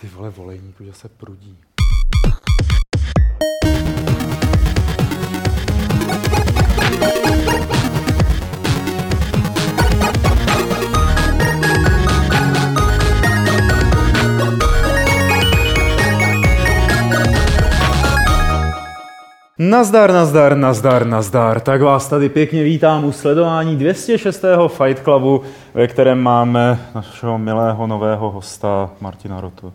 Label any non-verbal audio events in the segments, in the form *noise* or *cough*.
Ty vole, volejník už se prudí. Nazdar, nazdar, nazdar, nazdar. Tak vás tady pěkně vítám u sledování 206. Fight Clubu, ve kterém máme našeho milého nového hosta Martina Rotu.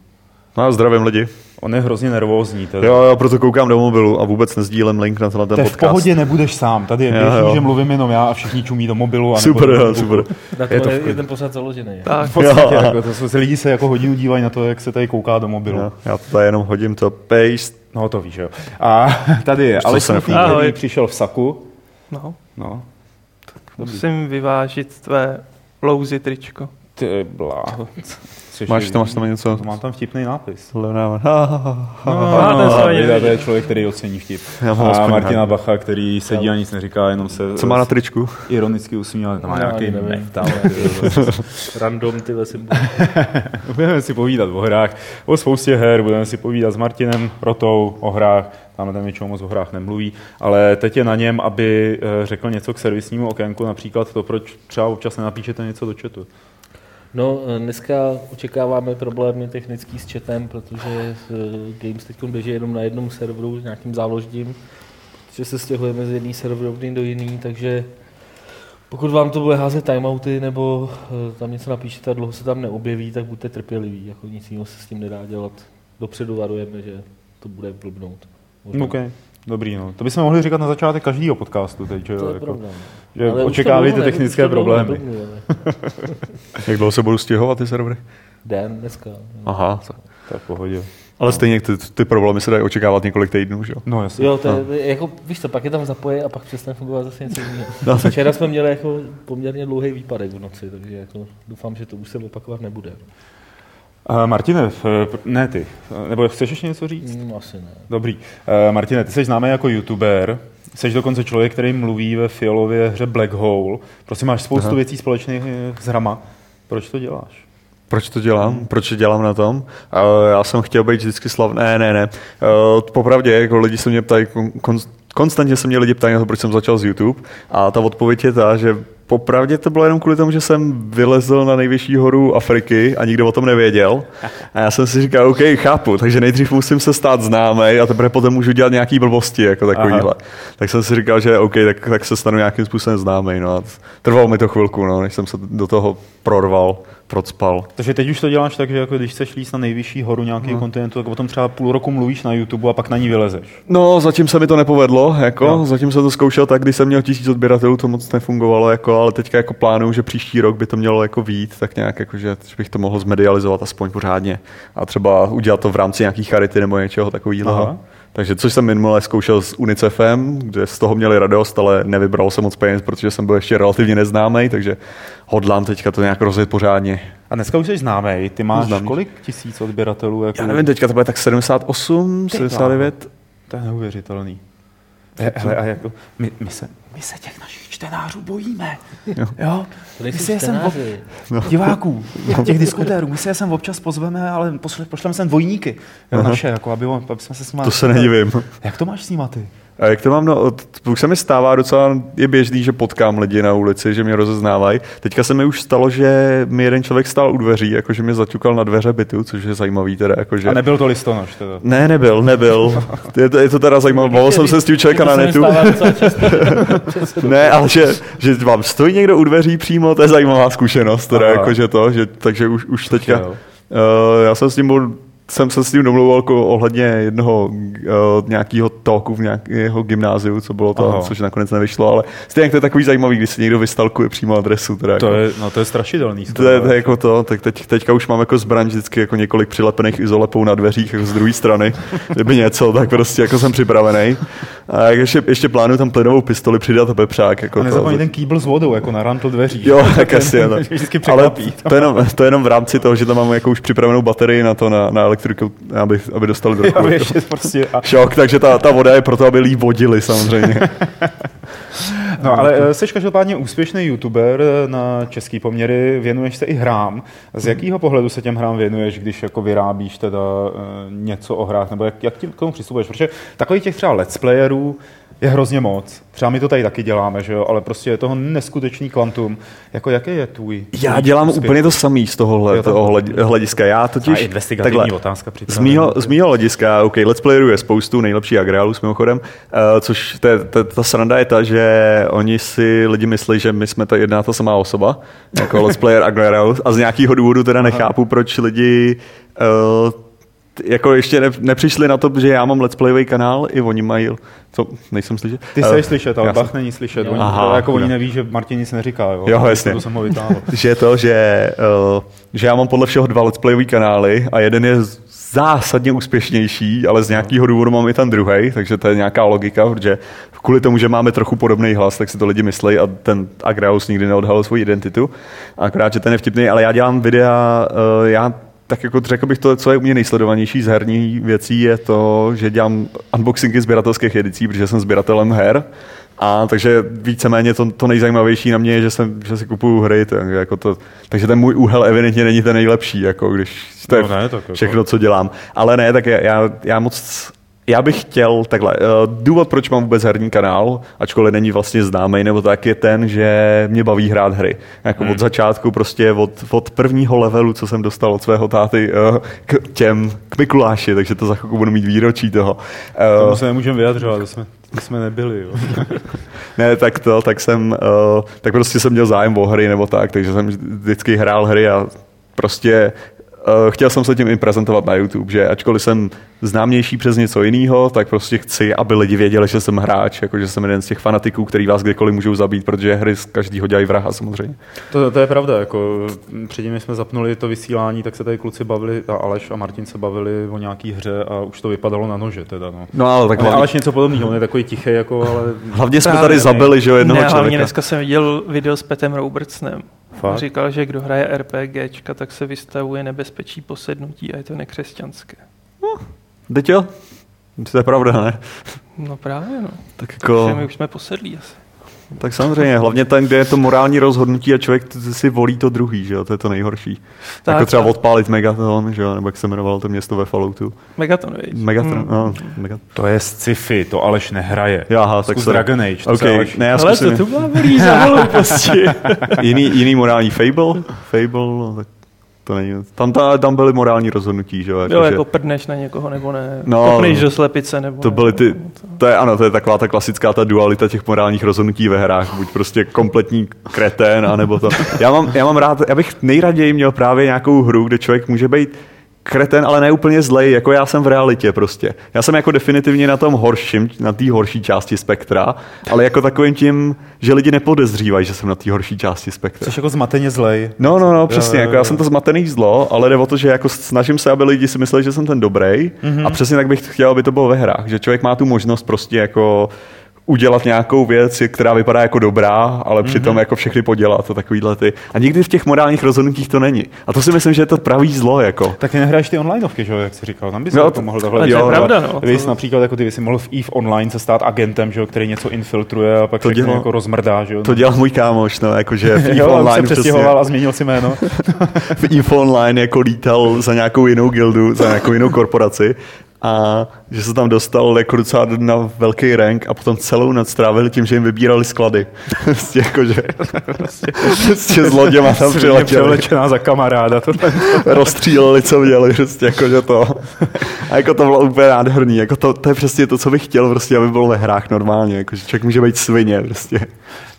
No, zdravím lidi. On je hrozně nervózní. Tedy. Jo, jo, proto koukám do mobilu a vůbec nezdílem link na tenhle ten Te v podcast. pohodě nebudeš sám. Tady je běžný, jo. že mluvím jenom já a všichni čumí do mobilu. A Super, jo, super. Na Je to je, ten pořád založený. *laughs* Tak, V podstatě, jako, to jsou, se lidi se jako hodinu dívají na to, jak se tady kouká do mobilu. Jo, Já to tady jenom hodím to paste. No to víš, jo. A *laughs* tady je Aleš který přišel v saku. No, No, musím vyvážit tvé louzy tričko. ty bláho. Což Máš tam, máš tam něco? To mám tam vtipný nápis. Ani *laughs* Vida, to je člověk, který ocení vtip. A Martina. Bacha, který sedí a nic neříká, jenom se Co má na tričku? ironicky usmívá. Tam má nějaký metal. *laughs* Random tyhle symboly. *laughs* budeme si povídat o hrách, o spoustě her, budeme si povídat s Martinem Rotou o hrách, tam ten většinou moc o hrách nemluví, ale teď je na něm, aby eh, řekl něco k servisnímu okénku, například to, proč třeba občas nenapíšete něco do chatu. No, eh, dneska očekáváme problémy technický s chatem, protože eh, Games teď běží jenom na jednom serveru s nějakým záložním, protože se stěhujeme z jedné serverovny do jiný, takže pokud vám to bude házet timeouty nebo eh, tam něco napíšete a dlouho se tam neobjeví, tak buďte trpěliví, jako nic jiného se s tím nedá dělat. Dopředu varujeme, že to bude blbnout. Možná. OK, dobrý, no. To bychom mohli říkat na začátek každého podcastu teď, že, To jo, je jako, že Ale očekávejte ne- technické problémy. ale *laughs* Jak dlouho se budou stěhovat ty servery? Den dneska. Aha. tak. To je v pohodě. Ale stejně ty, ty problémy se dají očekávat několik týdnů, že jo? No jasně. Jo, to je, jako, víš co, pak je tam zapoje a pak přestane fungovat zase něco jiného. No, tak. Včera jsme měli jako poměrně dlouhý výpadek v noci, takže jako doufám, že to už se opakovat nebude. Uh, Martine, f- ne ty, Eh, nebo chceš ještě něco říct? Hmm, asi ne. Dobrý. Uh, Martine, ty jsi známý jako youtuber, jsi dokonce člověk, který mluví ve fialově hře Black Hole. Prostě máš spoustu Aha. věcí společných eh, s hrama. Proč to děláš? Proč to dělám? Proč to dělám na tom? Já jsem chtěl být vždycky slavný. Ne, ne, ne. Uh, popravdě, jako lidi se mě ptají, kon, kon, konstantně se mě lidi ptají na to, proč jsem začal z YouTube. A ta odpověď je ta, že popravdě to bylo jenom kvůli tomu, že jsem vylezl na nejvyšší horu Afriky a nikdo o tom nevěděl. A já jsem si říkal, OK, chápu, takže nejdřív musím se stát známý a teprve potom můžu dělat nějaký blbosti, jako takovýhle. Tak jsem si říkal, že OK, tak, tak se stanu nějakým způsobem známý. No. A trvalo mi to chvilku, no, než jsem se do toho prorval, procpal. Takže teď už to děláš tak, že jako když chceš líst na nejvyšší horu nějakého No. kontinentu, tak o tom třeba půl roku mluvíš na YouTube a pak na ní vylezeš. No, zatím se mi to nepovedlo, jako, no. zatím jsem to zkoušel tak, když jsem měl tisíc odběratelů, to moc nefungovalo, jako, ale teďka jako plánuju, že příští rok by to mělo jako vít, tak nějak, jako, že, že bych to mohl zmedializovat aspoň pořádně a třeba udělat to v rámci nějaký charity nebo něčeho takového. Takže což jsem minule zkoušel s UNICEFem, kde z toho měli radost, ale nevybral jsem moc peněz, protože jsem byl ještě relativně neznámý, takže hodlám teďka to nějak rozjet pořádně. A dneska už jsi známý, ty máš Známý. kolik tisíc odběratelů? Jako... Já nevím, teďka to bude tak 78, Ty 79. To je neuvěřitelný. He, hele, a jako, my, my, se, my se těch našich čtenářů bojíme. Jo. jo? My si je sem ob... čtenáři. diváků, těch diskutérů, my si je sem občas pozveme, ale pošleme sem dvojníky, jo, naše, jako, aby, aby jsme se s. To se nedivím. Jak to máš s nima ty? A jak to mám, no, už se mi stává docela, je běžný, že potkám lidi na ulici, že mě rozeznávají. Teďka se mi už stalo, že mi jeden člověk stál u dveří, jakože mě zaťukal na dveře bytu, což je zajímavý teda, jakože... A nebyl to listonoš teda. Ne, nebyl, nebyl. *laughs* Je to, je to teda zajímavé. Bavil jsem se s tím člověka na netu. *laughs* Ne, ale že, že vám stojí někdo u dveří přímo, to je zajímavá zkušenost, teda jakože to, že, takže už, už teďka, uh, já jsem s ním byl, jsem se s ním domluvil jako ohledně jednoho uh, nějakého talku v nějakého gymnáziu, co bylo to, Aha. což nakonec nevyšlo, ale stejně to je takový zajímavý, když si někdo vystalkuje přímo adresu. Teda To jako. je, no to je strašidelný. To je, to je jako to, tak teď, teďka už mám jako zbraň vždycky jako několik přilepených izolepou na dveřích jako z druhé strany. Kdyby něco, tak prostě jako jsem připravený. A jak ještě, ještě plánuju tam plynovou pistoli přidat a pepřák. Jako A nezapomeň ten kýbl s vodou, jako na rantl dveří. Jo, *laughs* tak to. Vždycky Ale to je, jenom, to je jenom v rámci toho, že tam mám jako už připravenou baterii na to, na, na elektriku, aby, aby dostali trochu *laughs* Jo, ještě prostě, a, šok, takže ta, ta voda je proto, aby líp vodili samozřejmě. *laughs* No ale eh, jsi každopádně úspěšný youtuber eh, na český poměry, věnuješ se i hrám. Z jakého pohledu se těm hrám věnuješ, když jako vyrábíš teda eh, něco o hrách, nebo jak, jak tím k tomu přistupuješ? Protože takových těch třeba let's playerů je hrozně moc. Třeba my to tady taky děláme, že jo, ale prostě je toho neskutečný kvantum. Jako jaký je tvůj? Já dělám úspěch? úplně to samý z tohohle Jo, toho hled- hlediska. Já totiž... A investigativní otázka Z mýho, z mýho hlediska, OK, Let's Playerů je spoustu, nejlepší agreálů s mimochodem, uh, což to je, to, ta sranda je ta, že oni si lidi myslí, že my jsme ta jedna ta samá osoba, jako Let's Player agreál, a z nějakého důvodu teda nechápu, proč lidi uh, jako ještě ne, nepřišli na to, že já mám Let's Playový kanál, i oni mají, co, nejsem slyšet? Ty Eh, jsi slyšet, ale Bach není slyšet. Jo. Oni, Aha, to, jako oni jo. neví, že Martin nic neříká. Jo, Jo, jasně. To jsem ho vytáhl. *laughs* že je to, že, uh, že já mám podle všeho dva let's playový kanály a jeden je zásadně úspěšnější, ale z nějakého důvodu mám i ten druhý, takže to je nějaká logika, protože kvůli tomu, že máme trochu podobný hlas, tak si to lidi myslí a ten Agreus nikdy neodhalil svou identitu. Akorát, že ten je vtipný, ale já dělám videa, uh, já tak jako řekl bych to, co je u mě nejsledovanější z herní věcí, je to, že dělám unboxingy sběratelských edicí, protože jsem sběratelem her. A takže víceméně to, to nejzajímavější na mě je, že, jsem, že si kupuju hry, tak, jako to, takže ten můj úhel evidentně není ten nejlepší, jako když to je No ne, tak jako- všechno, co dělám. Ale ne, tak já, já, já moc já bych chtěl takhle. eh, Důvod, proč mám vůbec herní kanál, ačkoliv není vlastně známý, nebo tak, je ten, že mě baví hrát hry. Jako Hmm. od začátku, prostě od, od prvního levelu, co jsem dostal od svého táty eh, k těm, k Mikuláši, takže to za chvilku budu mít výročí toho. Eh, Tomu se nemůžeme vyjadřovat, to jsme, to jsme nebyli. Jo. *laughs* ne, tak to, tak jsem, uh, tak prostě jsem měl zájem o hry nebo tak, takže jsem vždycky hrál hry a prostě uh, chtěl jsem se tím i prezentovat na YouTube, že ačkoliv jsem známější přes něco jiného, tak prostě chci, aby lidi věděli, že jsem hráč, jako že jsem jeden z těch fanatiků, který vás kdykoliv můžou zabít, protože hry z každýho dělají vraha samozřejmě. To, to je pravda, jako předtím, než jsme zapnuli to vysílání, tak se tady kluci bavili, a Aleš a Martin se bavili o nějaký hře a už to vypadalo na nože teda, no. No ale tak Ale hlavně, Aleš něco podobného, on je takový tichý, jako, ale hlavně jsme Právě tady zabili, že jo, jednoho ne, hlavně člověka. dneska jsem viděl video s Petem Robertsnem. Fakt. říkal, že kdo hraje RPGčka, tak se vystavuje nebezpečí posednutí a je to nekřesťanské. Teď jo? To je pravda, ne? No právě, no. Tak Jako... jako... my už jsme posedlí asi. Tak samozřejmě, hlavně ten, kde je to morální rozhodnutí a člověk si volí to druhý, že jo, to je to nejhorší. Tak, Tak, jako třeba tak. odpálit Megaton, že jo, nebo jak se jmenovalo to město ve Falloutu. Megaton, viď? Megaton, Mm. no, Megaton. To je sci-fi, to Aleš nehraje. Aha, tak sorry. Dragon Age, to OK, se Aleš... ne, já Ale zkusím to tu byla za hlouposti. *laughs* jiný, jiný morální Fable, Fable, no, tak to není, tam, ta, tam byly morální rozhodnutí, že jo, jako, Jo, že, jako prdneš na někoho, nebo ne. No, No, Kopneš do slepice, nebo to byly ty, to je, ano, to je taková ta klasická ta dualita těch morálních rozhodnutí ve hrách, buď prostě kompletní kretén, anebo to. Já mám, já mám rád, já bych nejraději měl právě nějakou hru, kde člověk může být kreten, ale ne úplně zlej, jako já jsem v realitě prostě. Já jsem jako definitivně na tom horším, na té horší části spektra, ale jako takovým tím, že lidi nepodezřívají, že jsem na té horší části spektra. Jsi jako zmateně zlej. No, no, no, přesně, jako já jsem to zmatený zlo, ale jde o to, že jako snažím se, aby lidi si mysleli, že jsem ten dobrý Mhm. a přesně tak bych chtěl, aby to bylo ve hrách, že člověk má tu možnost prostě jako udělat nějakou věc, která vypadá jako dobrá, ale Mhm. přitom jako všechny podělat a takovýhle ty. A nikdy v těch morálních rozhodnutích to není. A to si myslím, že je to pravý zlo, jako. Tak ty nehraješ ty onlineovky, že jo, jak jsi říkal, tam bys No, no, to- mohl takhle ale to je dělat. pravda, no, Vy jsi to- například, jako ty bys mohl v EVE Online se stát agentem, že jo, který něco infiltruje a pak To dělal- jako rozmrdá, že jo. To dělal můj kámoš, no, jakože v *laughs* EVE jo, on se Online přestěhoval a změnil si jméno. *laughs* v EVE Online jako lítal za nějakou jinou gildu, za nějakou jinou korporaci a že se tam dostal jako docela na velký rank a potom celou noc strávili tím, že jim vybírali sklady. *laughs* prostě jako, že prostě s loděma tam přiletěli, převlečená za kamaráda. To *laughs* rozstříleli, co měli, prostě jako, že to. A jako to bylo úplně nádherný, jako to, to je přesně to, co bych chtěl, prostě, aby bylo ve hrách normálně, jako, že člověk může být svině, prostě.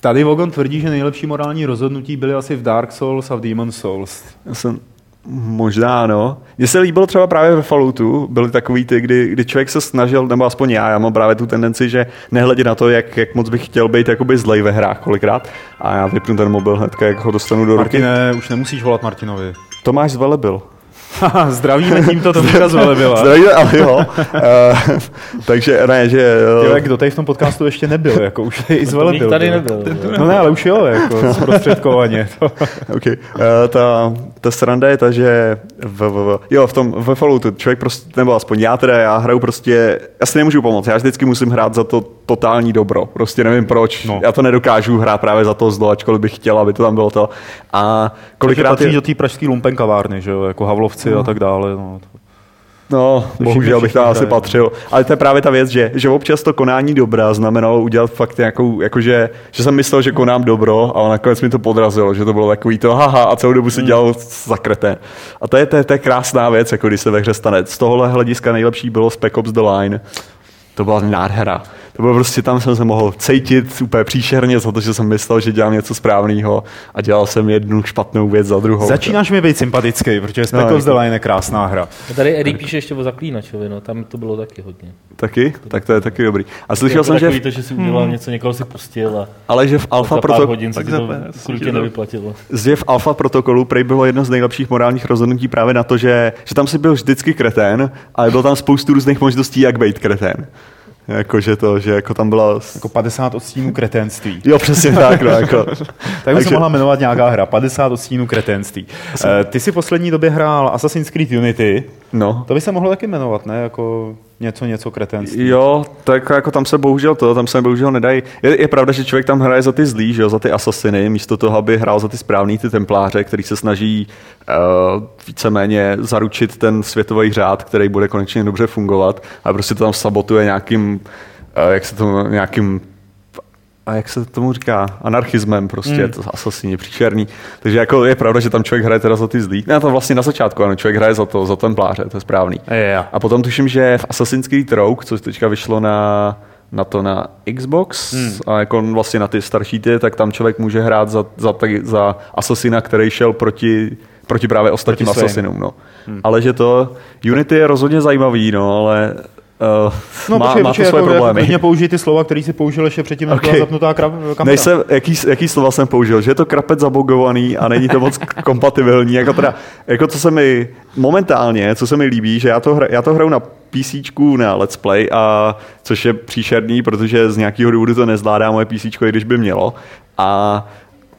Tady Vogon tvrdí, že nejlepší morální rozhodnutí byly asi v Dark Souls a v Demon Souls. Já jsem, možná, no. Mně se líbilo třeba právě ve Falloutu, byly takový ty, kdy, kdy člověk se snažil, nebo aspoň já, já mám právě tu tendenci, že nehledě na to, jak, jak moc bych chtěl být jakoby zlej ve hrách kolikrát. A já vypnu ten mobil hnedka, jak ho dostanu do ruky. Martine, už nemusíš volat Martinovi. Tomáš z Velebil. Haha, *laughs* Zdravíme tímto Tomáša *laughs* Zvelebila. Zdravím, ale jo. Uh, *laughs* takže ne, že... Jo, Uh, jak kdo tady v tom podcastu ještě nebyl, jako už je i Zvelebil. Tady jo. nebyl. jo. No ne, ale už jo, jako zprostředkovaně. To. Okay. Uh, ta, ta sranda je ta, že v, v, v, jo, v tom ve Falloutu člověk prostě, nebo aspoň já teda, já hraju prostě, já si nemůžu pomoct, já vždycky musím hrát za to totální dobro. Prostě nevím proč. No. Já to nedokážu hrát právě za to zlo, ačkoliv bych chtěl, aby to tam bylo to. A Kolikrát kolikrát patří je, do té pražské lumpenkavárny, že jo, jako Havlovci a tak dále. No. No, bohužel bych tam asi no. patřil. Ale to je právě ta věc, že, že občas to konání dobra znamenalo udělat fakt nějakou, jakože, že jsem myslel, že konám dobro, ale nakonec mi to podrazilo, že to bylo takový to haha a celou dobu si Hmm. dělal zakreté. A to je, to, je, to je krásná věc, jako když se ve hře stane. Z tohohle hlediska nejlepší bylo Spec Ops The Line. To byla nádhera. To bylo prostě, tam jsem se mohl cítit úplně příšerně za to, že jsem myslel, že dělám něco správného a dělal jsem jednu špatnou věc za druhou. Začínáš mi být sympatický, protože Spec No, Line je krásná hra. A tady Eddie píše ještě o zaklínačovi, no, tam to bylo taky hodně. Taky? Tak to je taky dobrý. A slyšel jsem, že to, že si udělal něco, někoho si pustil a ale že v Alpha za pár proto, hodin se to krutě nevyplatilo. Alpha protokolu prej bylo jedno z nejlepších morálních rozhodnutí právě na to, že, že tam si byl vždycky kretén, ale bylo tam spoustu různých možností, jak být kretén. Jakože to, že jako tam byla... Jako 50 odstínů kretenství. *laughs* Jo, přesně tak, no, jako. *laughs* Tak by se Takže- mohla jmenovat nějaká hra, 50 odstínů kretenství. Eh, Ty si v poslední době hrál Assassin's Creed Unity, No. to by se mohlo taky jmenovat, ne? Jako něco, něco kretenství. Jo, tak jako tam se bohužel to, tam se bohužel nedají. Je, je pravda, že člověk tam hraje za ty zlý, že jo, za ty asasiny, místo toho, aby hrál za ty správný, ty templáře, který se snaží uh, víceméně zaručit ten světový řád, který bude konečně dobře fungovat a prostě to tam sabotuje nějakým, uh, jak se to, nějakým a jak se tomu říká, anarchismem prostě, mm. to asasíni, příšerný. Takže jako je pravda, že tam člověk hraje teda za ty zlý. Ne, to vlastně na začátku, ano, člověk hraje za to, za templáře, to je správný. Je. A potom tuším, že v Assassin's Creed Rogue, což teďka vyšlo na, na to na Xbox hmm. a jako vlastně na ty starší ty, tak tam člověk může hrát za, za, za asasina, který šel proti, proti právě ostatním Proti asasinům. No. Hmm. Ale že to, Unity je rozhodně zajímavý, no, ale uh, No, má, počkej, má to svoje jako, problémy. Hodně použij ty slova, které si použil ještě předtím, než Okay. byla zapnutá kra- kamera. Nejsem, jaký, jaký slova jsem použil, že je to krapec zabogovaný a není to moc kompatibilní. Jako, teda, jako co se mi momentálně, co se mi líbí, že já to, hra, já to hraju na PC na Let's Play, a, což je příšerný, protože z nějakého důvodu to nezvládá moje PC, i když by mělo. A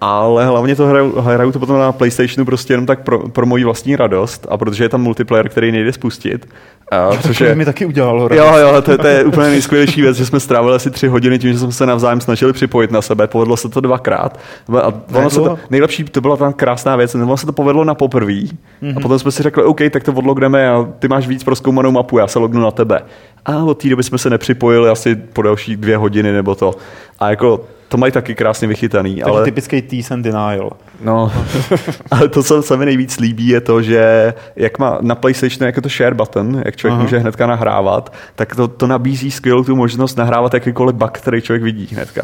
ale hlavně to hraju, hraju to potom na PlayStationu prostě jenom tak pro, pro moji vlastní radost a protože je tam multiplayer, který nejde spustit. A, což To je, mi taky udělalo. Jo, jo, to, je- to je úplně nejskvělejší věc, že jsme strávili asi tři hodiny tím, že jsme se navzájem snažili připojit na sebe. Povedlo se to dvakrát. A ono se to, nejlepší, to byla ta krásná věc, ono se to povedlo na poprvé. Mhm. A potom jsme si řekli, OK, tak to odlogneme a ty máš víc proskoumanou mapu, já se lognu na tebe. A od té doby jsme se nepřipojili asi po další dvě hodiny nebo to. A jako to mají taky krásně vychytaný. Takže ale... typický tease and denial. No, *laughs* ale to, co se mi nejvíc líbí, je to, že jak má na PlayStationu jako to share button, jak člověk. Aha. může hnedka nahrávat, tak to, to nabízí skvělou tu možnost nahrávat jakýkoliv bug, který člověk vidí hnedka.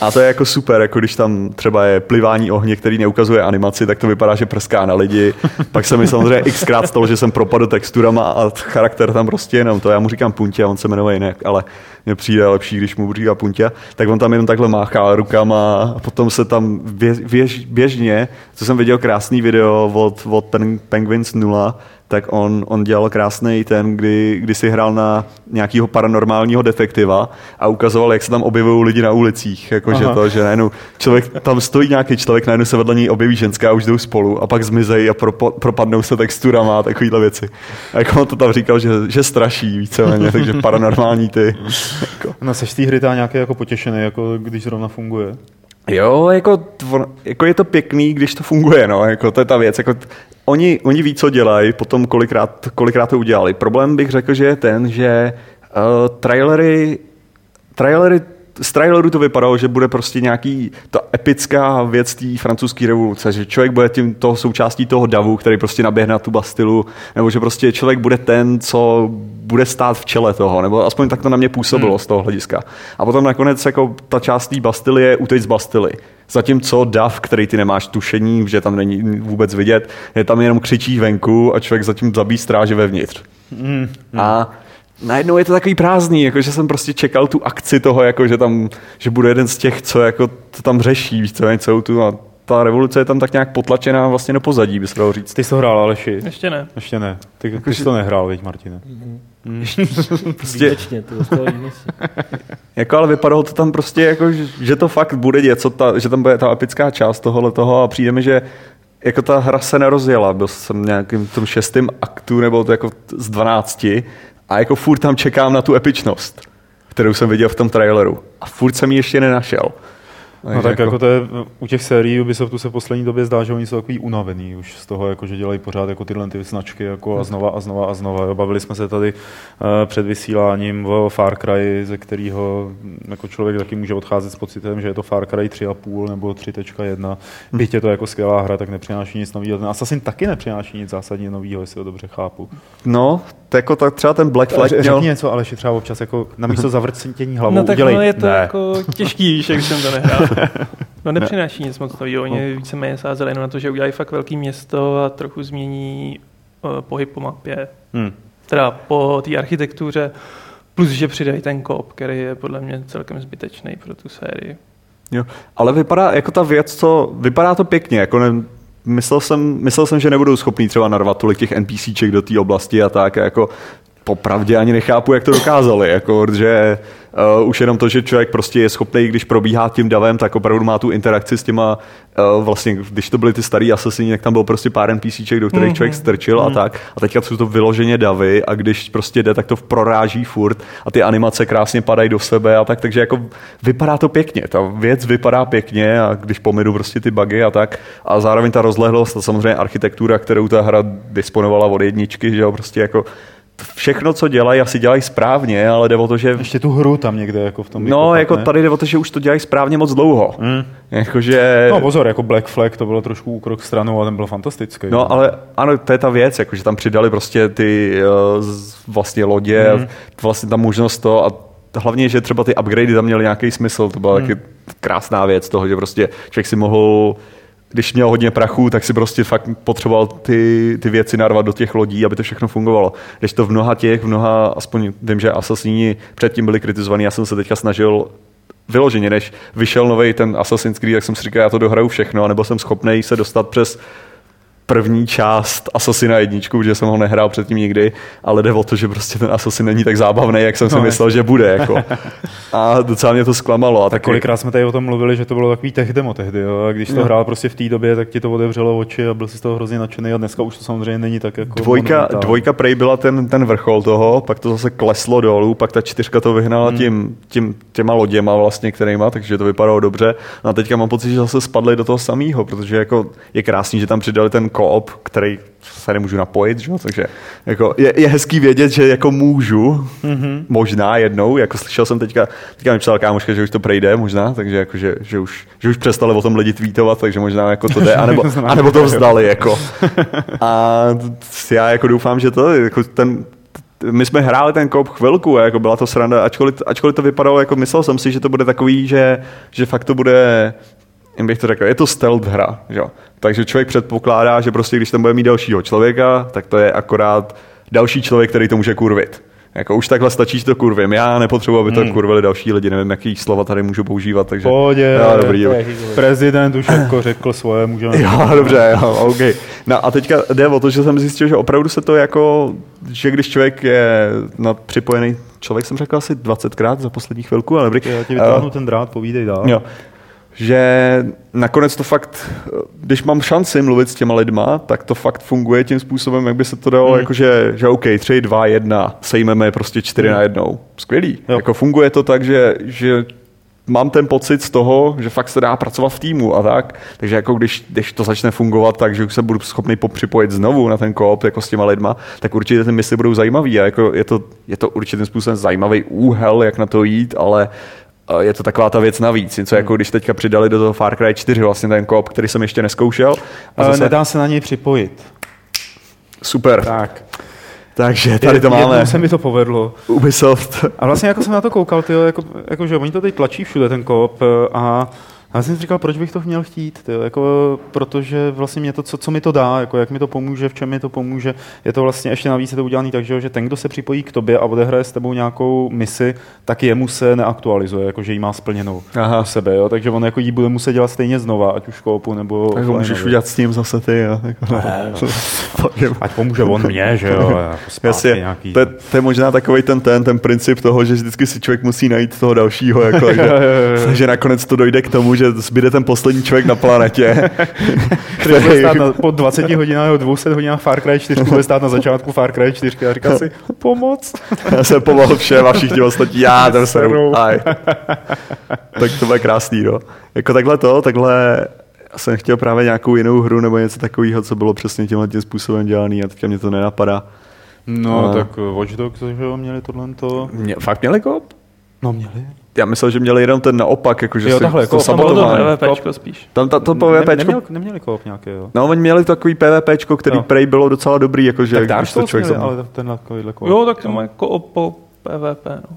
A to je jako super, jako když tam třeba je plivání ohně, který neukazuje animaci, tak to vypadá, že prská na lidi. Pak se mi samozřejmě xkrát stalo, že jsem propadl texturama a charakter tam prostě jenom to. Já mu říkám Puntě a on se jmenuje jinak, ale mně přijde lepší, když mu říká Puntě. Tak on tam jenom takhle máchá rukama a potom se tam běž, běž, běžně, co jsem viděl krásný video od, od Pen, Penguins 0, tak on, on dělal krásný ten, kdy, kdy si hrál na nějakého paranormálního detektiva a ukazoval, jak se tam objevují lidi na ulicích. Jakože to, že najednou člověk, tam stojí nějaký člověk, najednou se vedle něj objeví ženská a už jdou spolu a pak zmizejí a propo, propadnou se texturama a takovýhle věci. A jako on to tam říkal, že, že straší víceméně, *laughs* takže paranormální ty. Jako. No, seš z té hry nějaký jako potěšený, jako když zrovna funguje. Jo, jako, jako je to pěkný, když to funguje, no, jako to je ta věc. Jako, oni, oni ví, co dělají, potom kolikrát, kolikrát to udělali. Problém bych řekl, že je ten, že uh, trailery, trailery z traileru to vypadalo, že bude prostě nějaký ta epická věc té francouzské revoluce, že člověk bude tím toho součástí toho davu, který prostě naběhne na tu Bastilu, nebo že prostě člověk bude ten, co bude stát v čele toho, nebo aspoň tak to na mě působilo hmm. z toho hlediska. A potom nakonec jako ta část té Bastily je uteč z Bastily. Zatímco dav, který ty nemáš tušení, že tam není vůbec vidět, je tam jenom křičí venku a člověk zatím zabíjí stráže vevnitř. Mm. A najednou je to takový prázdný, jako že jsem prostě čekal tu akci toho, jako že tam, že bude jeden z těch, co jako to tam řeší, víš co, celou tu a ta revoluce je tam tak nějak potlačená vlastně do pozadí, by se dalo říct. Ty jsi to hrál, Aleši? Ještě ne. Ještě ne. Ty, ty jsi to nehrál, viď, Martine? *laughs* Prostě, Výjimečně, to dostalo výjimečně. *laughs* jako ale vypadalo to tam prostě jako, že, že to fakt bude něco, ta, že tam bude ta epická část tohohle toho a přijde mi, že jako ta hra se nerozjela, byl jsem nějakým tom šestém aktu nebo to jako z 12 a jako furt tam čekám na tu epičnost. kterou jsem viděl v tom traileru. A furt jsem ji ještě nenašel. No tak jako to je, u těch sérií Ubisoftu se v poslední době zdá, že oni jsou takový unavený už z toho, jako, že dělají pořád jako tyhle ty značky jako a znova a znova a znova. Jo. Bavili jsme se tady uh, před vysíláním o Far Cry, ze kterého jako člověk taky může odcházet s pocitem, že je to Far Cry 3,5 nebo 3.1. Byť je to jako skvělá hra, tak nepřináší nic nového. Ten Assassin taky nepřináší nic zásadně nového, jestli to dobře chápu. No, to jako tak třeba ten Black Flag Řekni měl... něco, ale třeba občas jako na místo *laughs* zavrcení hlavou No tak udělej. ono je to ne. jako těžký, víš, jak jsem to nehrál. *laughs* No nepřináší nic moc nového, oni víceméně sázeli jenom na to, že udělají fakt velký město a trochu změní uh, pohyb po mapě. Hmm. Teda po té architektuře, plus že přidají ten kop, který je podle mě celkem zbytečný pro tu sérii. Jo. Ale vypadá jako ta věc, co vypadá to pěkně, jako ne, myslel, jsem, myslel jsem, že nebudou schopní třeba narvat tolik těch NPCček do té oblasti a tak, a jako popravdě ani nechápu, jak to dokázali, jako, že uh, už jenom to, že člověk prostě je schopný, když probíhá tím davem, tak opravdu má tu interakci s těma, uh, vlastně, když to byly ty starý asasini, tak tam byl prostě pár NPCček, do kterých mm-hmm. člověk strčil mm-hmm. a tak. A teďka jsou to vyloženě davy a když prostě jde, tak to proráží furt a ty animace krásně padají do sebe a tak, takže jako vypadá to pěkně, ta věc vypadá pěkně a když pominu prostě ty bugy a tak a zároveň ta rozlehlost a samozřejmě architektura, kterou ta hra disponovala od jedničky, že jo, prostě jako všechno, co dělají, asi dělají správně, ale jde o to, že... Ještě tu hru tam někde jako v tom No, vykopat, jako ne? tady jde o to, že už to dělají správně moc dlouho. Mm. Jakože... No pozor, jako Black Flag to bylo trošku úkrok stranou a ten byl fantastický. No, ale ano, to je ta věc, jako, že tam přidali prostě ty uh, vlastně lodě, mm. vlastně ta možnost to a hlavně, že třeba ty upgradey tam měly nějaký smysl, to byla mm. taky krásná věc toho, že prostě člověk si mohl když měl hodně prachu, tak si prostě fakt potřeboval ty, ty věci narvat do těch lodí, aby to všechno fungovalo. Když to v mnoha těch, v mnoha, aspoň vím, že Assassini předtím byli kritizovaní, já jsem se teďka snažil vyloženě, než vyšel nový ten Assassin's Creed, tak jsem si říkal, já to dohraju všechno, nebo jsem schopný se dostat přes první část Assassina jedničku, že jsem ho nehrál předtím nikdy, ale jde o to, že prostě ten Assassin není tak zábavný, jak jsem si No, myslel, že bude. Jako. A docela mě to zklamalo. A Tak taky, kolikrát jsme tady o tom mluvili, že to bylo takový tech demo tehdy, jo? a když to No. hrál prostě v té době, tak ti to otevřelo oči a byl si z toho hrozně nadšený a dneska už to samozřejmě není tak jako Dvojka, dvojka prej byla ten, ten vrchol toho, pak to zase kleslo dolů, pak ta čtyřka to vyhnala Hmm. tím, tím, těma loděma vlastně, kterýma, takže to vypadalo dobře. No a teďka mám pocit, že zase spadli do toho samého, protože jako je krásný, že tam přidali ten koop, který se nemůžu napojit, že? takže jako je, je, hezký vědět, že jako můžu, mm-hmm. možná jednou, jako slyšel jsem teďka, teďka mi psala kámoška, že už to prejde možná, takže jako, že, že, už, že už přestali o tom lidi tweetovat, takže možná jako to jde, *laughs* anebo, anebo to vzdali, jako. *laughs* A já jako doufám, že to, jako ten, my jsme hráli ten kop chvilku jako byla to sranda, ačkoliv, ačkoliv to vypadalo, jako myslel jsem si, že to bude takový, že, že fakt to bude, jak bych to řekl, je to stealth hra, že? jo. Takže člověk předpokládá, že prostě když tam bude mít dalšího člověka, tak to je akorát další člověk, který to může kurvit. Jako už takhle stačí, že to kurvím. Já nepotřebuji, aby to Hmm. kurvili další lidi, nevím, jaký slova tady můžu používat, takže... Pohodě, Jo, dobrý, jakýkoliv. prezident už jako řekl svoje, můžeme... *laughs* Jo, dobře, jo, OK. No a teďka jde o to, že jsem zjistil, že opravdu se to jako, že když člověk je na připojený, člověk jsem řekl asi 20krát za poslední chvilku, ale dobrý. Já ti vytáhnu Eh, ten drát, povídej dál. Jo. Že nakonec to fakt, když mám šanci mluvit s těma lidma, tak to fakt funguje tím způsobem, jak by se to dalo, mm. jakože, že OK, 3, 2, 1, sejmeme prostě 4 mm. na jednou. Skvělý. Jo. Jako funguje to tak, že, že mám ten pocit z toho, že fakt se dá pracovat v týmu a tak. Takže jako když, když to začne fungovat tak, že už se budu schopný popřipojit znovu na ten koop jako s těma lidma, tak určitě ty misy budou zajímavý a jako je, to, je to určitým způsobem zajímavý úhel, jak na to jít, ale je to taková ta věc navíc. Něco jako když teďka přidali do toho Far Cry 4 vlastně ten koop, který jsem ještě neskoušel. A Ale zase, nedá se na něj připojit. super. Tak. Takže tady to Jednou máme. se mi to povedlo. Ubisoft. A vlastně jako jsem na to koukal, tyjo, jako, jako, že oni to teď tlačí všude, ten koop, a já jsem si říkal, proč bych to měl chtít, tyjo, jako, protože vlastně mě to, co, co mi to dá, jako, jak mi to pomůže, v čem mi to pomůže, je to vlastně ještě navíc je to udělané tak, že, ten, kdo se připojí k tobě a odehraje s tebou nějakou misi, tak jemu se neaktualizuje, jako, že ji má splněnou Aha. u sebe, jo, takže on jako jí bude muset dělat stejně znova, ať už v koopu nebo Tak ho můžeš udělat s tím zase ty. Jo. Jako, *laughs* Ať pomůže on mě, že jo, a *laughs* jako nějaký. to, je- to, je možná takový ten, ten, ten princip toho, že vždycky si člověk musí najít toho dalšího, jako, *laughs* že, že nakonec to dojde k tomu, že zbyde ten poslední člověk na planetě. *laughs* Který bude stát na, po 20 hodinách nebo 200 hodinách Far Cry 4 bude stát na začátku Far Cry 4 a říká si, pomoc. *laughs* Já jsem pomohl všem a všichni ostatní, já ten seru. Aj. *laughs* tak to bude krásný, no. Jako takhle to, takhle já jsem chtěl právě nějakou jinou hru nebo něco takového, co bylo přesně tímhle tím způsobem dělaný a teďka mě to nenapadá. No, A- tak Watch Dogs, že jo, měli tohle to. Mě, fakt měli kop? No, měli. Já myslel, že měli jenom ten naopak, jakože Jo, si takhle, to koop tam Bylo to sabotování. PvPčko spíš. Tam ta, to Ne, PvPčko, neměl, neměli koop nějaké, jo. no oni měli takový PvPčko, který Jo. prej bylo docela dobrý, jakože Tak Dark to Souls člověk měli, ale tenhle takovýhle koop. Jo, tak to má jako po PvP, no.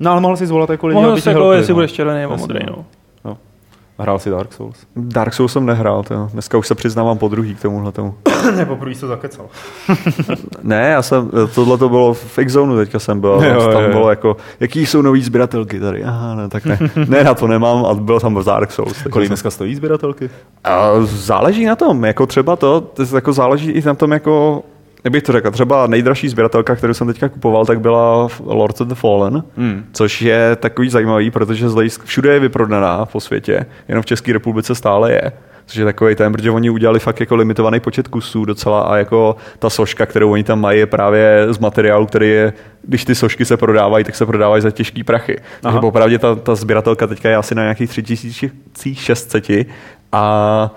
No, ale mohl si zvolat jako lidi, Mohl aby se jako, jestli no. budeš červený nebo modrý, no. Hrál si Dark Souls. Dark Souls jsem nehrál, to. dneska už se přiznávám po druhý k tomuhle tomu. *coughs* ne, poprvé to zakecal. *laughs* Ne, já jsem, tohle to bylo v X-Zone, teďka jsem byl, Jo, jo, tam jo. bylo jako, jaký jsou nový sběratelky tady, aha, ne, tak ne, *laughs* ne, na to nemám a byl tam v Dark Souls. Kolik jsem- dneska stojí sběratelky? A záleží na tom, jako třeba to, to jako záleží i na tom, jako, jak bych to řekl, třeba nejdražší sběratelka, kterou jsem teďka kupoval, tak byla Lords of the Fallen, Hmm. což je takový zajímavý, protože z hledisk- všude je vyprodaná po světě, jenom v České republice stále je. Což je takový ten, protože oni udělali fakt jako limitovaný počet kusů docela a jako ta soška, kterou oni tam mají, je právě z materiálu, který je, když ty sošky se prodávají, tak se prodávají za těžký prachy. Takže Aha. popravdě ta, ta sběratelka teďka je asi na nějakých 3600 a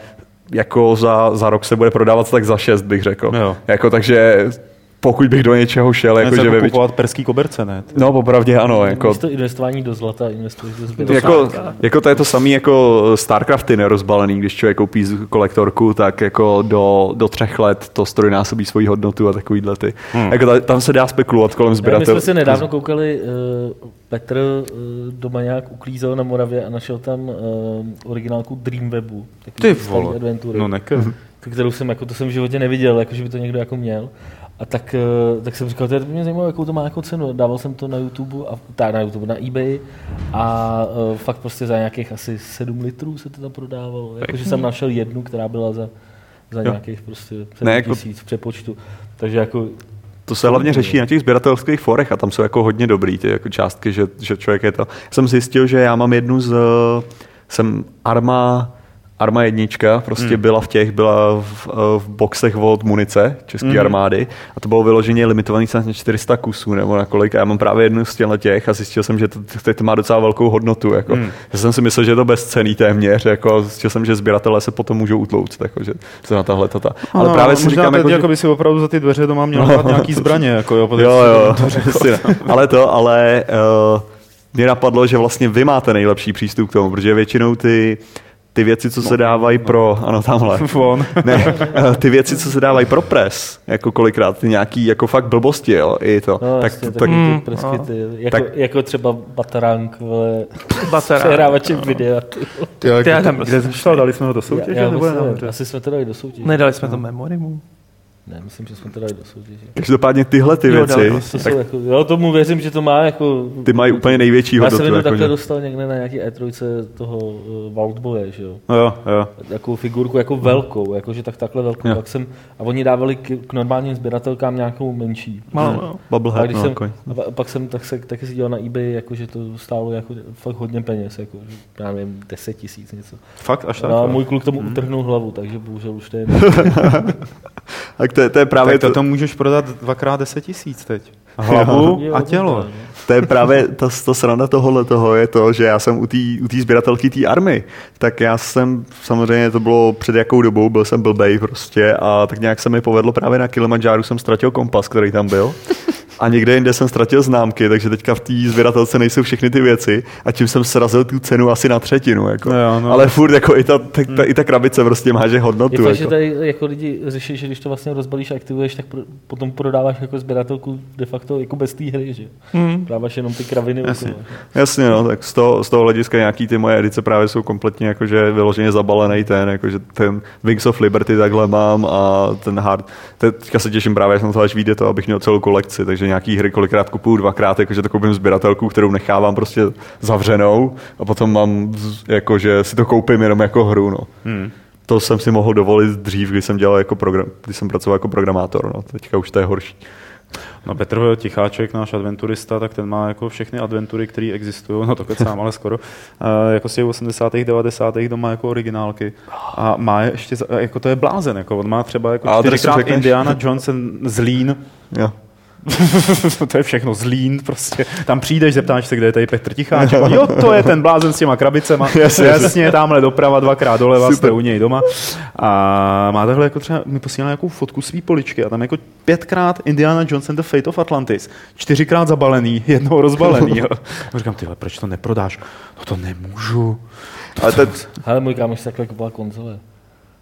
jako za, za rok se bude prodávat tak za 6, bych řekl. Jo. Jako, takže pokud bych do něčeho šel, Jako, že ve kupovat perský koberce, ne? No, popravdě ano. Jako, Místo investování do zlata investuješ do zbytku. jako, jako to je to samé jako Starcrafty nerozbalený, když člověk koupí kolektorku, tak jako do, do třech let to strojnásobí svoji hodnotu a takovýhle ty. Hmm. Jako ta, tam se dá spekulovat kolem Ne, My sběratel. jsme si nedávno koukali, uh, Petr uh, doma nějak uklízel na Moravě a našel tam uh, originálku Dreamwebu. Ty vole, adventury, no neke. kterou jsem, jako, to jsem v životě neviděl, jako, že by to někdo jako měl. A tak, uh, tak jsem říkal, to je- mě zajímalo, jakou to má jako cenu. Dával jsem to na YouTube, a, tá, na YouTube, na eBay a uh, fakt prostě za nějakých asi 7 litrů se to tam prodávalo. Jakože jsem našel jednu, která byla za, za nějakých prostě 7 Ne, jako- tisíc v přepočtu. Takže jako To se hlavně řeší na těch sběratelských forech a tam jsou jako hodně dobrý ty jako částky, že, že člověk je to. Jsem zjistil, že já mám jednu z, jsem Arma, Arma jednička, prostě hmm. byla v těch, byla v, v boxech od munice české hmm. armády a to bylo vyloženě limitovaný snad na 400 kusů nebo na kolik a já mám právě jednu z těchto těch a zjistil jsem, že to, to, to má docela velkou hodnotu. Jako. Hmm. Já jsem si myslel, že je to bezcený téměř, jako, zjistil jsem, že sběratelé se potom můžou utlouct, jako, že se na tahle tata. Ale No, právě si možná říkám, jako, že... jako by si opravdu za ty dveře doma měl No. nějaký zbraně, jako jo, Jo, jo, jasně. ale to, ale uh, mě napadlo, že vlastně vy máte nejlepší přístup k tomu, protože většinou ty, ty věci, co se dávají pro, ano, tamhle, *laughs* Von. ne, eh, ty věci, co se dávají pro pres, jako kolikrát, ty nějaký jako fakt blbosti, jo, i to, No, tak, jasně, tak, Hmm, ty presky, no. ty, jako, Tak- jako třeba Batarang, vole, *laughs* Baterák. přehrávačem videa. Ty. Ty, já tam kde prostě jsi šel, dali jsme ho do soutěže? Já, já myslím, asi jsme to dali do soutěže. Nedali jsme to memorimu. Ne, myslím, že jsme to dali do soutěže. každopádně tyhle ty Jo, věci, dali To jsou jako, jo, tomu věřím, že to má jako... ty mají úplně největší Já jsem hodnotu. Jako, takhle že, dostal někde na nějaký E3 toho uh, Wildboye, že jo. No jo, jo. Takovou figurku jako velkou, jakože tak takhle velkou. Jo. Tak jsem, a oni dávali k, k normálním sběratelkám nějakou menší. Malou, jo. A, Bubblehead, když no, jsem, jako, a pa- pak jsem tak se, taky si dělal na eBay, jako, že to stálo jako fakt hodně peněz, jako, že já nevím, 10 tisíc něco. Fakt až tak? No, a jo. můj kluk tomu utrhnul hlavu, takže bohužel už to je... *laughs* *laughs* tak to, je- to je právě Tak to, to, to můžeš prodat dvakrát 10 tisíc teď. *laughs* Hlavu a tělo. To je právě ta, ta sranda tohohle toho je to, že já jsem u té u tý sběratelky té army, tak já jsem, samozřejmě to bylo před jakou dobou, byl jsem blbej prostě a tak nějak se mi povedlo právě na Kilimanjáru jsem ztratil kompas, který tam byl. *laughs* A někde jinde jsem ztratil známky, takže teďka v té sběratelce nejsou všechny ty věci a tím jsem srazil tu cenu asi na třetinu. Jako. No jo, no. Ale furt jako i ta, ta, ta, i ta krabice prostě má že Je hodnotu. fakt, že Jako. tady jako lidi řeší, že když to vlastně rozbalíš a aktivuješ, tak pro, potom prodáváš jako sběratelku de facto jako bez té hry, že? Hmm. Dáváš jenom ty kraviny Jasně. okolo. Jasně, no, tak z toho, z toho hlediska nějaký ty moje edice právě jsou kompletně jakože vyloženě zabalený ten, jakože ten Wings of Liberty takhle mám a ten hard, teďka se těším právě, až na to až vyjde to, abych měl celou kolekci, takže nějaký hry kolikrát kupuju dvakrát, jakože to koupím sběratelku, kterou nechávám prostě zavřenou a potom mám, jakože si to koupím jenom jako hru, no. Hmm. To jsem si mohl dovolit dřív, když jsem dělal jako program, když jsem pracoval jako programátor, no. teďka už to je horší. No Petr Ticháček, náš adventurista, tak ten má jako všechny adventury, které existují, no to kecám, ale skoro, uh, jako z těch 80. 90. doma jako originálky. A má je ještě, jako to je blázen, jako on má třeba jako čtyřikrát? Indiana Johnson z Lean, Jo. *laughs* to je všechno zlín, prostě. Tam přijdeš, zeptáš se, kde je tady Petr Ticháček. A Jo, to je ten blázen s těma krabicema. *laughs* Jasně, Jasně, tamhle doprava, dvakrát doleva, Super. jste u něj doma. A má takhle jako třeba, mi posílal nějakou fotku svý poličky a tam jako pětkrát Indiana Jones and the Fate of Atlantis. Čtyřikrát zabalený, *laughs* jednou rozbalený. Jo. A říkám, tyhle, proč to neprodáš? No to nemůžu. Ale ten, Ale můj kámoš si takhle kupoval konzole.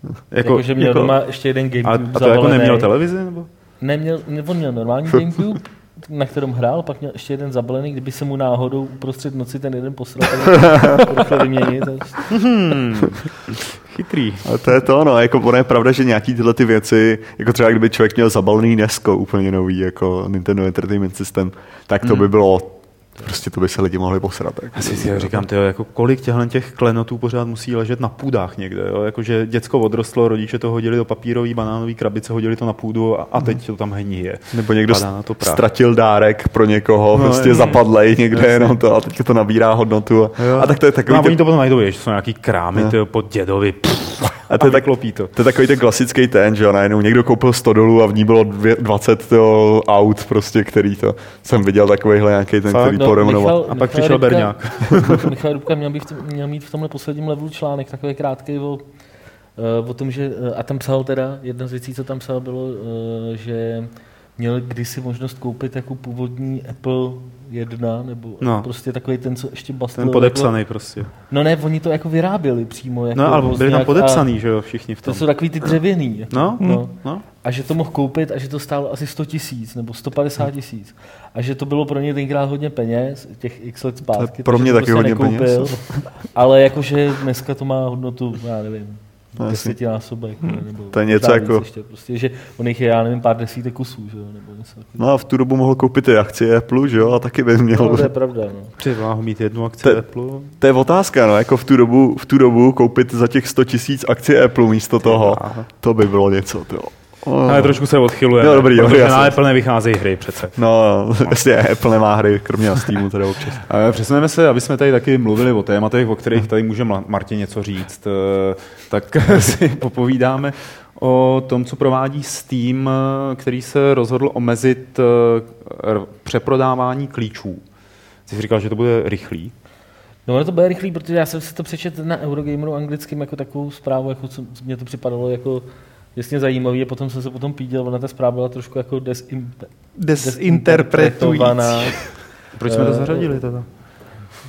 Jako, Jako, že měl jako, doma ještě jeden a, Gamecube a to jako neměl televizi? Nebo? Neměl, ne, on měl normální *laughs* Gamecube, na kterém hrál, pak měl ještě jeden zabalený, kdyby se mu náhodou uprostřed noci ten jeden posral, tak *laughs* to rychle vyměnit. a- Chytrý. ale to je to, no, jako ono je pravda, že nějaký tyhle ty věci, jako třeba kdyby člověk měl zabalený Nesko úplně nový, jako Nintendo Entertainment System, tak to by bylo, prostě to by se lidi mohli posrat. Tak. Já si říkám, tyjo, jako kolik těchto těch klenotů pořád musí ležet na půdách někde. Jo? Jako, že děcko odrostlo, rodiče to hodili do papírové banánové krabice, hodili to na půdu a, a teď to tam hníje. Nebo někdo na to prach. ztratil dárek pro někoho, No, no, prostě zapadlej někde Jasně. jenom to a teď to nabírá hodnotu. A, Jo. a tak to je No takový, a oni to potom najdou, že jsou nějaký krámy Jo. tyjo, pod dědovi. Pff, a to je, tak, klopí to. to je takový ten klasický ten, že jo, najednou někdo koupil 100 dolů a v ní bylo dvě- 20 to aut, prostě, který to, jsem viděl takovýhle nějaký ten, Fakt? který No, poremenoval. A pak přišel Rybka, *laughs* Michal Rybka měl, být v tom, měl mít v tomhle posledním levelu článek, takový krátký o, eh, o tom, že, eh, a tam psal teda, jedna z věcí, co tam psal, bylo, eh, že měl kdysi možnost koupit jako původní Apple 1, nebo No. prostě takový ten, co ještě bastil. Ten podepsaný prostě. Jako, no ne, oni to jako vyráběli přímo. Jako No, ale byli tam podepsaný, že jo, všichni v A tom. to jsou takový ty dřevěný. No, No. no. A že to mohl koupit a že to stálo asi 100 tisíc nebo 150 tisíc. A že to bylo pro ně tenkrát hodně peněz, těch x let zpátky. pro mě taky prostě hodně peněz. *laughs* Ale jakože dneska to má hodnotu, já nevím, No, desetinásobek. Nebo To je něco jako- Ještě, prostě, že on jich je, já nevím, pár desítek kusů, že jo, nebo něco. No a v tu dobu mohl koupit i akcie Apple, že jo, a taky by měl. No, to je pravda, no. Přivá ho mít jednu akci To- Apple. To je otázka, no, jako v tu dobu, v tu dobu koupit za těch 100 tisíc akcie Apple místo toho, Aha. to by bylo něco, to. Ale trošku se odchyluje. Jo, dobrý, dobrý, protože jasně. na Apple nevycházejí hry přece. No, *laughs* jasně, Apple nemá hry, kromě na Steamu teda občas. Přesuneme se, aby jsme tady taky mluvili o tématech, o kterých tady může Ma- Martin něco říct, eh, tak *laughs* si popovídáme o tom, co provádí Steam, eh, který se rozhodl omezit eh, přeprodávání klíčů. Ty jsi říkal, že to bude rychlý. No ono to bude rychlý, protože já jsem si to přečetl na Eurogameru anglickým jako takovou zprávu, jako co, co mě to připadalo jako jasně zajímavý a potom jsem se potom píděl, ona ta zpráva byla trošku jako desim, desinterpretovaná. Proč jsme to Eh, zařadili teda?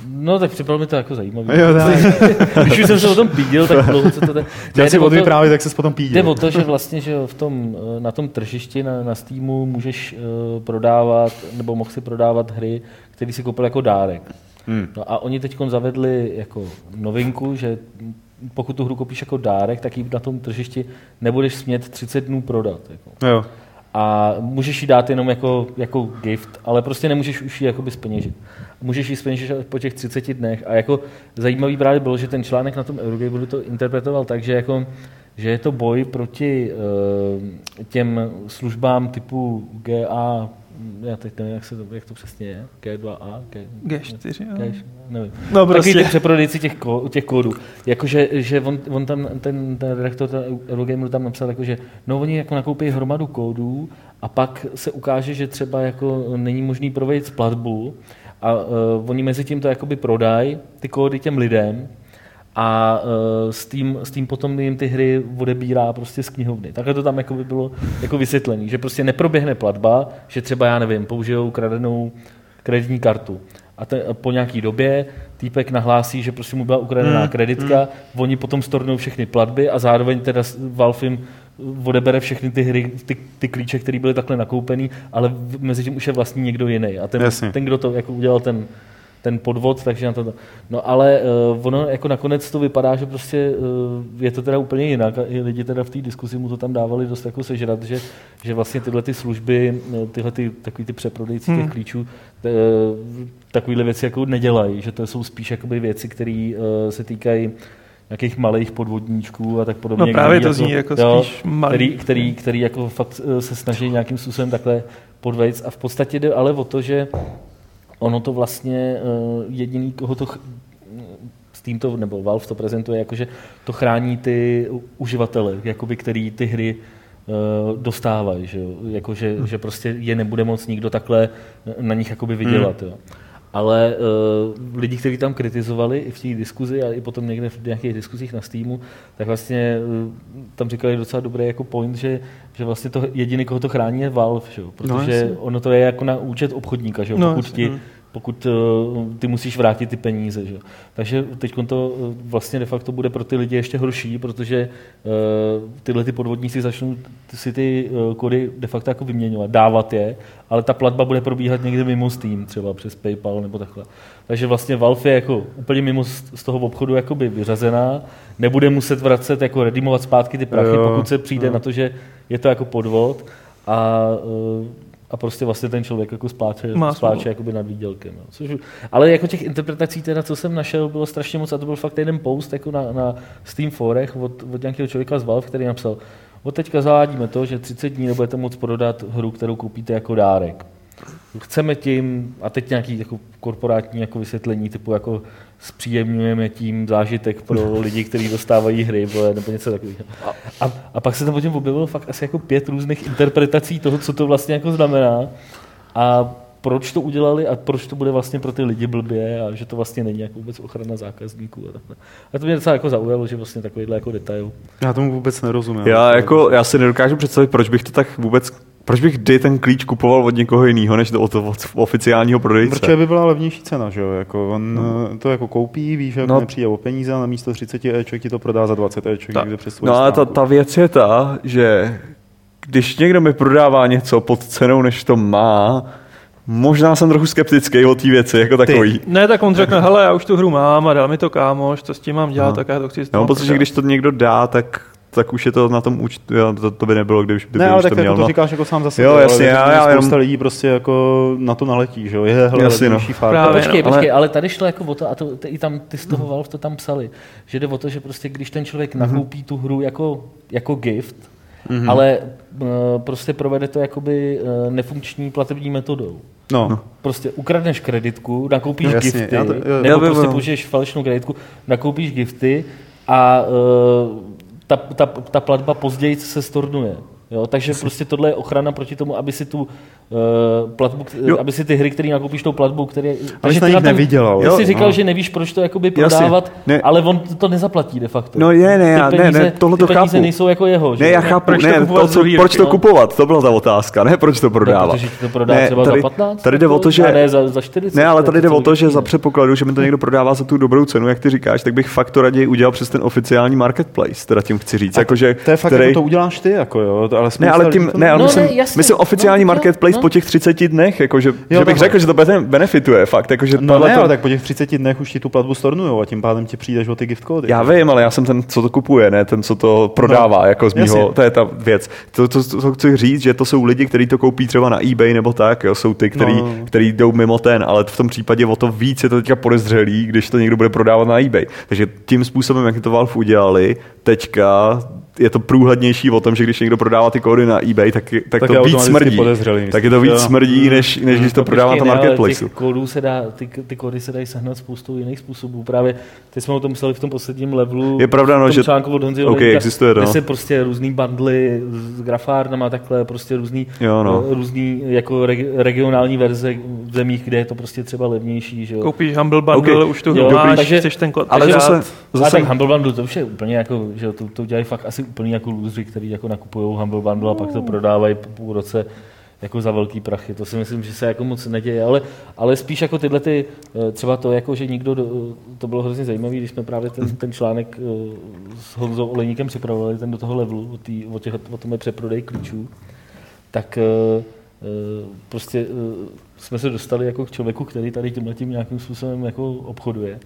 No tak připadalo mi to jako zajímavý. Jo, tak. *laughs* Když už jsem se o tom píděl, tak dlouho co to tak... *laughs* Chtěl si jde o to- odvyprávět, tak se potom Jde píděl. o to, že vlastně že v tom, eh, na tom tržišti na, na Steamu můžeš uh, prodávat, nebo mohl si prodávat hry, které si koupil jako dárek. Hmm. No a oni teď zavedli jako novinku, že pokud tu hru koupíš jako dárek, tak ji na tom tržišti nebudeš smět 30 dnů prodat. Jako. Jo. A můžeš ji dát jenom jako, jako gift, ale prostě nemůžeš už ji jakoby speněžit. Můžeš ji speněžit po těch 30 dnech. A jako zajímavý právě bylo, že ten článek na tom Eurogameru to interpretoval tak, že, jako, že je to boj proti uh, těm službám typu GA, já teď nevím, jak, se to, jak to přesně je, G2A, G, G4, jo. G, nevím. No Taky prostě. ty přeprodejci těch, kó, těch kódů. Jakože že on, on tam, ten, ten redaktor Eurogameru tam napsal, jako, že no oni jako nakoupí hromadu kódů a pak se ukáže, že třeba jako není možný provejít platbu a uh, oni mezi tím to jakoby prodají, ty kódy těm lidem a uh, s, tím, s tím potom jim ty hry odebírá prostě z knihovny. Takhle to tam jako by bylo jako vysvětlené, že prostě neproběhne platba, že třeba, já nevím, použijou kradenou kreditní kartu. A te, po nějaký době týpek nahlásí, že prostě mu byla ukradená Hmm, kreditka, oni potom stornou všechny platby a zároveň teda Valve jim odebere všechny ty hry, ty, ty klíče, které byly takhle nakoupený, ale mezi tím už je vlastní někdo jiný. A ten, Jasně. ten kdo to jako udělal ten, ten podvod, takže na to... No ale uh, ono jako nakonec to vypadá, že prostě uh, je to teda úplně jinak a i lidi teda v té diskusi mu to tam dávali dost jako sežrat, že, že vlastně tyhle ty služby, eh, tyhle ty, takový ty přeprodejci těch Hmm. klíčů, t- eh, takovýhle věci jako nedělají, že to jsou spíš jakoby věci, které uh, se týkají nějakých malých podvodníčků a tak podobně. No právě to zní jako jo, spíš malý. který, který, který jako fakt se snaží nějakým způsobem takhle pod vejc a v podstatě jde ale o to, že ono to vlastně uh, jediný, koho to ch- Steam to, nebo Valve to prezentuje, jakože to chrání ty uživatele, jakoby, který ty hry uh, dostávají, že, jo? Jako, že, hmm. že prostě je nebude moc nikdo takhle na nich jakoby vydělat. Hmm. Jo? Ale uh, lidi, kteří tam kritizovali i v té diskuzi a i potom někde v nějakých diskuzích na Steamu, tak vlastně uh, tam říkali docela dobrý jako point, že, že vlastně to jediný, koho to chrání, je Valve, že? protože no, ono to je jako na účet obchodníka, že? No, pokud ti hmm pokud uh, ty musíš vrátit ty peníze. Že? Takže teď to uh, vlastně de facto bude pro ty lidi ještě horší, protože uh, tyhle ty podvodníci začnou si ty kody de facto jako vyměňovat, dávat je, ale ta platba bude probíhat někde mimo Steam, třeba přes PayPal nebo takhle. Takže vlastně Valve je jako úplně mimo z toho obchodu jakoby vyřazená, nebude muset vracet, jako redimovat zpátky ty prachy, jo, pokud se přijde jo. na to, že je to jako podvod a a prostě vlastně ten člověk jako spláče, Má spláče jakoby nad výdělkem. No. Což, ale jako těch interpretací teda, co jsem našel, bylo strašně moc a to byl fakt jeden post jako na, na Steam forech od, od nějakého člověka z Valve, který napsal, od teďka zavádíme to, že 30 dní nebudete moc prodat hru, kterou koupíte jako dárek. Chceme tím, a teď nějaký jako korporátní jako vysvětlení, typu jako zpříjemňujeme tím zážitek pro *laughs* lidi, kteří dostávají hry nebo něco takového. A, a pak se tam potom objevilo fakt asi jako pět různých interpretací toho, co to vlastně jako znamená a proč to udělali a proč to bude vlastně pro ty lidi blbě a že to vlastně není jako vůbec ochrana zákazníků. A, takhle. a to mě docela jako zaujalo, že vlastně takovýhle jako detail. Já tomu vůbec nerozumím. Já, jako, já si nedokážu představit, proč bych to tak vůbec proč bych kdy ten klíč kupoval od někoho jiného, než od, od oficiálního prodejce? Protože by byla levnější cena, že jo? Jako on no. to jako koupí, víš, že no. nepřijde o peníze a na místo 30 Eček ti to prodá za 20 Eček někde přes No ale ta, ta věc je ta, že když někdo mi prodává něco pod cenou, než to má, Možná jsem trochu skeptický o té věci jako takový. Ty. Ne, tak on řekne, hele, já už tu hru mám a dal mi to kámoš, co s tím mám dělat, no. tak já to chci No, protože když to někdo dá, tak tak už je to na tom účtu, to, to by nebylo, kdyby, kdyby ne, ale už tak to měl. to no. říkáš jako sám za sebe. Jo, jasně, já, já, spousta jenom... lidí prostě jako na to naletí, že jo, je hele, jasně, no. Právě, počkej, no, počkej, ale... ale tady šlo jako o to, a to, i tam ty z toho Valve to tam psali, že jde o to, že prostě když ten člověk mm-hmm. nakoupí tu hru jako, jako gift, mm-hmm. ale uh, prostě provede to jakoby uh, nefunkční platební metodou. No. no. Prostě ukradneš kreditku, nakoupíš no, jasně, gifty, to, jo, nebo prostě použiješ falešnou kreditku, nakoupíš gifty a uh, ta, ta, ta platba později se stornuje. Jo, takže prostě tohle je ochrana proti tomu, aby si tu uh, platbu, jo. aby si ty hry, které nakoupíš tou platbou, které... Ale jsi na nich nevydělal. Ty jsi říkal, no. že nevíš, proč to jakoby prodávat, ne. ale on to nezaplatí de facto. No je, ne, já, peníze, ne, ne, tohle to chápu. nejsou jako jeho. Že? Ne, já chápu, proč, ne, to, to co, proč to no? kupovat, to byla ta otázka, ne proč to prodávat. Ne, protože to prodá ne, třeba tady, za 15? Tady jde o to, že... Ne, za, za 40. Ne, ale tady jde o to, že za předpokladu, že mi to někdo prodává za tu dobrou cenu, jak ty říkáš, tak bych fakt to raději udělal přes ten oficiální marketplace, teda tím chci říct. Jakože, to je fakt, jako to uděláš ty, jako jo, ale ne, ale tím, ne, ale no, myslím, ne, myslím oficiální no, marketplace no. po těch 30 dnech, jakože, jo, že bych řekl, že to benefituje fakt. Jako, že no ne, to... ale tak po těch 30 dnech už ti tu platbu stornujou a tím pádem ti přijdeš o ty gift kódy. Já vím, ale já jsem ten, co to kupuje, ne ten, co to prodává, no, jako z mýho, to je ta věc. To, to, to, to, chci říct, že to jsou lidi, kteří to koupí třeba na eBay nebo tak, jo, jsou ty, který, no. který jdou mimo ten, ale v tom případě o to víc je to teďka podezřelý, když to někdo bude prodávat na eBay. Takže tím způsobem, jak to Valve udělali, teďka je to průhlednější o tom, že když někdo prodává ty kódy na eBay, tak, tak, tak to víc smrdí. Tak je to víc jo. smrdí, než, než když to prodává na marketplace. Kódů se dá, ty, ty kódy se dají sehnat spoustou jiných způsobů. Právě teď jsme o tom mysleli v tom posledním levelu. Je pravda, no, že článku od Honzi okay, existuje, no. se prostě různý bundly s grafárnama, takhle prostě různý, jo, no. různý jako regionální verze v zemích, kde je to prostě třeba levnější. Že jo. Koupíš Humble Bundle, okay. už to jo, máš, takže, chceš ten kód. Ale zase, zase, tak Humble Bundle to už je úplně jako, že to, to dělají fakt asi úplný jako lůzři, kteří jako nakupují Humble Bundle a pak to prodávají po půl roce jako za velký prachy. To si myslím, že se jako moc neděje, ale, ale spíš jako tyhle ty, eh, třeba to, jako, že nikdo, to bylo hrozně zajímavé, když jsme právě ten, ten článek eh, s Honzou Olejníkem připravovali, ten do toho levelu, o, tý, o, těch, o tom je přeprodej klíčů, tak eh, prostě jsme se dostali jako k člověku, který tady tímhle tím nějakým způsobem jako obchoduje.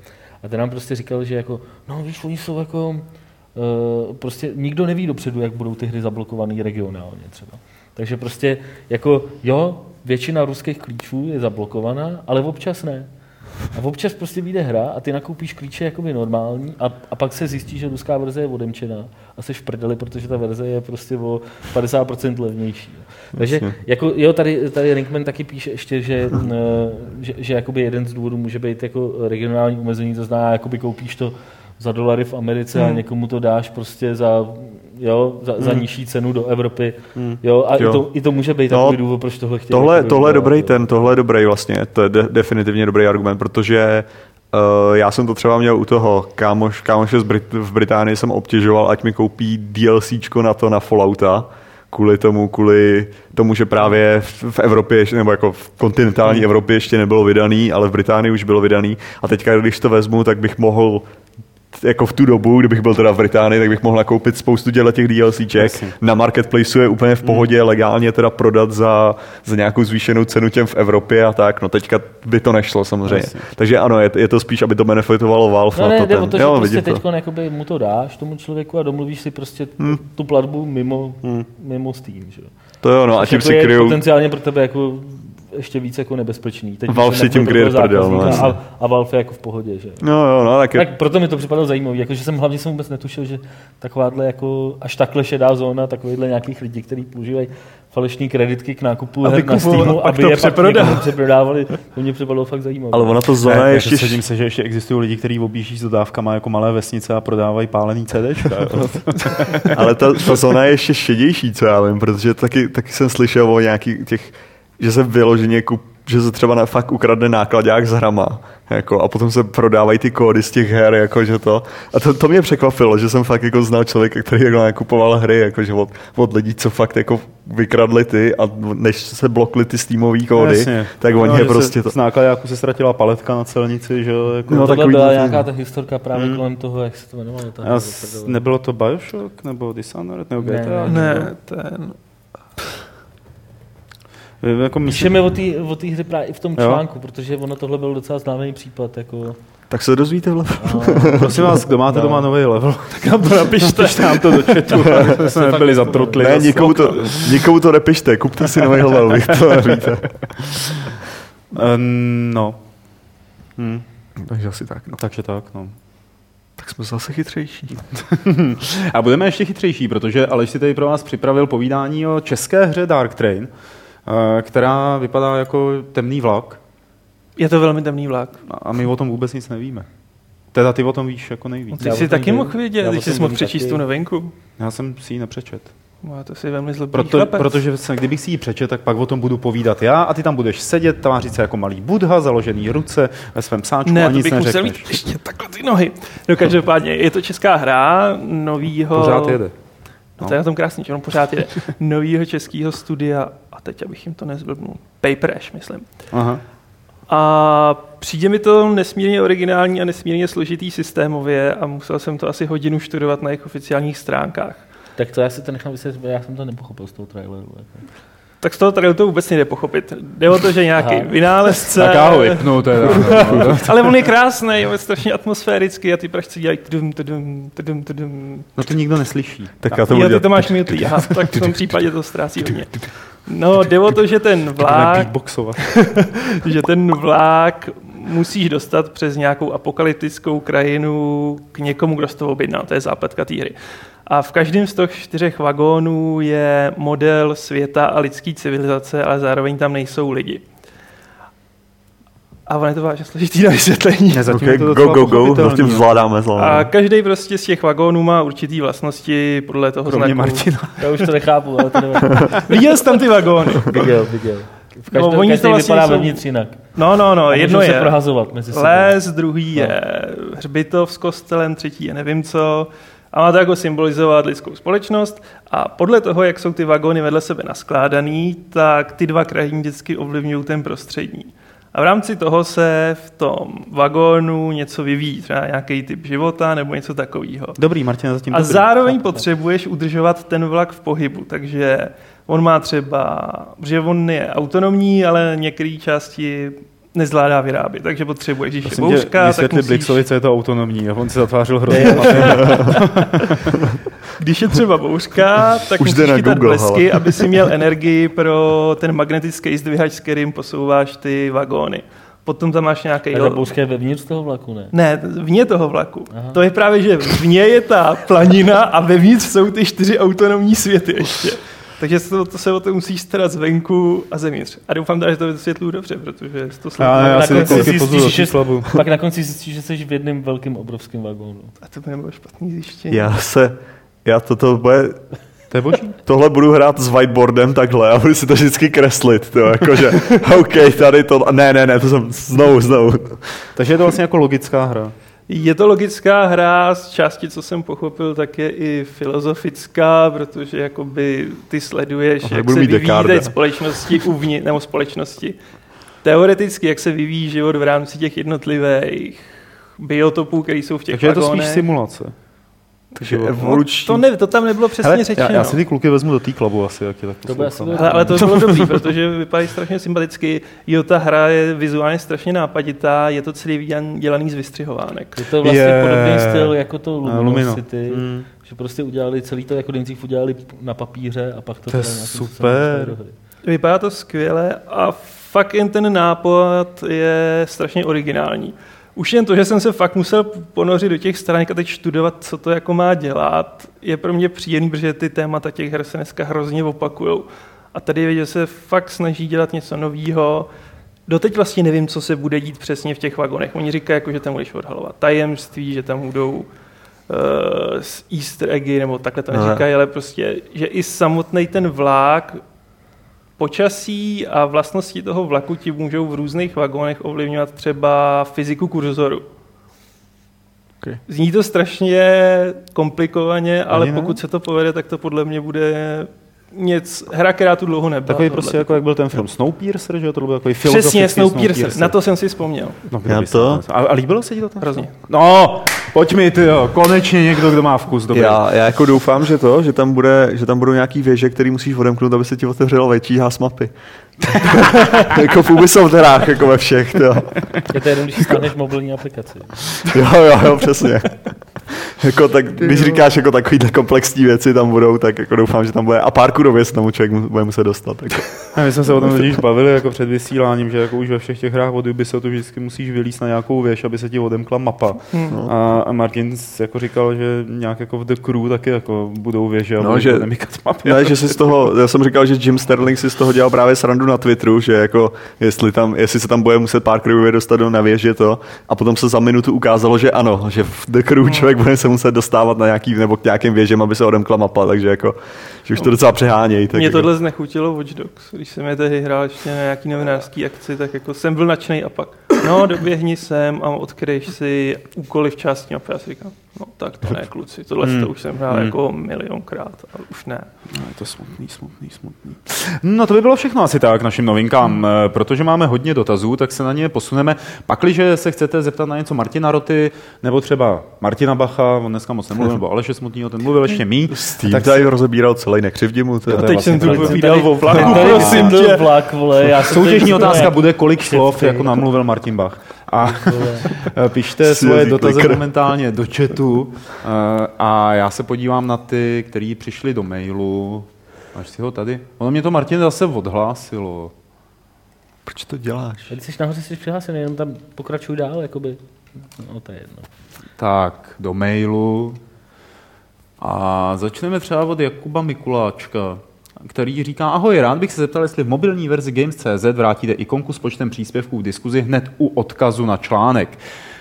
A ten nám prostě říkal, že jako, no víš, oni jsou jako, prostě nikdo neví dopředu, jak budou ty hry zablokované regionálně třeba. Takže prostě jako jo, většina ruských klíčů je zablokovaná, ale občas ne. A občas prostě vyjde hra a ty nakoupíš klíče jakoby normální a, a pak se zjistí, že ruská verze je odemčená a jsi v prdeli, protože ta verze je prostě o 50% levnější. Takže jako, jo, tady, tady Rinkman taky píše ještě, že, n, že, že jakoby jeden z důvodů může být jako regionální omezení, to znamená, jakoby koupíš to za dolary v Americe a Hmm. někomu to dáš prostě za, jo, za, za Hmm. nižší cenu do Evropy. Hmm. Jo, a Jo. I, to, i to může být No, takový důvod, proč tohle chtějí. Tohle, jakoby tohle je dobrý jo. ten, tohle je dobrý vlastně, to je de- definitivně dobrý argument, protože uh, já jsem to třeba měl u toho kámoš, kámoše z Brit- v Británii jsem obtěžoval, ať mi koupí DLCčko na to na Fallouta, kvůli tomu, kvůli tomu, že právě v Evropě, nebo jako v kontinentální Evropě ještě nebylo vydaný, ale v Británii už bylo vydaný a teďka, když to vezmu, tak bych mohl jako v tu dobu, kdybych byl teda v Británii, tak bych mohl nakoupit spoustu těle těch DLCček. Jasně. Na marketplaceu je úplně v pohodě legálně teda prodat za, za nějakou zvýšenou cenu těm v Evropě a tak. No teďka by to nešlo samozřejmě. Jasně. Takže ano, je, je to spíš, aby to benefitovalo Valve No na ne, to jde ten. o to, že jo, prostě teď to. mu to dáš tomu člověku a domluvíš si prostě Hmm. tu, platbu mimo, Hmm. mimo Steam. Že? jo. To jo, no a tím jako si kryjou. potenciálně pro tebe jako ještě víc jako nebezpečný. Teď Valve si tím kryje prdel, no, a, a Valve je jako v pohodě. Že? No jo, no tak, je, Tak proto mi to připadalo zajímavé, jakože jsem hlavně jsem vůbec netušil, že takováhle jako až takhle šedá zóna takovýchhle nějakých lidí, kteří používají falešní kreditky k nákupu Aby her na Steamu, pak aby to je pak přeprodali. někomu přeprodávali, to mě připadalo fakt zajímavé. ale ona to zóna Ne, je ještě... Sedím se, že ještě existují lidi, kteří objíždí s dodávkama jako malé vesnice a prodávají pálený jo. *laughs* *laughs* Ale ta, ta zóna je ještě šedější, co já vím, protože taky, taky jsem slyšel o nějakých těch, že se vyloženě kup, že se třeba na, fakt ukradne nákladák s hrama. Jako, a potom se prodávají ty kódy z těch her, jako, že to. A to, to mě překvapilo, že jsem fakt jako znal člověka, který jako nakupoval hry, jako, že od, od lidí, co fakt jako vykradli ty a než se blokly ty Steamové kódy, Jasně. tak oni No, je prostě se, to. Z nákladáku se ztratila paletka na celnici, že jo, jako... No, No, tohle byla nějaká ta historka právě Hmm. kolem toho, jak se to jmenovalo. Ta Já s- nebylo to Bioshock nebo Dishonored nebo Ne, GTA? Ne, ten... Jako myslím, Píšeme o té o hře právě i v tom Jo. článku, protože ono tohle byl docela známý případ. Jako, Tak se dozvíte vlevo. a, *laughs* prosím vás, kdo máte No. doma nový level, *laughs* Tak nám to napište. pište nám to do chatu, *laughs* aby jsme nebyli zatrotli. Ne, za nikomu to, nikomu to nepište, kupte si nový level, vy to nevíte. No. Hm, Takže asi tak, no. takže tak, no. Tak jsme zase chytřejší. A budeme ještě chytřejší, protože Aleš si tady pro vás připravil povídání o české hře Dark Train, která vypadá jako temný vlak Je to velmi temný vlak. a my o tom vůbec nic nevíme. Teda ty o tom víš jako nejvíc. Ty Já jsi taky mohl Já vědět, když jsi mohl přečíst taky. tu novinku. Já jsem si ji nepřečet. Má to si velmi zlobný Proto, chlapec. protože se, kdybych si ji přečet, tak pak o tom budu povídat já a ty tam budeš sedět, tvářit se jako malý budha, založený ruce ve svém sáčku Ne, a to nic bych musel mít ještě takhle ty nohy. No každopádně, je to česká hra novýho... Pořád jede. No. to je na tom krásný, že on pořád jede. *laughs* Novýho českého studia, teď abych jim to nezblbnul, Paper Ash, myslím. Aha. A přijde mi to nesmírně originální a nesmírně složitý systémově a musel jsem to asi hodinu studovat na jejich oficiálních stránkách. tak to já si to nechám vysvětlit, já jsem to nepochopil z toho traileru. Jako. Tak z toho traileru to vůbec nejde pochopit. Jde o to, že nějaký Aha. vynálezce... Tak já ho vypnu teda. *laughs* Ale on je krásný, je strašně atmosférický a ty pražci dělají tudum, tudum, tudum, tudum. No to nikdo neslyší. Tak já to budu ty to dělat. máš mutý, tak v tom *laughs* případě to ztrácí hodně. No, jde o to, že ten *laughs* vlák, *laughs* že ten vlák musíš dostat přes nějakou apokalyptickou krajinu k někomu, kdo z toho objednal. To je zápletka té hry. A v každém z těch čtyřech vagónů je model světa a lidské civilizace, ale zároveň tam nejsou lidi. A ono je to vážně složitý na vysvětlení. Ne, zatím Okay, je to go, go, go, pochopitelný, zatím zvládáme zvládáme. A každý prostě z těch vagónů má určitý vlastnosti podle toho Kromě znaku. Martina. *laughs* Já už to nechápu, ale to. *laughs* Viděl jsi tam ty vagóny? Viděl, viděl. V No, každém oni no, to vlastně vypadá jsou- vevnitř jinak. No, no, no, A jedno můžou se je prohazovat mezi sebou. les, druhý No. je hřbitov s kostelem, třetí je nevím co. A má to jako symbolizovat lidskou společnost. A podle toho, jak jsou ty vagóny vedle sebe naskládaný, tak ty dva krajiny vždycky ovlivňují ten prostřední. A v rámci toho se v tom vagónu něco vyvíjí, třeba nějaký typ života nebo něco takového. Dobrý, Martin, zatím A dobrý. zároveň potřebuješ udržovat ten vlak v pohybu, takže on má třeba, že on je autonomní, ale některé části nezvládá vyrábět, takže potřebuješ, když je Prosím tě, bouřka, tak musíš, Blixovi, co je to autonomní. A on si zatvářil hrozně. *laughs* když je třeba bouřka, tak Už musíš na chytat Google, blesky, hele. aby si měl energii pro ten magnetický zdvihač, s kterým posouváš ty vagóny. potom tam máš nějaký... A ta bouřka je vevnitř toho vlaku, ne? Ne, vně toho vlaku. Aha. To je právě, že vně je ta planina a vevnitř jsou ty čtyři autonomní světy ještě. Takže se to, to se o to musíš starat zvenku a zevnitř. A doufám teda, že to vysvětluju dobře, protože to Já, já na si konci zjistíš, že-. *laughs* Pak na konci zjistíš, že jsi v jednom velkém obrovském vagónu. A to by nebylo špatný zjištění. Já se, já toto bude, To je boží. tohle budu hrát s whiteboardem takhle a budu si to vždycky kreslit, to jakože, *laughs* OK, tady to, ne, ne, ne, to jsem znovu, znovu. Takže je to vlastně jako logická hra. Je to logická hra, z části, co jsem pochopil, tak je i filozofická, protože jakoby ty sleduješ, jak se vyvíjí teď společnosti uvnitř, nebo společnosti. Teoreticky, jak se vyvíjí život v rámci těch jednotlivých biotopů, které jsou v těch Takže je to spíš simulace. Takže No, evoluční. To, ne, to tam nebylo přesně Hele, řečeno. já, já si ty kluky vezmu do té klabu asi, jak je tak To by asi poslouchám. bylo- Ale, ale to bylo dobrý, *laughs* protože vypadají strašně sympaticky. Jo, ta hra je vizuálně strašně nápaditá, je to celý dělan- dělaný z vystřihovánek. Je to vlastně Je. podobný styl jako to Lumino. Luminosity, Mm. že prostě udělali celý to, jako nejdřív udělali na papíře a pak to, To je super. Vypadá to skvěle a fakt jen ten nápad je strašně originální. Už jen to, že jsem se fakt musel ponořit do těch stránek a teď studovat, co to jako má dělat, je pro mě příjemný, protože ty témata těch her se dneska hrozně opakujou. A tady je že se fakt snaží dělat něco nového. Doteď vlastně nevím, co se bude dít přesně v těch vagonech. Oni říkají, jako, že tam budeš odhalovat tajemství, že tam budou uh, easter eggy, nebo takhle to No. neříkají, ale prostě, že i samotný ten vlák počasí a vlastnosti toho vlaku ti můžou v různých vagónech ovlivňovat třeba fyziku kurzoru. Okay. Zní to strašně komplikovaně, ale Ani ne. pokud se to povede, tak to podle mě bude něco, hra, která tu dlouho nebyla. Takový tohle. prostě jako, jak byl ten film Snowpiercer, že jo? To byl takový filozofický Přesně, Snowpiercer, na to jsem si vzpomněl. No, Já to- A, a líbilo se ti to? tam? Hrozně. No, pojď mi, ty jo, konečně někdo, kdo má vkus, dobrý. Já, já jako doufám, že to, že tam, bude, že tam budou nějaký věže, který musíš odemknout, aby se ti otevřelo větší hás mapy. *laughs* jako v Ubisoft hrách, jako ve všech. To. Je to jenom, když stáhneš mobilní aplikaci. Jo, jo, jo, přesně. *laughs* jako tak, když říkáš jako takovýhle komplexní věci tam budou, tak jako doufám, že tam bude. A parkourově se tomu člověk bude muset dostat. Jako. A my jsme se o tom *laughs* totiž bavili jako před vysíláním, že jako už ve všech těch hrách od Ubisoftu vždycky musíš vylíst na nějakou věž, aby se ti odemkla mapa. Hmm. A, a Martin jako říkal, že nějak jako v The Crew taky jako budou věže a No, budou že- mapy. Ne, že si z *laughs* toho, já jsem říkal, že Jim Sterling si z toho dělal právě srandu na Twitteru, že jako jestli, tam, jestli se tam bude muset Parkerově dostat do na věži to a potom se za minutu ukázalo, že ano, že v The Crew člověk bude se muset dostávat na nějaký, nebo k nějakým věžem, aby se odemkla mapa, takže jako, že už to docela přehánějí. Tak Mě jako, tohle znechutilo Watch Dogs. Když jsem je tehdy hrál ještě na nějaký novinářský akci, tak jako jsem byl nadšený a pak, no doběhni sem a odkryješ si úkoly v části mapy. Já si říkám, no tak to ne kluci, tohle Hmm. to už jsem hrál Hmm. jako milionkrát, ale už ne. No, je to smutný, smutný, smutný. No to by bylo všechno asi tak našim novinkám. Eh, Protože máme hodně dotazů, tak se na ně posuneme. Pakliže se chcete zeptat na něco Martina Roty, nebo třeba Martina Bacha, on dneska moc nemluvil, nebo Aleše Smutnýho, ten mluvil ještě mí. Steve tak tady rozebíral celý, nekřivdi mu to. Teď vlastně jsem tu povídal o vlaku, prosím tě. vlak, vole, já Soutěžní otázka bude, kolik slov Kšefty. jako namluvil Martin Bach. A *laughs* pište svoje dotazy klikr. momentálně do chatu eh, a já se podívám na ty, který přišli do mailu. Až si ho tady. Ono mě to Martin zase odhlásilo. Proč to děláš? Když jsi nahoře, jsi přihlášený, jenom tam pokračuj dál, jakoby. No, to je jedno. Tak, do mailu. A začneme třeba od Jakuba Mikuláčka, který říká, ahoj, rád bych se zeptal, jestli v mobilní verzi Games.cz vrátíte ikonku s počtem příspěvků v diskuzi hned u odkazu na článek.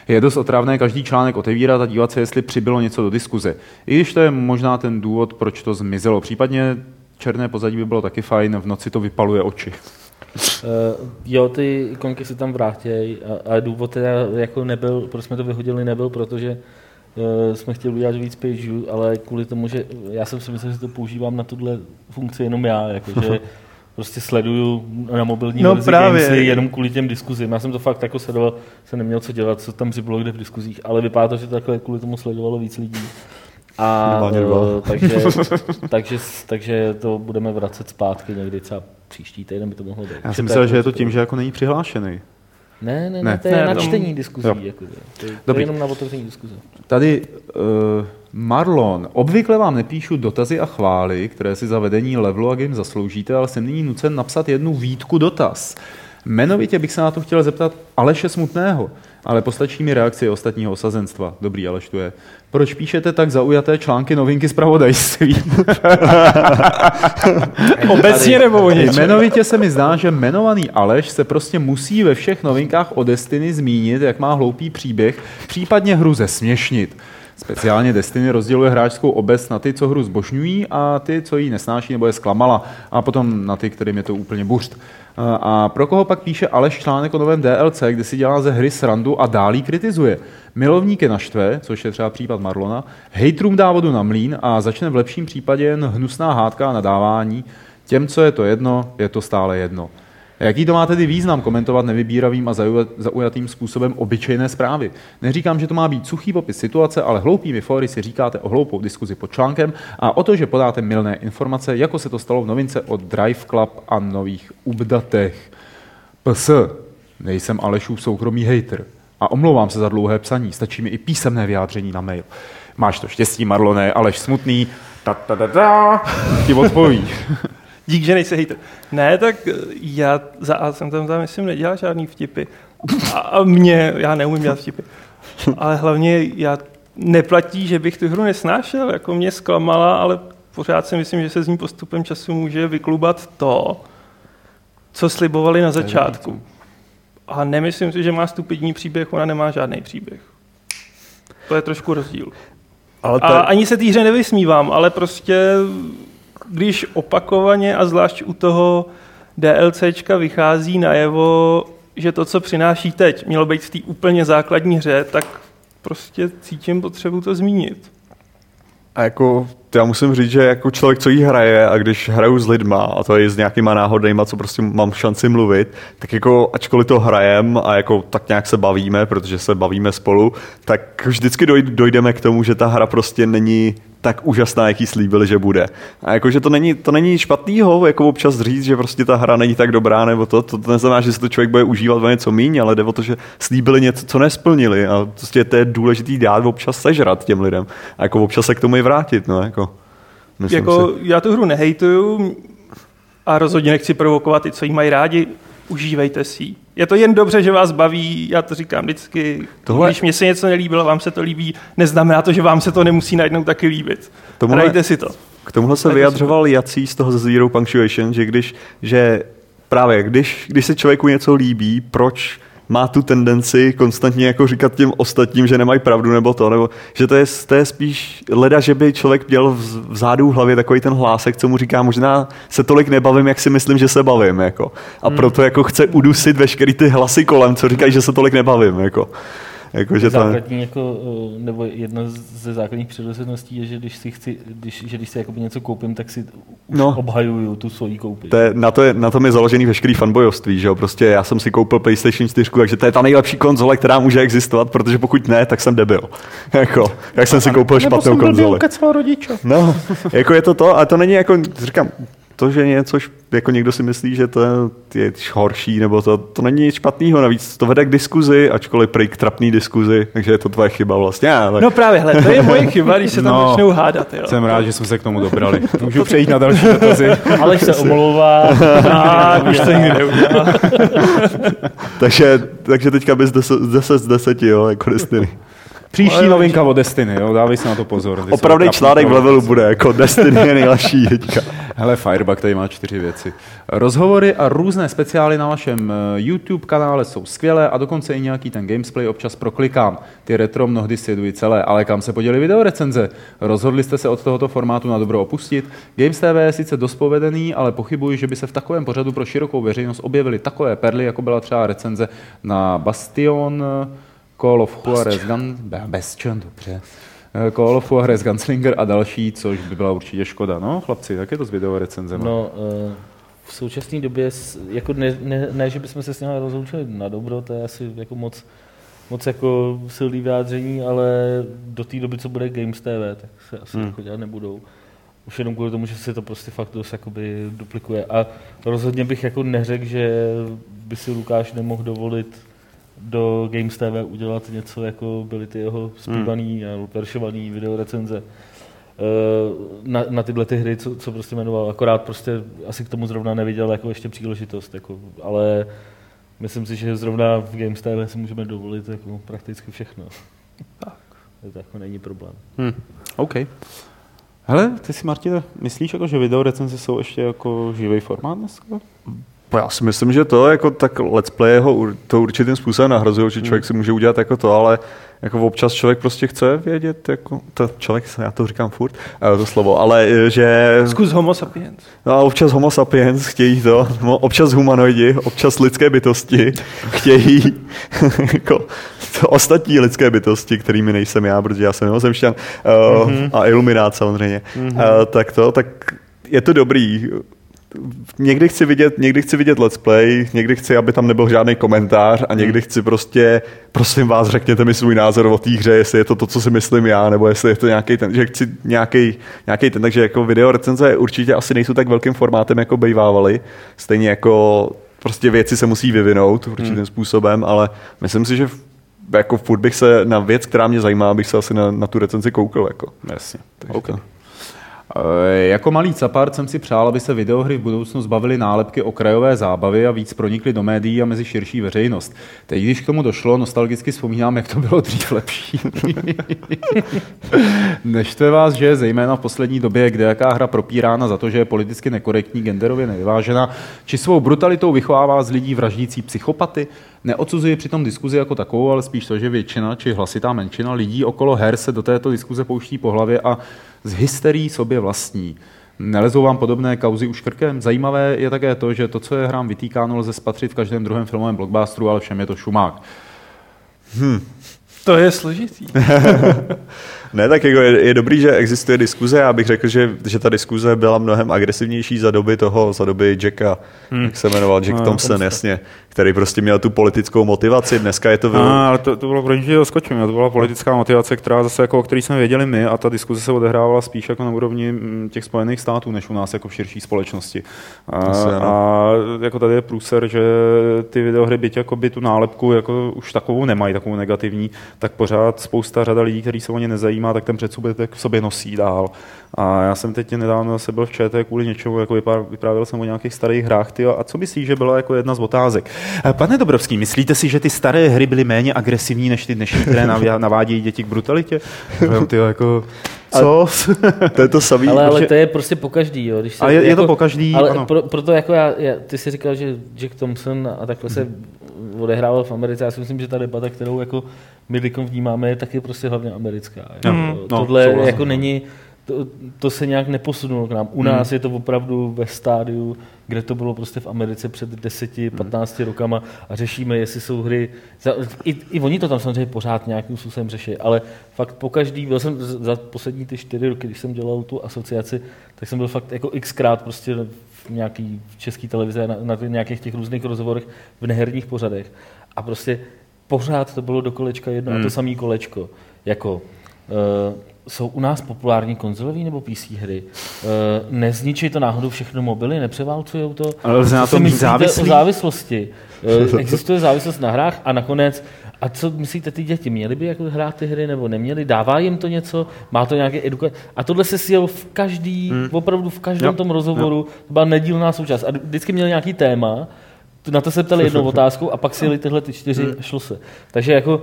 Je dost otravné každý článek otevírat a dívat se, jestli přibylo něco do diskuze. I když to je možná ten důvod, proč to zmizelo. Případně černé pozadí by bylo taky fajn, v noci to vypaluje oči. Uh, jo, ty ikonky se tam vrátějí a, a důvod teda jako nebyl, proč jsme to vyhodili, nebyl, protože jsme chtěli udělat víc pageů, ale kvůli tomu, že já jsem si myslel, že to používám na tuhle funkci jenom já, jakože *laughs* prostě sleduju na mobilní No verzi právě. Gamesy jenom kvůli těm diskuzím. Já jsem to fakt jako sledoval, jsem neměl co dělat, co tam přibylo kde v diskuzích, ale vypadá to, že takhle kvůli tomu sledovalo víc lidí. A uh, takže, *laughs* takže, takže to budeme vracet zpátky někdy třeba příští týden by to mohlo být. Já jsem myslel, že je to jako- tím, že jako není přihlášený. Ne, ne, ne, Ne. to je Ne, na tam- čtení diskuzí. Jo. Jako, to, je- to je Dobrý. jenom na otevření diskuze. Tady uh, Marlon, obvykle vám nepíšu dotazy a chvály, které si za vedení levelu a game zasloužíte, ale jsem nyní nucen napsat jednu výtku dotaz. Jmenovitě bych se na to chtěl zeptat Aleše Smutného, ale postačí mi reakce ostatního osazenstva. Dobrý, Aleš tu je. Proč píšete tak zaujaté články novinky z pravodajství? *laughs* Obecně nebo o něčem? Jmenovitě se mi zdá, že jmenovaný Aleš se prostě musí ve všech novinkách o Destiny zmínit, jak má hloupý příběh, případně hru zesměšnit. Speciálně Destiny rozděluje hráčskou obec na ty, co hru zbožňují a ty, co jí nesnáší nebo je zklamala a potom na ty, kterým je to úplně buřt. A pro koho pak píše Aleš článek o novém DLC, kde si dělá ze hry srandu a dálí kritizuje. Milovníky naštve, což je třeba případ Marlona, hejtrům dá vodu na mlín a začne v lepším případě jen hnusná hádka a nadávání. Těm, co je to jedno, je to stále jedno. Jaký to má tedy význam komentovat nevybíravým a zaujatým způsobem obyčejné zprávy? Neříkám, že to má být suchý popis situace, ale hloupými fóry si říkáte o hloupou diskuzi pod článkem a o to, že podáte milné informace, jako se to stalo v novince od Drive Club a nových updatech. PS. Nejsem Alešův soukromý hater. A omlouvám se za dlouhé psaní, stačí mi i písemné vyjádření na mail. Máš to štěstí, Marlone, Aleš smutný, ta, ta, ta, ta, ti odpoví. *laughs* Dík, že nejsi hejter. Ne, tak já za A jsem tam, tam myslím, nedělal žádný vtipy. A, a mě, já neumím dělat vtipy. Ale hlavně já neplatí, že bych tu hru nesnášel, jako mě zklamala, ale pořád si myslím, že se z ní postupem času může vyklubat to, co slibovali na začátku. A nemyslím si, že má stupidní příběh, ona nemá žádný příběh. To je trošku rozdíl. Ale to... A ani se té hře nevysmívám, ale prostě když opakovaně a zvlášť u toho DLCčka vychází najevo, že to, co přináší teď, mělo být v té úplně základní hře, tak prostě cítím potřebu to zmínit. A jako, já musím říct, že jako člověk, co jí hraje a když hraju s lidma, a to je s nějakýma náhodnýma, co prostě mám šanci mluvit, tak jako ačkoliv to hrajem a jako tak nějak se bavíme, protože se bavíme spolu, tak vždycky dojdeme k tomu, že ta hra prostě není tak úžasná, jaký slíbili, že bude. A jakože to není, to není špatnýho, jako občas říct, že prostě ta hra není tak dobrá, nebo to, to, to neznamená, že se to člověk bude užívat o něco míň, ale jde o to, že slíbili něco, co nesplnili a prostě to je důležitý dát občas sežrat těm lidem a jako občas se k tomu i vrátit, no, jako. Jako, si. já tu hru nehejtuju a rozhodně nechci provokovat ty, co jí mají rádi užívejte si Je to jen dobře, že vás baví, já to říkám vždycky. Tohle... Když mě se něco nelíbilo, vám se to líbí, neznamená to, že vám se to nemusí najednou taky líbit. Tomuhle... Hrajte si to. K tomuhle se vyjadřoval Jací z toho Zero Punctuation, že když, že právě když, když se člověku něco líbí, proč má tu tendenci konstantně jako říkat těm ostatním, že nemají pravdu nebo to, nebo že to je, to je spíš leda, že by člověk měl v, v zádu v hlavě takový ten hlásek, co mu říká, možná se tolik nebavím, jak si myslím, že se bavím, jako. A hmm. proto jako chce udusit veškerý ty hlasy kolem, co říkají, že se tolik nebavím, jako. Jako, že Základní, jako, eh, nebo jedna ze základních předosedností je, že když si, chci, když, že když si jakoby něco koupím, tak si už no, obhajuju tu svoji koupi. To je, na, to je, na tom je založený veškerý fanbojovství, že jo? Prostě já jsem si koupil PlayStation 4, takže to je ta nejlepší konzole, která může existovat, protože pokud ne, tak jsem debil. *laughs* jako, jak jsem si koupil špatnou konzoli. No, jako je to to, a to není jako, říkám, to, že něco, jako někdo si myslí, že to je horší, nebo to, to není nic špatného, navíc to vede k diskuzi, ačkoliv prý k trapný diskuzi, takže je to tvoje chyba vlastně. Ale... No právě, hle, to je moje chyba, když se tam no, začnou hádat. Jo. Jsem rád, že jsme se k tomu dobrali. *laughs* Můžu přejít na další dotazy. Ale se omlouvá. A *laughs* už to nikdy neudělá. *laughs* takže, takže teďka bys 10 z 10, jo, jako Destiny. Příští novinka o Destiny, jo, dávej si na to pozor. Opravdu článek v levelu bude, jako Destiny je nejlepší teďka. *laughs* Hele, Firebug tady má čtyři věci. Rozhovory a různé speciály na vašem eh, YouTube kanále jsou skvělé a dokonce i nějaký ten gamesplay občas proklikám. Ty retro mnohdy sleduji celé, ale kam se poděli video recenze? Rozhodli jste se od tohoto formátu na dobro opustit? Games TV je sice dost povedený, ale pochybuji, že by se v takovém pořadu pro širokou veřejnost objevily takové perly, jako byla třeba recenze na Bastion, Call of Juarez Gun... Bastion, dobře. Eh, Call of Juarez Gunslinger a další, což by byla určitě škoda. No, chlapci, jak je to s video recenzem? No, uh, v současné době, jako ne, ne, ne, že bychom se s nimi rozloučili na dobro, to je asi jako moc, moc jako silný vyjádření, ale do té doby, co bude Games TV, tak se asi hmm. jako dělat nebudou. Už jenom kvůli tomu, že se to prostě fakt dost jakoby duplikuje. A rozhodně bych jako neřekl, že by si Lukáš nemohl dovolit do Games TV udělat něco, jako byly ty jeho zpívaný hmm. a peršovaný videorecenze eh, na, na tyhle ty hry, co, co prostě jmenoval. Akorát prostě asi k tomu zrovna neviděl jako ještě příležitost. Jako, ale myslím si, že zrovna v Games TV si můžeme dovolit jako prakticky všechno. Tak. *laughs* To jako není problém. Hmm. OK. Hele, ty si, Martine, myslíš, jako, že video recenze jsou ještě jako živý formát dneska? No já si myslím, že to jako tak let's play ho to určitým způsobem nahrazuje, že člověk si může udělat jako to, ale jako občas člověk prostě chce vědět, jako to člověk, já to říkám furt, eh, to slovo, ale eh, že... Zkus homo sapiens. No a občas homo sapiens chtějí to, no, občas humanoidi, občas lidské bytosti chtějí *laughs* jako to ostatní lidské bytosti, kterými nejsem já, protože já jsem mimozemšťan uh, mm-hmm. a iluminát samozřejmě, mm-hmm. uh, tak to, tak je to dobrý někdy chci vidět, někdy chci vidět let's play, někdy chci, aby tam nebyl žádný komentář a někdy chci prostě, prosím vás, řekněte mi svůj názor o té hře, jestli je to to, co si myslím já, nebo jestli je to nějaký ten, že chci nějaký, nějaký ten, takže jako video recenze určitě asi nejsou tak velkým formátem, jako bývávaly, stejně jako prostě věci se musí vyvinout určitým hmm. způsobem, ale myslím si, že jako furt bych se na věc, která mě zajímá, bych se asi na, na tu recenzi koukal. Jako. Jasně. Takže okay. to. Eh, jako malý capart jsem si přál, aby se videohry v budoucnu zbavily nálepky okrajové zábavy a víc pronikly do médií a mezi širší veřejnost. Teď, když k tomu došlo, nostalgicky vzpomínám, jak to bylo dřív lepší. *laughs* Neštve vás, že zejména v poslední době, kde jaká hra propírána za to, že je politicky nekorektní, genderově nevyvážena, či svou brutalitou vychovává z lidí vraždící psychopaty, Neodsuzuji přitom diskuzi jako takovou, ale spíš to, že většina či hlasitá menšina lidí okolo her se do této diskuze pouští po hlavě a z hysterii sobě vlastní. Nelezou vám podobné kauzy už krkem? Zajímavé je také to, že to, co je hrám vytýkáno, lze spatřit v každém druhém filmovém blockbusteru, ale všem je to šumák. Hm. To je složitý. *laughs* Ne, tak jako je, je dobrý, že existuje diskuze. Já bych řekl, že, že ta diskuze byla mnohem agresivnější za doby toho, za doby Jacka, hmm. jak se jmenoval, Jack no, Thompson, jasně, který prostě měl tu politickou motivaci. Dneska je to... Byl... No, ale to, to bylo pro že skočím. To byla politická motivace, která zase, jako, o který jsme věděli my, a ta diskuze se odehrávala spíš jako na úrovni mm, těch Spojených států, než u nás jako v širší společnosti. A, Asi, a jako tady je průser, že ty videohry, byť jako by tu nálepku jako už takovou nemají, takovou negativní, tak pořád spousta řada lidí, kteří se o ně nezajímají, má, tak ten předsudek v sobě nosí dál. A já jsem teď nedávno zase byl v ČT kvůli něčemu, jako vyprávěl jsem o nějakých starých hrách. Tyjo, a co myslíš, že byla jako jedna z otázek? Eh, pane Dobrovský, myslíte si, že ty staré hry byly méně agresivní než ty dnešní, které *laughs* navádějí děti k brutalitě? *laughs* Tyjo, jako, co? to je to samý. Ale, ale to je prostě po každý, jo. Když se, a je, jako, je to po každý, Ale ano. Pro, proto jako já, já, ty jsi říkal, že Jack Thompson a takhle se odehrával v Americe. Já si myslím, že ta debata, kterou jako my vnímáme, je taky prostě hlavně americká. Mm. No, Tohle souhlasím. jako není, to, to se nějak neposunulo k nám. U nás hmm. je to opravdu ve stádiu, kde to bylo prostě v Americe před 10-15 hmm. rokama a řešíme, jestli jsou hry. I, I oni to tam samozřejmě pořád nějakým způsobem řeší, ale fakt po každý, byl jsem za poslední ty čtyři roky, když jsem dělal tu asociaci, tak jsem byl fakt jako xkrát prostě v nějaký v české televize, na, na nějakých těch různých rozhovorech v neherních pořadech. A prostě pořád to bylo do kolečka jedno hmm. a to hmm. samé kolečko. Jako uh, jsou u nás populární konzolové nebo PC hry? Uh, nezničí to náhodou všechno mobily, nepřeválcují to? Ale lze na tom závislí? o závislosti. Uh, *laughs* existuje závislost na hrách a nakonec a co myslíte ty děti? Měly by jako hrát ty hry nebo neměly? Dává jim to něco? Má to nějaké edukace? A tohle se sjel v každý, hmm. opravdu v každém jo. tom rozhovoru. Jo. To byla nedílná součást. A vždycky měl nějaký téma na to se ptali jednou *laughs* otázkou a pak si jeli tyhle ty čtyři hmm. šlo se. Takže jako uh,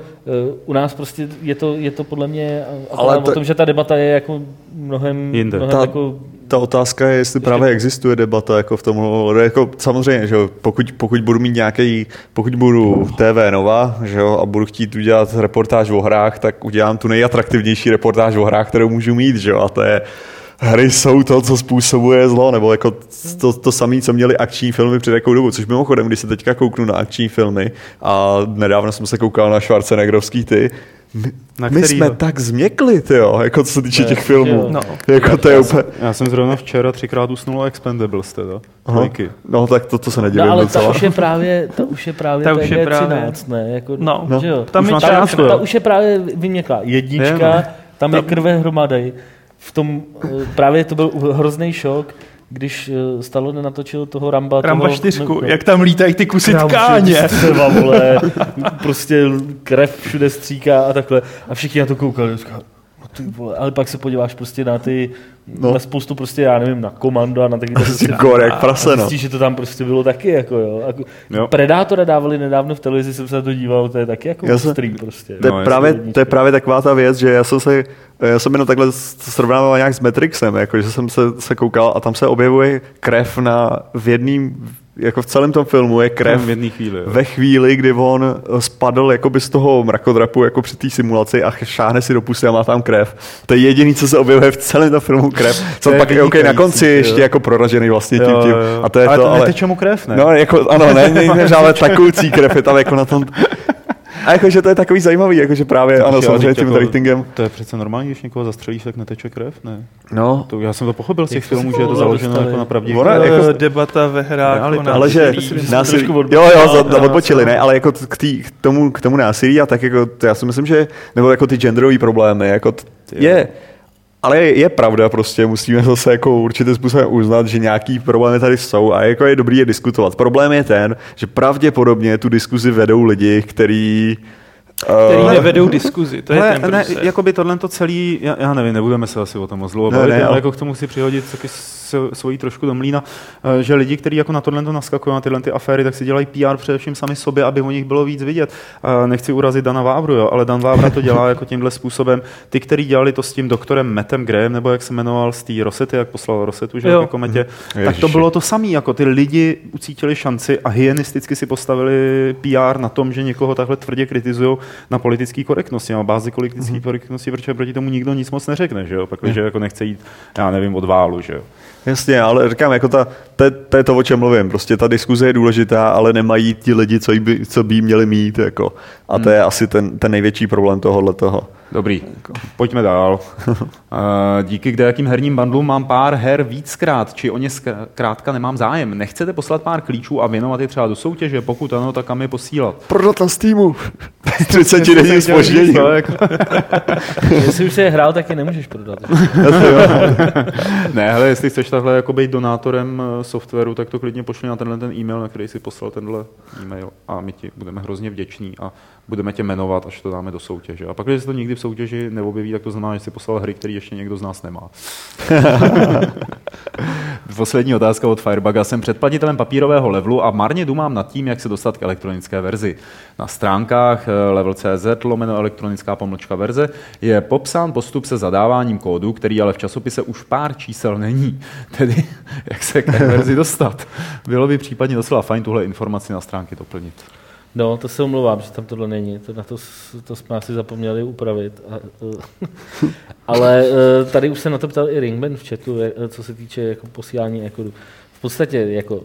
u nás prostě je to, je to podle mě Ale to, o tom, že ta debata je jako mnohem, Jinde. mnohem ta, jako ta otázka je, jestli právě existuje debata jako v tom, jako samozřejmě, že pokud, pokud budu mít nějaký, pokud budu TV Nova, že jo, a budu chtít udělat reportáž o hrách, tak udělám tu nejatraktivnější reportáž o hrách, kterou můžu mít, že jo, a to je hry jsou to, co způsobuje zlo, nebo jako to, to samé, co měli akční filmy před jakou dobu, což mimochodem, když se teďka kouknu na akční filmy a nedávno jsem se koukal na Schwarzeneggerovský ty, my, na my jsme tak změkli, jo, jako co se týče těch filmů. No. Jako to je já, úplně... já jsem zrovna včera třikrát usnul Expendables teda. No tak to, to se nedivím no, ale docela. ta už je právě, ta už je právě ta už je právě... 13, ne? Jako, no, no. Že jo? Tam už ta, ta, ta, už je právě vyměklá. Jednička, je, no. tam je krve hromadej v tom eh, právě to byl hrozný šok, když eh, Stallone natočil toho Ramba. Ramba toho, čtyřku, no, jak tam lítají ty kusy tkáně. Střeva, vole, prostě krev všude stříká a takhle. A všichni na to koukali. Říkali, ty vole, ale pak se podíváš prostě na ty, No. na spoustu prostě, já nevím, na komando a na taky Prostě gore jak prase, no. Zjistíš, že to tam prostě bylo taky, jako jo. Jako, Jo. Predátora dávali nedávno v televizi, jsem se na to díval, to je taky jako Já jsem- stream prostě. To je, No, právě, to je právě taková ta věc, že já jsem se, já jsem jenom takhle srovnával nějak s Matrixem, jako, že jsem se, se koukal a tam se objevuje krev na, v jedním, jako v celém tom filmu je krev v jedné chvíli. Jo. ve chvíli, kdy on spadl jakoby z toho mrakodrapu jako při té simulaci a šáhne si do pusy a má tam krev. To je jediný, co se objevuje v celém tom filmu krev. Co pak je okay, na konci vynikající, ještě jo. jako proražený vlastně tím, Jo, tím. jo, jo. A to je ale to, to ale... neteče mu krev, ne? No, jako, ano, ne, ne, ne, ale takoucí krev je tam jako na tom. A jakože to je takový zajímavý, jakože právě, ano, Počkej, ale samozřejmě tím jako- ratingem. To je přece normální, když někoho zastřelíš, tak neteče krev, ne? No, To, já jsem to pochopil z těch filmů, že je to založeno jako na pravdivých. Ona- Jako jako- debata ve hrách o ale že násilí. jo, jo, odbočili. za, odbočili, ne, ale jako k, tý, k, tomu, k tomu násilí a tak jako, to já si myslím, že, nebo jako ty genderové problémy, jako t, je, ale je, pravda prostě, musíme zase jako určitým způsobem uznat, že nějaký problémy tady jsou a jako je dobrý je diskutovat. Problém je ten, že pravděpodobně tu diskuzi vedou lidi, který který eh, nevedou diskuzi, to je ten ne, průser. jako by tohle to celý, já, já nevím, nebudeme se asi o tom moc dlouho Ne, bavit, ne, ale jako k tomu si přihodit taky s- svojí trošku do mlína, eh, že lidi, kteří jako na tohle to naskakují, na tyhle ty aféry, tak si dělají PR především sami sobě, aby o nich bylo víc vidět. Eh, Nechci urazit Dana Vávru, jo, ale Dan Vávra to dělá jako tímhle způsobem. Ty, kteří dělali to s tím doktorem Metem Graham, nebo jak se jmenoval z té Rosety, jak poslal Rosetu, že Jo. jo, ke kometě, tak to Ježiši. bylo to samé, jako ty lidi ucítili šanci a hyenisticky si postavili PR na tom, že někoho takhle tvrdě kritizují na politické korektnosti, na bázi politické Mhm. korektnosti, protože proti tomu nikdo nic moc neřekne, že jo, pak, že jako nechce jít, já nevím, od válu, že jo. Jasně, ale říkám, jako ta, to, je- to je to, o čem mluvím. Prostě ta diskuze je důležitá, ale nemají ti lidi, co, by, co by měli mít. Jako. A to je asi ten, ten největší problém tohohle toho. Dobrý, pojďme dál. *laughs* Eh, Díky kde jakým herním bandlům mám pár her víckrát, či o ně zkrátka nemám zájem. Nechcete poslat pár klíčů a věnovat je třeba do soutěže? Pokud ano, tak kam je posílat? Prodat na Steamu. 30 denní spoždění. Jestli už se je hrál, tak je nemůžeš prodat. *laughs* *laughs* Ne, hele, jestli chceš takhle jako být donátorem eh, softwaru, tak to klidně pošli na tenhle ten e-mail, na který si poslal tenhle e-mail a my ti budeme hrozně vděční a budeme tě jmenovat, až to dáme do soutěže. A pak, když se to nikdy v soutěži neobjeví, tak to znamená, že si poslal hry, které ještě někdo z nás nemá. *laughs* Poslední otázka od Firebuga. Jsem předplatitelem papírového levelu a marně dumám nad tím, jak se dostat k elektronické verzi. Na stránkách eh, level.cz lomeno elektronická pomlčka verze je popsán postup se zadáváním kódu, který ale v časopise už pár čísel není. *laughs* Tedy jak se k té verzi dostat. Bylo by případně docela fajn tuhle informaci na stránky doplnit. No, to se omlouvám, že tam tohle není. To, na to, to jsme asi zapomněli upravit. A, eh, *laughs* ale eh, tady už se na to ptal i Ringman v chatu, eh, co se týče jako posílání ekodu. V podstatě jako,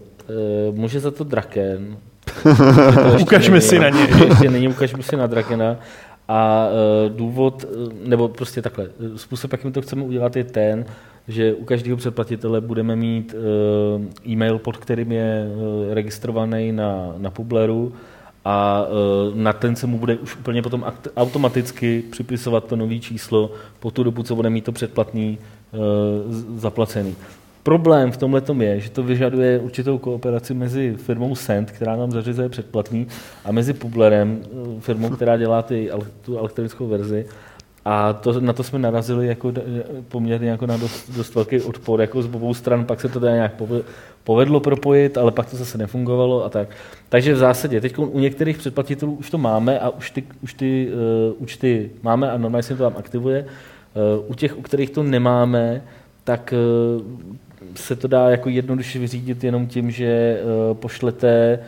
může za to Draken. To *laughs* Ukažme není, si na něj. Ještě není, ukažme si na Drakena. A důvod, nebo prostě takhle, způsob, jakým to chceme udělat, je ten, že u každého předplatitele budeme mít e-mail, pod kterým je registrovaný na, na Publeru a eh, na ten se mu bude už úplně potom automaticky připisovat to nový číslo po tu dobu, co bude mít to předplatný eh, zaplacený. Problém v tomhle je, že to vyžaduje určitou kooperaci mezi firmou Send, která nám zařizuje předplatný, a mezi Publerem, eh, firmou, která dělá ty, tu elektronickou verzi. A to, na to jsme narazili jako d- poměrně jako na dost, dost velký odpor jako z obou stran, pak se to teda nějak pove- povedlo propojit, ale pak to zase nefungovalo a tak. Takže v zásadě teď u některých předplatitelů už to máme a už ty, už ty uh, účty máme a normálně se to tam aktivuje. Uh, u těch, u kterých to nemáme, tak uh, se to dá jako jednoduše vyřídit jenom tím, že uh, pošlete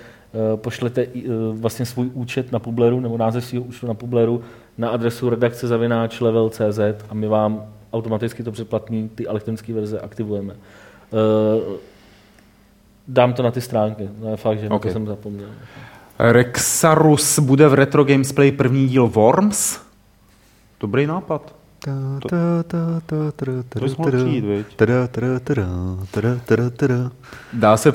pošlete vlastně svůj účet na Publeru nebo název svého účtu na Publeru na adresu redakce zavináč level.cz a my vám automaticky to předplatný, ty elektronické verze aktivujeme. Uh, dám to na ty stránky, to je fakt, že okay. to jsem zapomněl. Rexarus bude v Retro Games Play první díl Worms? Dobrý nápad. To? Dá se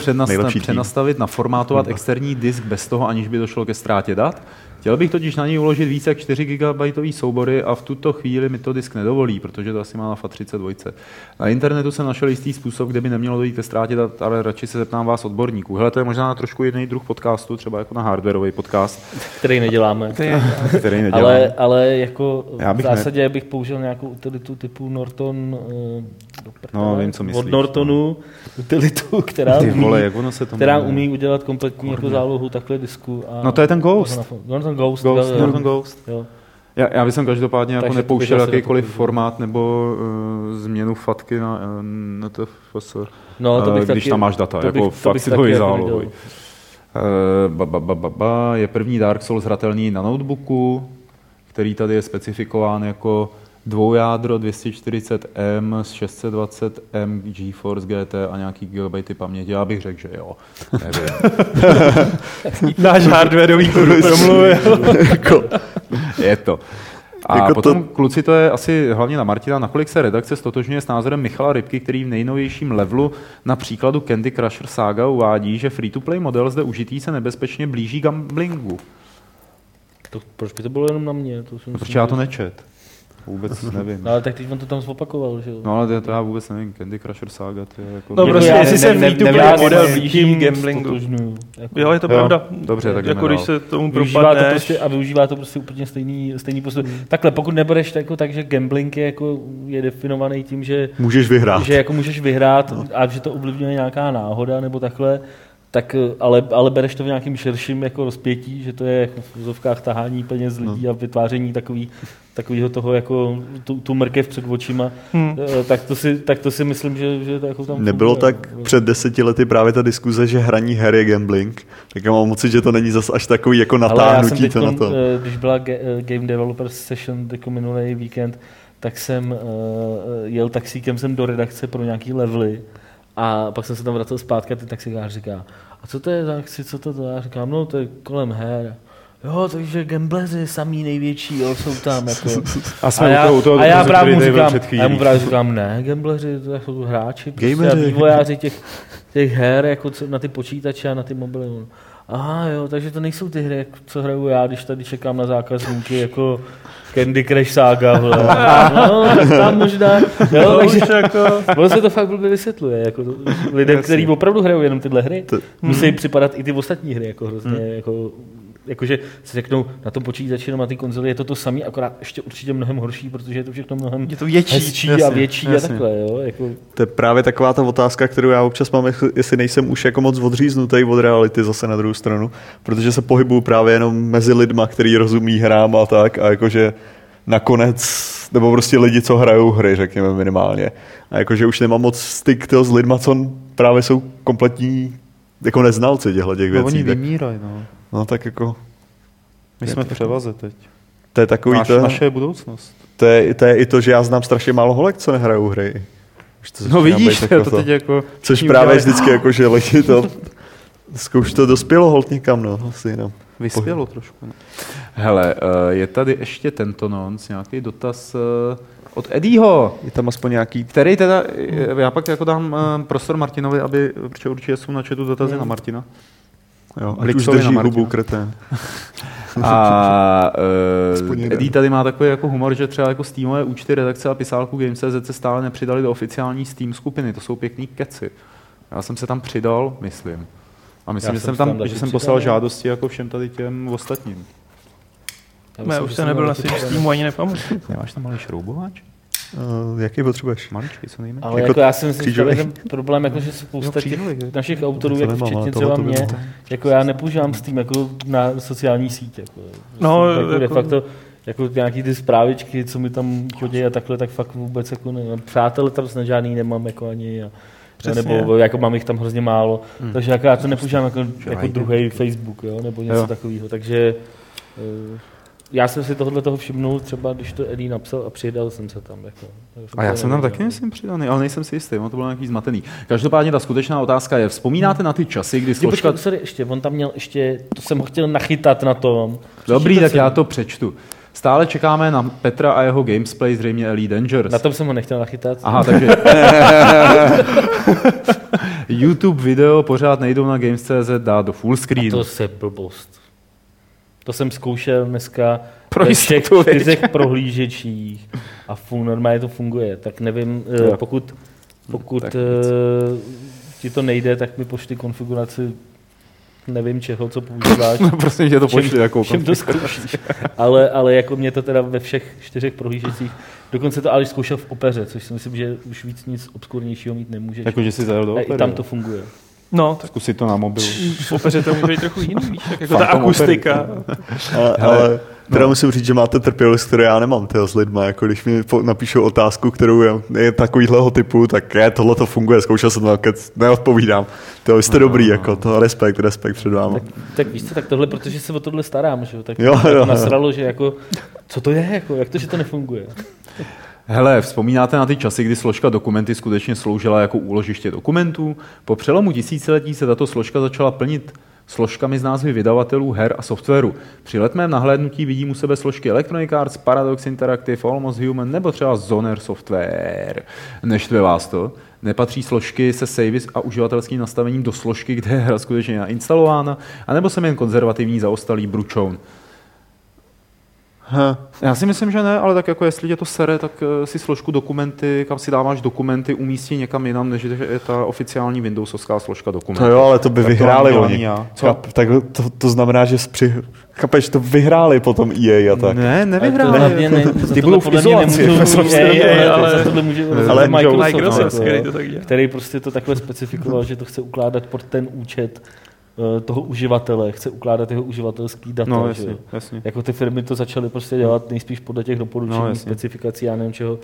tým. přenastavit, naformátovat externí disk bez toho, aniž by došlo ke ztrátě dat? Chtěl bych totiž na něj uložit více jak 4 GB soubory a v tuto chvíli mi to disk nedovolí, protože to asi má na FAT32. Na internetu jsem našel jistý způsob, kde by nemělo dojít ke ztrátě dat, ale radši se zeptám vás odborníků. Hele, to je možná na trošku jiný druh podcastu, třeba jako na hardwareový podcast, který neděláme. který nedělám. Ale, ale jako Já v bych ne- zásadě bych použil nějakou utilitu typu Norton eh, No, vím, co myslíš, od Nortonu, utilitu, která Ty umí, vole, jak ono se to která jmenuje? umí udělat kompletní jako zálohu takhle disku. A No to je ten Ghost. Norton Ghost. Ghost, jo. Norton Ghost. Jo. Já, já bych každopádně jako nepouštěl jakýkoliv formát nebo uh, změnu fatky na uh, NTFS, No, to eh, bych když taky, tam máš data, to jako bych, to fakt si to jako zálohuj. Eh, ba, ba, ba, ba, ba, je první Dark Souls hratelný na notebooku, který tady je specifikován jako dvoujádro 240M s 620M GeForce GT a nějaký gigabajty paměti. Já bych řekl, že jo. Nevím. *laughs* Náš hardwareový guru *laughs* promluvil. jako, Je to. A Jako to- potom, to... kluci, to je asi hlavně na Martina, nakolik se redakce stotožňuje s názorem Michala Rybky, který v nejnovějším levelu na příkladu Candy Crusher Saga uvádí, že free-to-play model zde užitý se nebezpečně blíží gamblingu. To, proč by to bylo jenom na mě? To si myslím, Protože já to nečet. Vůbec nevím. No, ale tak teď on to tam zopakoval, že jo? No ale to, to já vůbec nevím. Candy Crusher Saga, to je jako... No, prostě, já jestli se free to nevím, play si model blíží tím gamblingu. Jako- Jo, je to Jo, pravda. dobře, tak jdeme jako když se tomu Využívá to propadneš. prostě a využívá to prostě úplně stejný, stejný postup. Takhle, pokud nebereš to jako tak, že gambling je, jako, je definovaný tím, že, můžeš vyhrát. že jako můžeš vyhrát no. a že to ovlivňuje nějaká náhoda nebo takhle, tak, ale, ale bereš to v nějakým širším jako rozpětí, že to je jako v vozovkách tahání peněz z lidí a vytváření takový, takového toho jako tu, tu mrkev před očima, Hmm. eh, tak, to si, tak to si myslím, že, že to jako tam Nebylo funguje, tak no. před deseti lety právě ta diskuze, že hraní her je gambling, tak já mám pocit, že to není zas až takový jako natáhnutí to na to. když byla Ga- eh, Game Developers Session jako minulý víkend, tak jsem jel taxíkem sem do redakce pro nějaký levely a pak jsem se tam vracel zpátky a ten taxikář říká, a co to je za akci, co to to? Já říkám, no to je kolem her. Jo, takže gambleři samý největší, jo, jsou tam jako. *laughs* A jsme a já, u toho, a já právě mu říkám, a já mu právě říkám, ne, gambleři, to jsou hráči, prostě, vývojáři těch, těch her, jako co, na ty počítače a na ty mobily. no. Aha, jo, takže to nejsou ty hry, co hraju já, když tady čekám na zákazníky, jako Candy Crush Saga, vole. *laughs* No, tak tam možná, jo, To takže jako... ono se to fakt blbě vysvětluje, jako to, lidem, kteří opravdu hrajou jenom tyhle hry, To- musí připadat i ty ostatní hry, jako hrozně, jako jakože si řeknou na tom počítači nebo na ty konzoli je to to samé, akorát ještě určitě mnohem horší, protože je to všechno mnohem Je to větší. hezčí a jasně, větší jasně. a takhle, jo, jako, To je právě taková ta otázka, kterou já občas mám, jestli- nejsem už jako moc odříznutý od reality zase na druhou stranu, protože se pohybuju právě jenom mezi lidma, který rozumí hrám a tak a jakože nakonec, nebo prostě lidi, co hrajou hry, řekněme minimálně. A jakože už nemám moc styk s lidma, co právě jsou kompletní jako neznalci těchto těch No, věcí. oni tak, vymírají, no. no tak jako, My jsme v převaze teď. to je takový, Naš, to, naše je budoucnost. to, je, to je i to, že já znám strašně málo holek, co nehrajou hry. Už to No vidíš, to, jako to teď jako... Což právě udělali- vždycky jako, že lidi to... Zkouš to dospělo holt někam, no, asi no. Vyspělo trošku. No. Hele, eh, je tady ještě tento nonc, nějaký dotaz eh, od Eddieho, Je tam aspoň nějaký... který teda, eh, já pak jako dám eh, prostor Martinovi, aby, protože určitě jsou na chatu dotazy na Martina. Jo, ať už drží hubu kretén. A *laughs* uh. Eddie tady má takový jako humor, že třeba jako Steamové účty redakce a pisálku Games.cz se stále nepřidali do oficiální Steam skupiny. To jsou pěkný keci. Já jsem se tam přidal, myslím. A myslím, Já že jsem jsem se tam tam, že jsem poslal žádosti jako všem tady těm ostatním. Já Ne, myslím, už jsem nebyl na svým. Steamu, ani nepamatuju. Nemáš tam malý šroubovač? Uh, jaký potřebuješ? Maličký, co nejmenší. Ale Jako jako, já si myslím, že ten problém, jako, že spousta těch našich autorů, To jako nemám, včetně třeba mě, bylo. jako já nepoužívám Steam jako na sociální síť. Jako, No, jako, jako- de facto, jako nějaký ty zprávičky, co mi tam chodí a takhle, tak fakt vůbec jako ne, přátelé tam snad žádný nemám jako ani a, Přesně. nebo jako mám jich tam hrozně málo, hmm. takže jako já to nepoužívám jako, jako druhý Facebook, jo, nebo něco Jo. takového, takže eh, já jsem si tohle toho všimnul třeba, když to Eddie napsal a přidal jsem se tam. Jako, A já jsem tam taky myslím přidaný, ale nejsem si jistý, ono to bylo nějaký zmatený. Každopádně ta skutečná otázka je, vzpomínáte na ty časy, kdy Je, složka... počkej, sorry, ještě, on tam měl ještě, to jsem ho chtěl nachytat na tom. Dobrý, tak já to přečtu. Stále čekáme na Petra a jeho gamesplay, zřejmě Elite Dangerous. Na tom jsem ho nechtěl nachytat. Aha, takže... *laughs* *laughs* YouTube video pořád nejdou na Games.cz dát do full A screenu. to se blbost. To jsem zkoušel dneska Pro ve všech čtyřech prohlížečích a fun, normálně to funguje. Tak nevím, eh, Jo. pokud, pokud tak eh, ti to nejde, tak mi pošli konfiguraci nevím čeho, co používáš. *laughs* No, prosím tě to pošli jako všem to zkoušíš. ale, ale jako mě to teda ve všech čtyřech prohlížecích, dokonce to ale zkoušel v opeře, což si myslím, že už víc nic obskurnějšího mít nemůžeš. Jako, že si zajel do opery. i tam to funguje. No, tak Zkusit to na mobilu. v opeře to může být trochu jiný, víš, tak jako ta Phantom akustika. *laughs* Ale, teda musím říct, že máte trpělivost, kterou já nemám tyho s lidma. Jako když mi napíšou otázku, kterou je, je takovýhleho typu, tak je, tohle to funguje, zkoušel jsem to, kec, neodpovídám. To jste dobrý, jako to respekt, respekt před váma. Tak, tak víš co, tak tohle, protože se o tohle starám, že jo, tak Jo, jo, jo, jo, jo. nasralo, že jako, co to je, jako, jak to, že to nefunguje. Hele, vzpomínáte na ty časy, kdy složka dokumenty skutečně sloužila jako úložiště dokumentů? Po přelomu tisíciletí se tato složka začala plnit složkami z názvy vydavatelů her a softwaru. Při letmém nahlédnutí vidím u sebe složky Electronic Arts, Paradox Interactive, Almost Human nebo třeba Zoner Software. Neštve vás to? Nepatří složky se savey a uživatelským nastavením do složky, kde je hra skutečně nainstalována, anebo jsem jen konzervativní zaostalý bručoun. Ha. Já si myslím, že ne, ale tak jako jestli tě to sere, tak eh, si složku dokumenty, kam si dáváš dokumenty, umístí někam jinam, než je ta oficiální Windowsovská složka dokumentů. To jo, ale to by Tak to vyhráli dělat oni. Co? Chap, tak to, to, znamená, že při, chápeš, to vyhráli potom EA a tak. Ne, to nevyhráli. ne, jako- *laughs* za ty budou v izolaci. ale- tohle Microsoft, Microsoft, který to tak dělá. který prostě to takhle specifikoval, že to chce ukládat pod ten účet toho uživatele, chce ukládat jeho uživatelský data. No, že jasně, jo. jasně. Jako ty firmy to začaly prostě dělat nejspíš podle těch doporučení, No, jasně. specifikací, já nevím čeho.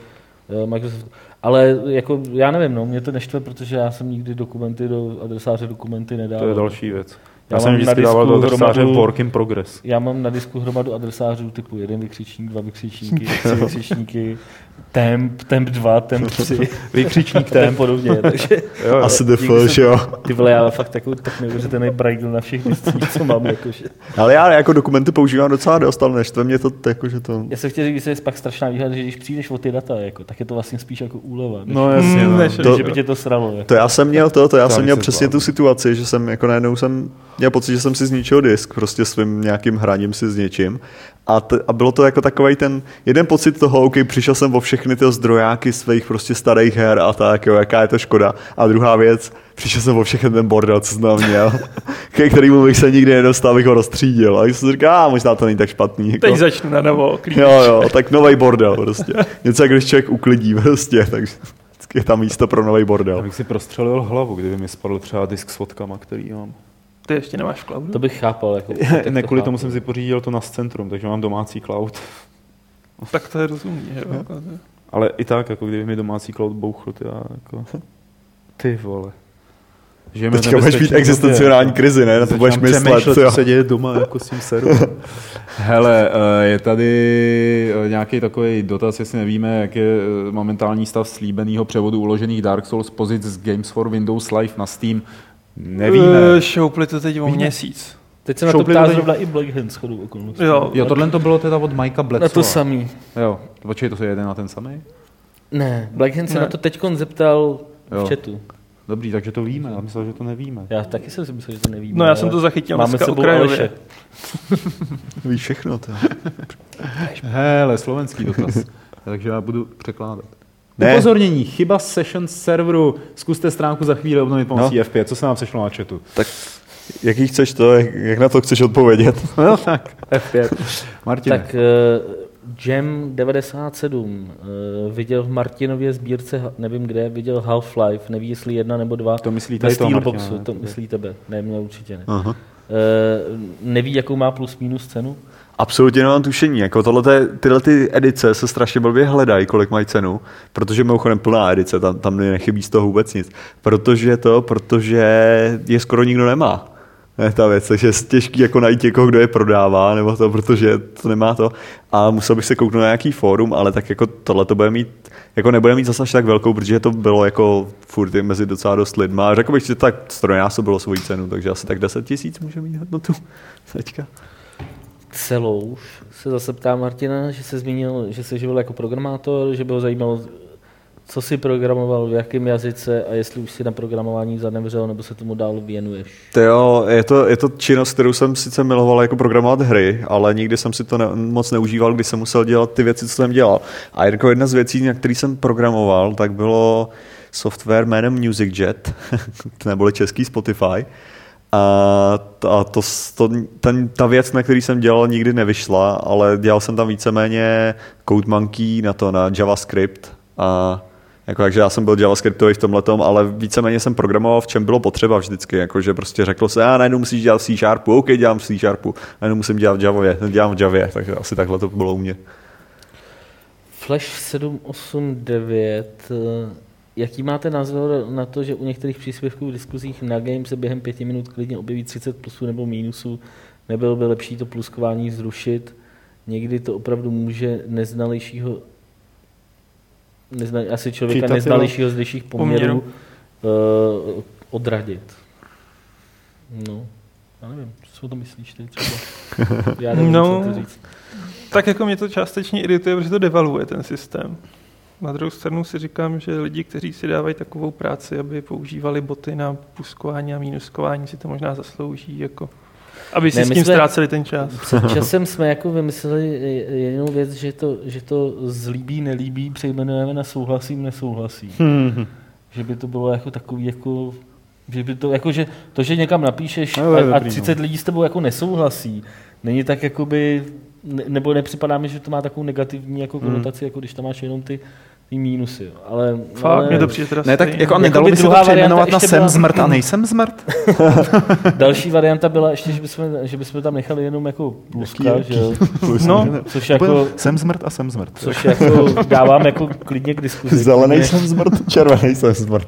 eh, Microsoft. Ale jako, já nevím, no, mě to neštve, protože já jsem nikdy dokumenty do adresáře dokumenty nedával. To je další věc. Já, Já jsem mám na vždycky dával do disku adresáře hromadu- work in progress. Já mám na disku hromadu adresářů typu jeden vykřičník, dva vykřičníky, *laughs* tři vykřičníky, temp, temp 2, temp 3, *laughs* Vykřičník temp podobně. Takže *laughs* Jo, jo. Asi defil, se- jo. ty vole, já fakt takový tak neuvěřitelný braille na všech discích, co mám. Jakože. Ale já jako dokumenty používám docela dost, ale neštve mě to, jako, že to... Já se chtěl říct, že je pak strašná výhoda, že když přijdeš o ty data, jako, tak je to vlastně spíš jako úleva. Než, No jasně, no. než- To- že by tě to sralo. Jako. To já jsem měl to, to já To jsem měl přesně tu situaci, že jsem jako najednou jsem měl pocit, že jsem si zničil disk, prostě svým nějakým hraním si s něčím. A, t- a bylo to jako takový ten jeden pocit toho, OK, přišel jsem o všechny ty zdrojáky svých prostě starých her a tak, jo, jaká je to škoda. A druhá věc, přišel jsem o všechny ten bordel, co jsem tam měl, *laughs* ke kterému bych se nikdy nedostal, abych ho rozstřídil. A když jsem si říkal, a možná to není tak špatný. Jako. Teď začnu na novo. klíč. Jo, jo, tak nový bordel prostě. Něco, jak když člověk uklidí prostě, *laughs* takže je tam místo pro nový Já bordel. bych si prostřelil hlavu, kdyby mi spadl třeba disk s fotkama, který mám. Ty ještě nemáš v cloudu? To bych chápal. Jako, *laughs* Ne, to kvůli tomu chápu. jsem si pořídil to na Centrum, takže mám domácí cloud. *laughs* Tak to je rozumný. Že? jo? Ale i tak, jako kdyby mi domácí cloud bouchl, ty, jako... *laughs* ty vole. Žijeme v Teďka budeš mít existenciální krizi, ne? Na to budeš myslet, co se děje doma jako s tím serverem. Hele, eh, je tady eh, nějaký takový dotaz, jestli nevíme, jak je eh, momentální stav slíbeného převodu uložených Dark Souls pozic z Games for Windows Live na Steam. Nevíme. Eh, Šoupli to teď o Víme. měsíc. Teď se na to Šoupli ptá zrovna i Black Hand shodou okolností. Jo. Jo, tohle to bylo teda od Mikea Blacksova. Na to samý. Jo, počkej, to je jeden na ten samý? Ne, Black Hand se Ne. na to teď zeptal Jo. v chatu. Dobrý, takže to víme, já myslel, že to nevíme. Já taky jsem si myslel, že to nevíme. No já jsem to zachytil Máme dneska okrajově. *laughs* Víš všechno, to. Hele, slovenský dotaz. *laughs* takže já budu překládat. Ne. Upozornění, chyba session serveru. Zkuste stránku za chvíli obnovit pomocí No. F5. Co se nám sešlo na chatu? Tak jaký chceš to, jak, jak na to chceš odpovědět? *laughs* No tak, F5. Martine. Tak uh, Jam 97 uh, viděl v Martinově sbírce, nevím kde, viděl Half-Life, neví jestli jedna nebo dva. To myslí ve tady toho Steelboxu, Martina, ne? to myslí tebe, ne mě určitě ne. Aha. Uh, neví, jakou má plus minus cenu? Absolutně nemám tušení. Jako tohle, tyhle ty edice se strašně blbě hledají, kolik mají cenu, protože mimochodem plná edice, tam, tam nechybí z toho vůbec nic. Protože to, protože je skoro nikdo nemá. Ne, ta věc, takže je těžký jako najít někoho, kdo je prodává, nebo to, protože to nemá to. A musel bych se kouknout na nějaký fórum, ale tak jako tohle to bude mít, jako nebude mít zase až tak velkou, protože to bylo jako furt je mezi docela dost lidma. A řekl bych, že tak strojnásobilo svoji cenu, takže asi tak 10 tisíc může mít hodnotu *laughs* teďka. Celouš se zase ptá Martina, že se zmínil, že se živil jako programátor, že by ho zajímalo, co jsi programoval, v jakém jazyce a jestli už si na programování zanevřel, nebo se tomu dál věnuješ. To jo, je to, je to činnost, kterou jsem sice miloval jako programovat hry, ale nikdy jsem si to ne, moc neužíval, když jsem musel dělat ty věci, co jsem dělal. A jako jedna z věcí, na který jsem programoval, tak bylo software jménem MusicJet, *laughs* neboli český Spotify. A, a to, to, ten, ta věc, na který jsem dělal, nikdy nevyšla, ale dělal jsem tam víceméně CodeMonkey na to, na JavaScript. A jako, takže já jsem byl JavaScriptový v tomhle, ale víceméně jsem programoval, v čem bylo potřeba vždycky. Jako, že prostě řeklo se, a najednou musíš dělat v C Sharpu, OK, dělám v C Sharpu, najednou musím dělat v Javě, dělám v Javě, takže asi takhle to bylo u mě. Flash 789, jaký máte názor na to, že u některých příspěvků v diskuzích na game se během pěti minut klidně objeví 30 plusů nebo mínusů? Nebylo by lepší to pluskování zrušit? Někdy to opravdu může neznalejšího nezna, asi člověka Chytat neznalejšího z vyšších poměrů uh, odradit. No, já nevím, co to myslíš ty třeba? *laughs* Já nevím, No. co to říct. Tak jako mě to částečně irituje, protože to devaluje ten systém. Na druhou stranu si říkám, že lidi, kteří si dávají takovou práci, aby používali boty na puskování a mínuskování, si to možná zaslouží, jako, aby si Ne, s tím jsme- ztráceli ten čas. Před časem jsme jako vymysleli jinou věc, že to, že to zlíbí, nelíbí přejmenujeme na souhlasím, nesouhlasím. Hmm. Že by to bylo jako takový jako že by to, jako, že to, že někam napíšeš No, a, a dobrý, 30 lidí s tebou jako nesouhlasí, není tak jakoby, ne, nebo nepřipadá mi, že to má takovou negativní jako konotaci, jako když tam máš jenom ty mínusy. Jo. Ale, Fakt, ale mě to přijde teda Ne, tak jako a Jakoby nedalo by se to druhá varianta přejmenovat na jsem byla- zmrt a nejsem zmrt? *laughs* další varianta byla ještě, že bychom, že bychom tam nechali jenom jako pluska, že jo? *laughs* No, Což jako, Jsem zmrt a jsem zmrt. což jako dávám jako klidně k diskuzi. *laughs* Zelený Klidně- jsem zmrt, červený jsem zmrt.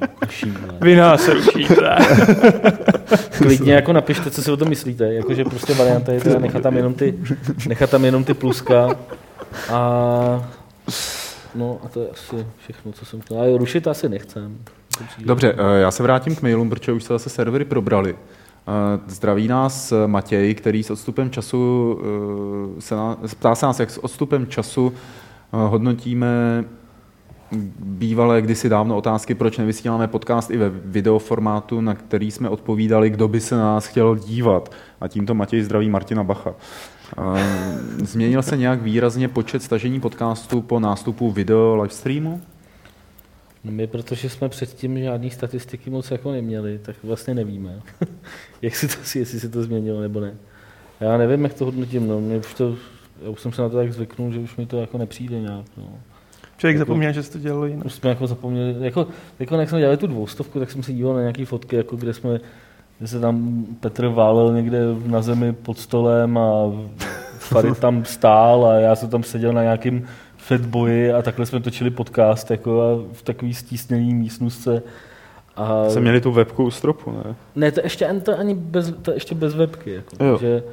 Vy nás rušíte. Klidně jako napište, co si o tom myslíte. Jakože prostě varianta je teda nechat tam jenom ty, nechat tam jenom ty pluska a no a to je asi všechno, co jsem chtěl. A rušit asi nechcem. Dobře, eh, já se vrátím k mailům, protože už se zase servery probrali. Eh, Zdraví nás eh, Matěj, který s odstupem času se nás, ptá se nás, jak s odstupem času hodnotíme bývalé kdysi dávno otázky, proč nevysíláme podcast i ve videoformátu, na který jsme odpovídali, kdo by se na nás chtěl dívat. A tímto Matěj zdraví Martina Bacha. Změnil se nějak výrazně počet stažení podcastů po nástupu video livestreamu? No my, protože jsme předtím žádný statistiky moc jako neměli, tak vlastně nevíme, *laughs* jak si to, *laughs* jestli se to změnilo nebo ne. Já nevím, jak to hodnotím, no. Mě už to, já už jsem se na to tak zvyknul, že už mi to jako nepřijde nějak. No. Člověk Jako- zapomněl, že se to dělalo jinak. Už jsme jako zapomněli, jako, jako jak jsme dělali tu dvoustovku, tak jsem se díval na nějaké fotky, jako kde jsme, kde se tam Petr válel někde na zemi pod stolem a Farid *laughs* tam stál a já jsem tam seděl na nějakým fatboji a takhle jsme točili podcast jako a v takový stísněný místnostce. A... Jsem měli tu webku u stropu, ne? Ne, to ještě ani, to ani bez, to ještě bez webky. Jako, Jo. že,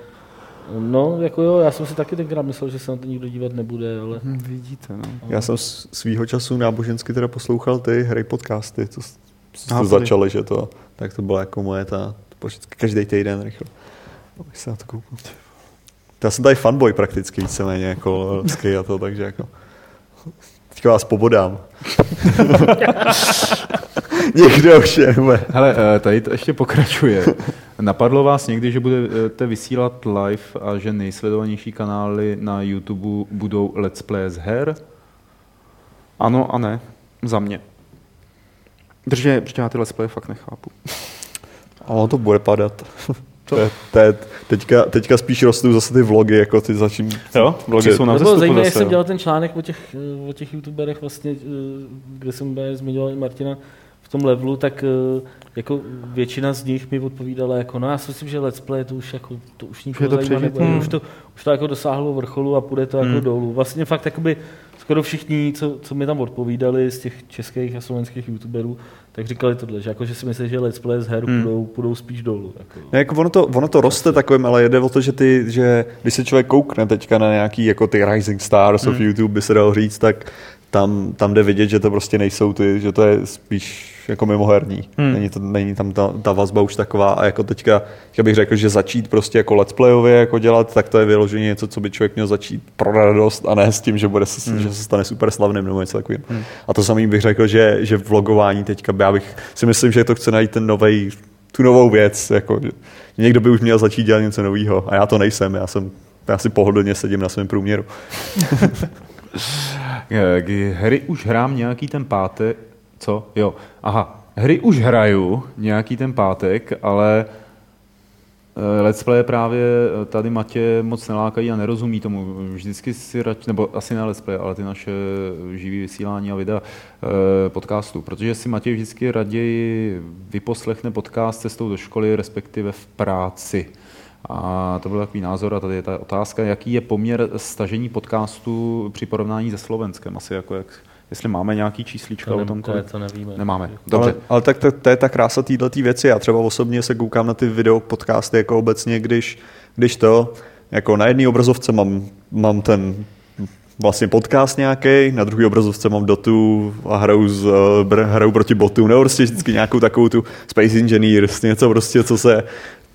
no, jako jo, já jsem si taky tenkrát myslel, že se na to nikdo dívat nebude, ale Hm, vidíte, no. Já jsem svýho času nábožensky teda poslouchal ty hry podcasty, co, co jste začali, že to, tak to byla jako moje ta, to každý týden rychle. Abych se na to koukal. Já jsem tady fanboy prakticky víceméně, jako Sky a to, takže jako teďka vás pobodám. *laughs* Někdo už je, Hele, eh, tady to ještě pokračuje. Napadlo vás někdy, že budete vysílat live a že nejsledovanější kanály na YouTube budou Let's Play z her? Ano a ne, za mě. Protože, protože já ty Let's Play fakt nechápu. A ono to bude padat. To je, to je, teďka, teďka spíš rostou zase ty vlogy, jako ty začím... Jo, vlogy jsou na To bylo zajímavé, jak jsem dělal ten článek o těch, eh, o těch youtuberech, vlastně, eh, kde jsem zmiňoval i Martina v tom levelu, tak eh, jako většina z nich mi odpovídala jako, no já si myslím, že let's play to už, jako, to už nikoho to zajímá, nebude, Hmm. už, to, už to jako dosáhlo vrcholu a půjde to jako Hmm. dolů. Vlastně fakt jakoby skoro všichni, co, co mi tam odpovídali z těch českých a slovenských youtuberů, tak říkali tohle, že, jako, že si myslí, že let's play z her Hmm. půjdou, půjdou spíš dolů. Jako. Ne, jako ono, to, ono to roste takovým, ale jde o to, že, ty, že když se člověk koukne teďka na nějaký jako ty Rising Stars of Hmm. YouTube, by se dalo říct, tak tam, tam jde vidět, že to prostě nejsou ty, že to je spíš jako mimoherní. Hmm. Není, to, není tam ta, ta, vazba už taková a jako teďka, já bych řekl, že začít prostě jako let's playově jako dělat, tak to je vyloženě něco, co by člověk měl začít pro radost a ne s tím, že, bude, hmm. že se stane super slavným nebo něco takovým. Hmm. A to samý bych řekl, že, že vlogování teďka, já bych si myslím, že to chce najít ten nový tu novou věc, jako, někdo by už měl začít dělat něco nového a já to nejsem, já jsem já si pohodlně sedím na svém průměru. *laughs* Hry už hrám nějaký ten pátek, co? Jo, aha, hry už hraju nějaký ten pátek, ale eh, Let's play právě eh, tady Matě moc nelákají a nerozumí tomu. Vždycky si radši, nebo asi ne Let's play, ale ty naše živý vysílání a videa eh, podcastu, protože si Matěj vždycky raději vyposlechne podcast cestou do školy, respektive v práci. A to byl takový názor a tady je ta otázka, jaký je poměr stažení podcastu při porovnání se Slovenskem, asi jako jak, jestli máme nějaký číslička to o tom, kolik... to nevíme. Nemáme. Dobře. Ale, ale tak to, to, je ta krása této věci. Já třeba osobně se koukám na ty video podcasty jako obecně, když, když to, jako na jedné obrazovce mám, mám ten vlastně podcast nějaký, na druhé obrazovce mám dotu a hraju, z, hraju proti botu, nebo prostě vždycky nějakou takovou tu Space Engineers, něco prostě, co se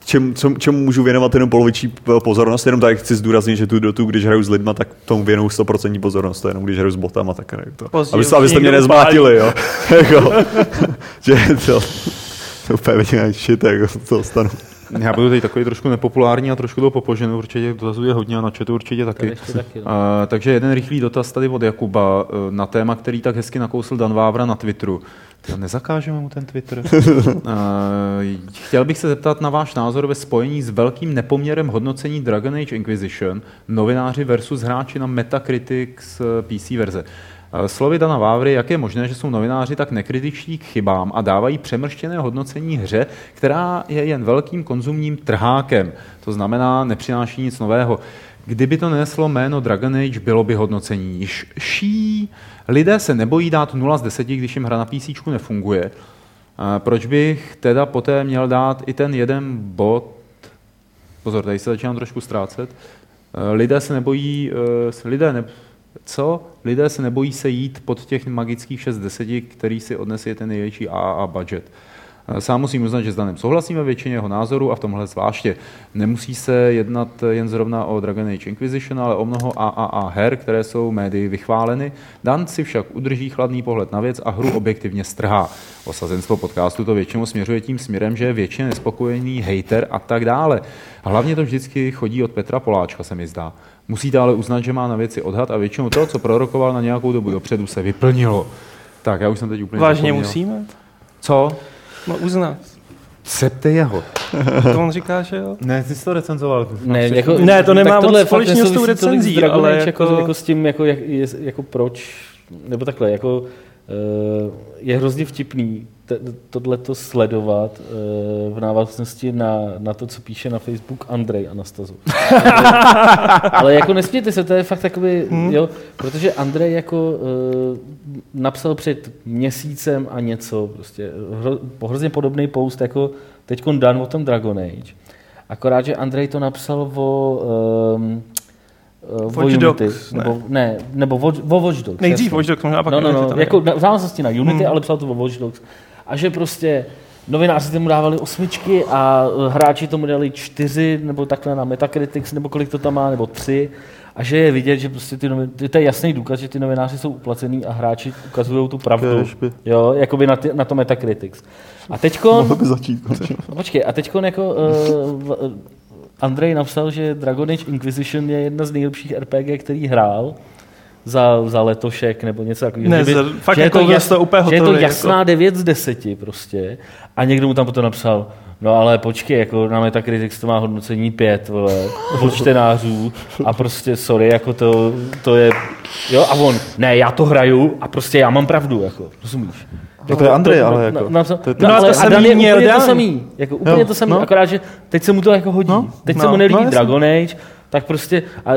čem, co, čemu můžu věnovat jenom poloviční pozornost, jenom tak chci zdůraznit, že tu dotu, když hraju s lidma, tak tomu věnuju 100% pozornost, to jenom když hraju s botama, tak hraju to. Později abyste, abyste mě nezmátili, jo. *laughs* jako, *laughs* že to, to úplně vidím shit, jako to stanu. Já budu teď takový trošku nepopulární a trošku to popoženu, určitě dotazů je hodně a na chatu určitě taky. taky no. uh, takže jeden rychlý dotaz tady od Jakuba uh, na téma, který tak hezky nakousl Dan Vávra na Twitteru. Tyjo, nezakážeme mu ten Twitter. uh, *laughs* chtěl bych se zeptat na váš názor ve spojení s velkým nepoměrem hodnocení Dragon Age Inquisition, novináři versus hráči na Metacritics PC verze. Slovy Dana Vávry, jak je možné, že jsou novináři tak nekritičtí k chybám a dávají přemrštěné hodnocení hře, která je jen velkým konzumním trhákem. To znamená, nepřináší nic nového. Kdyby to neslo jméno Dragon Age, bylo by hodnocení nižší. Lidé se nebojí dát 0 z 10, když jim hra na PC nefunguje. Proč bych teda poté měl dát i ten jeden bod? Pozor, tady se začínám trošku ztrácet. Lidé se nebojí, eh, lidé ne, co? Lidé se nebojí se jít pod těch magických 6 deseti, který si odnese ten největší AA budget. Sám musím uznat, že s Danem souhlasíme většině jeho názoru a v tomhle zvláště. Nemusí se jednat jen zrovna o Dragon Age Inquisition, ale o mnoho AAA her, které jsou médii vychváleny. Dan si však udrží chladný pohled na věc a hru objektivně strhá. Osazenstvo podcastu to většinou směřuje tím směrem, že je většině nespokojený hater a tak dále. Hlavně to vždycky chodí od Petra Poláčka, se mi zdá. Musíte ale uznat, že má na věci odhad a většinou to, co prorokoval na nějakou dobu dopředu, se vyplnilo. Tak, já už jsem teď úplně Vážně zapomněl. musíme? Co? No uznat. Septe jeho. To on říká, že jo? Ne, ty jsi to recenzoval. Ne, jako, ne to nemá moc společného s tou recenzí, ale jako... jako... jako... s tím, jako, jak, jako proč, nebo takhle, jako uh, je hrozně vtipný tohleto sledovat uh, v návaznosti na, na to, co píše na Facebook Andrej Anastazu. *laughs* Ale jako nesmějte se, to je fakt takový, hmm. jo, protože Andrej jako uh, napsal před měsícem a něco, prostě hro, hrozně podobný post, jako teď Dan o tom Dragon Age. Akorát, že Andrej to napsal o um, Uh, Watch Dogs, ne. nebo, ne, nebo o, o Watch Dogs. Nejdřív Watch Dogs, možná pak no, no, no, jako v závislosti na Unity, hmm. ale psal to o Watch Dogs a že prostě novináři tomu dávali osmičky a eh, hráči tomu dali čtyři, nebo takhle na Metacritics, nebo kolik to tam má, nebo tři. A že je vidět, že prostě ty novin... to je jasný důkaz, že ty novináři jsou uplacený a hráči ukazují tu pravdu. Kežby. Jo, jakoby na, ty, na to Metacritics. A teďko... Mohl by začít. No, počkej, a teďko jako uh, Andrej napsal, že Dragon Age Inquisition je jedna z nejlepších RPG, který hrál za, za letošek nebo něco takového. Ne, že, by, fakt že jako je to, jas, úplně že je to jasná jako... 9 z 10 prostě. A někdo mu tam potom napsal, no ale počkej, jako na Metacritic to má hodnocení 5, vole, od čtenářů a prostě sorry, jako to, to je, jo, a on, ne, já to hraju a prostě já mám pravdu, jako, rozumíš? No to je Andrej, ale jako. No, to, to, no, ale to samý je úplně to samý. Jako úplně jo, to samý, no. akorát, že teď se mu to jako hodí. No, teď no, se mu nelíbí no, Dragon Age, tak prostě, a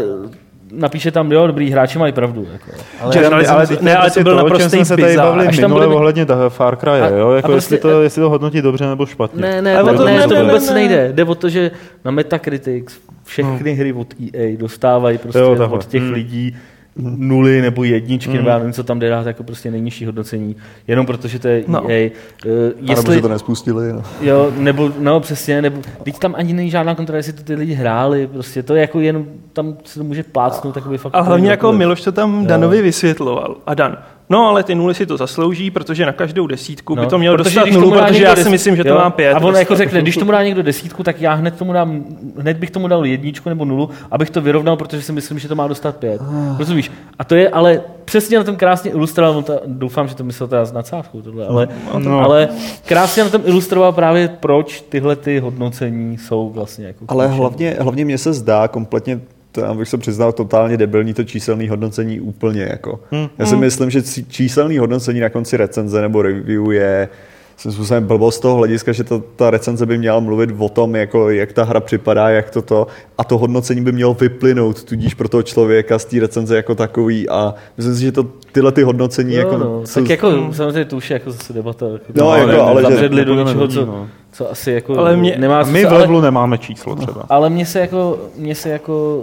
napíše tam, jo, dobrý hráči mají pravdu. Jako. Ale, Čili, ale, ale, ne, ale to byl naprostý se tady bavili minule byli... ohledně Far Cry, a, jo? Jako prostě, jestli, to, jestli to hodnotí dobře nebo špatně. Ne, ne, ale to, ne, to, to vůbec ne, nejde. Jde o to, že na Metacritics všechny hmm. hry od EA dostávají prostě jo, od těch hmm. lidí nuly nebo jedničky, mm. nebo já nevím, co tam jde dát jako prostě nejnižší hodnocení, jenom protože to je No. EA. Uh, Jestli... Nebo že to nespustili. No. Jo, nebo, no přesně, nebo, teď tam ani není žádná kontrola, jestli to ty lidi hráli, prostě to je jako jenom, tam se to může plácnout takový fakt. A hlavně jako. Miloš to tam Jo. Danovi vysvětloval. A Dan, no ale ty nuly si to zaslouží, protože na každou desítku by to mělo protože dostat nulu, protože někdo já si myslím, že to jo, má pět. A on prostě. jako řekne, když tomu dá někdo desítku, tak já hned tomu dám, hned bych tomu dal jedničku nebo nulu, abych to vyrovnal, protože si myslím, že to má dostat pět. Rozumíš? A to je ale přesně na tom krásně ilustroval, on to, doufám, že to myslel teda s nadsázkou tohle, ale, no. ale krásně na tom ilustroval právě proč tyhle ty hodnocení jsou vlastně jako Ale hlavně, hlavně mně se zdá kompletně to já bych se přiznal totálně debilní to číselné hodnocení úplně. Jako. Hmm. Já si myslím, že číselné hodnocení na konci recenze nebo review je svým způsobem blbost z toho hlediska, že to, ta recenze by měla mluvit o tom, jako, jak ta hra připadá, jak to to, a to hodnocení by mělo vyplynout tudíž pro toho člověka z té recenze jako takový a myslím si, že to, tyhle ty hodnocení Jo, jako, no. jsou- Tak jako samozřejmě to už je jako zase debata. Jako No, to- jako, ale že- do nebudeme něčeho, co, no. co asi jako Ale mě- nemá my v levelu nemáme číslo třeba. Ale mně se jako, mně se jako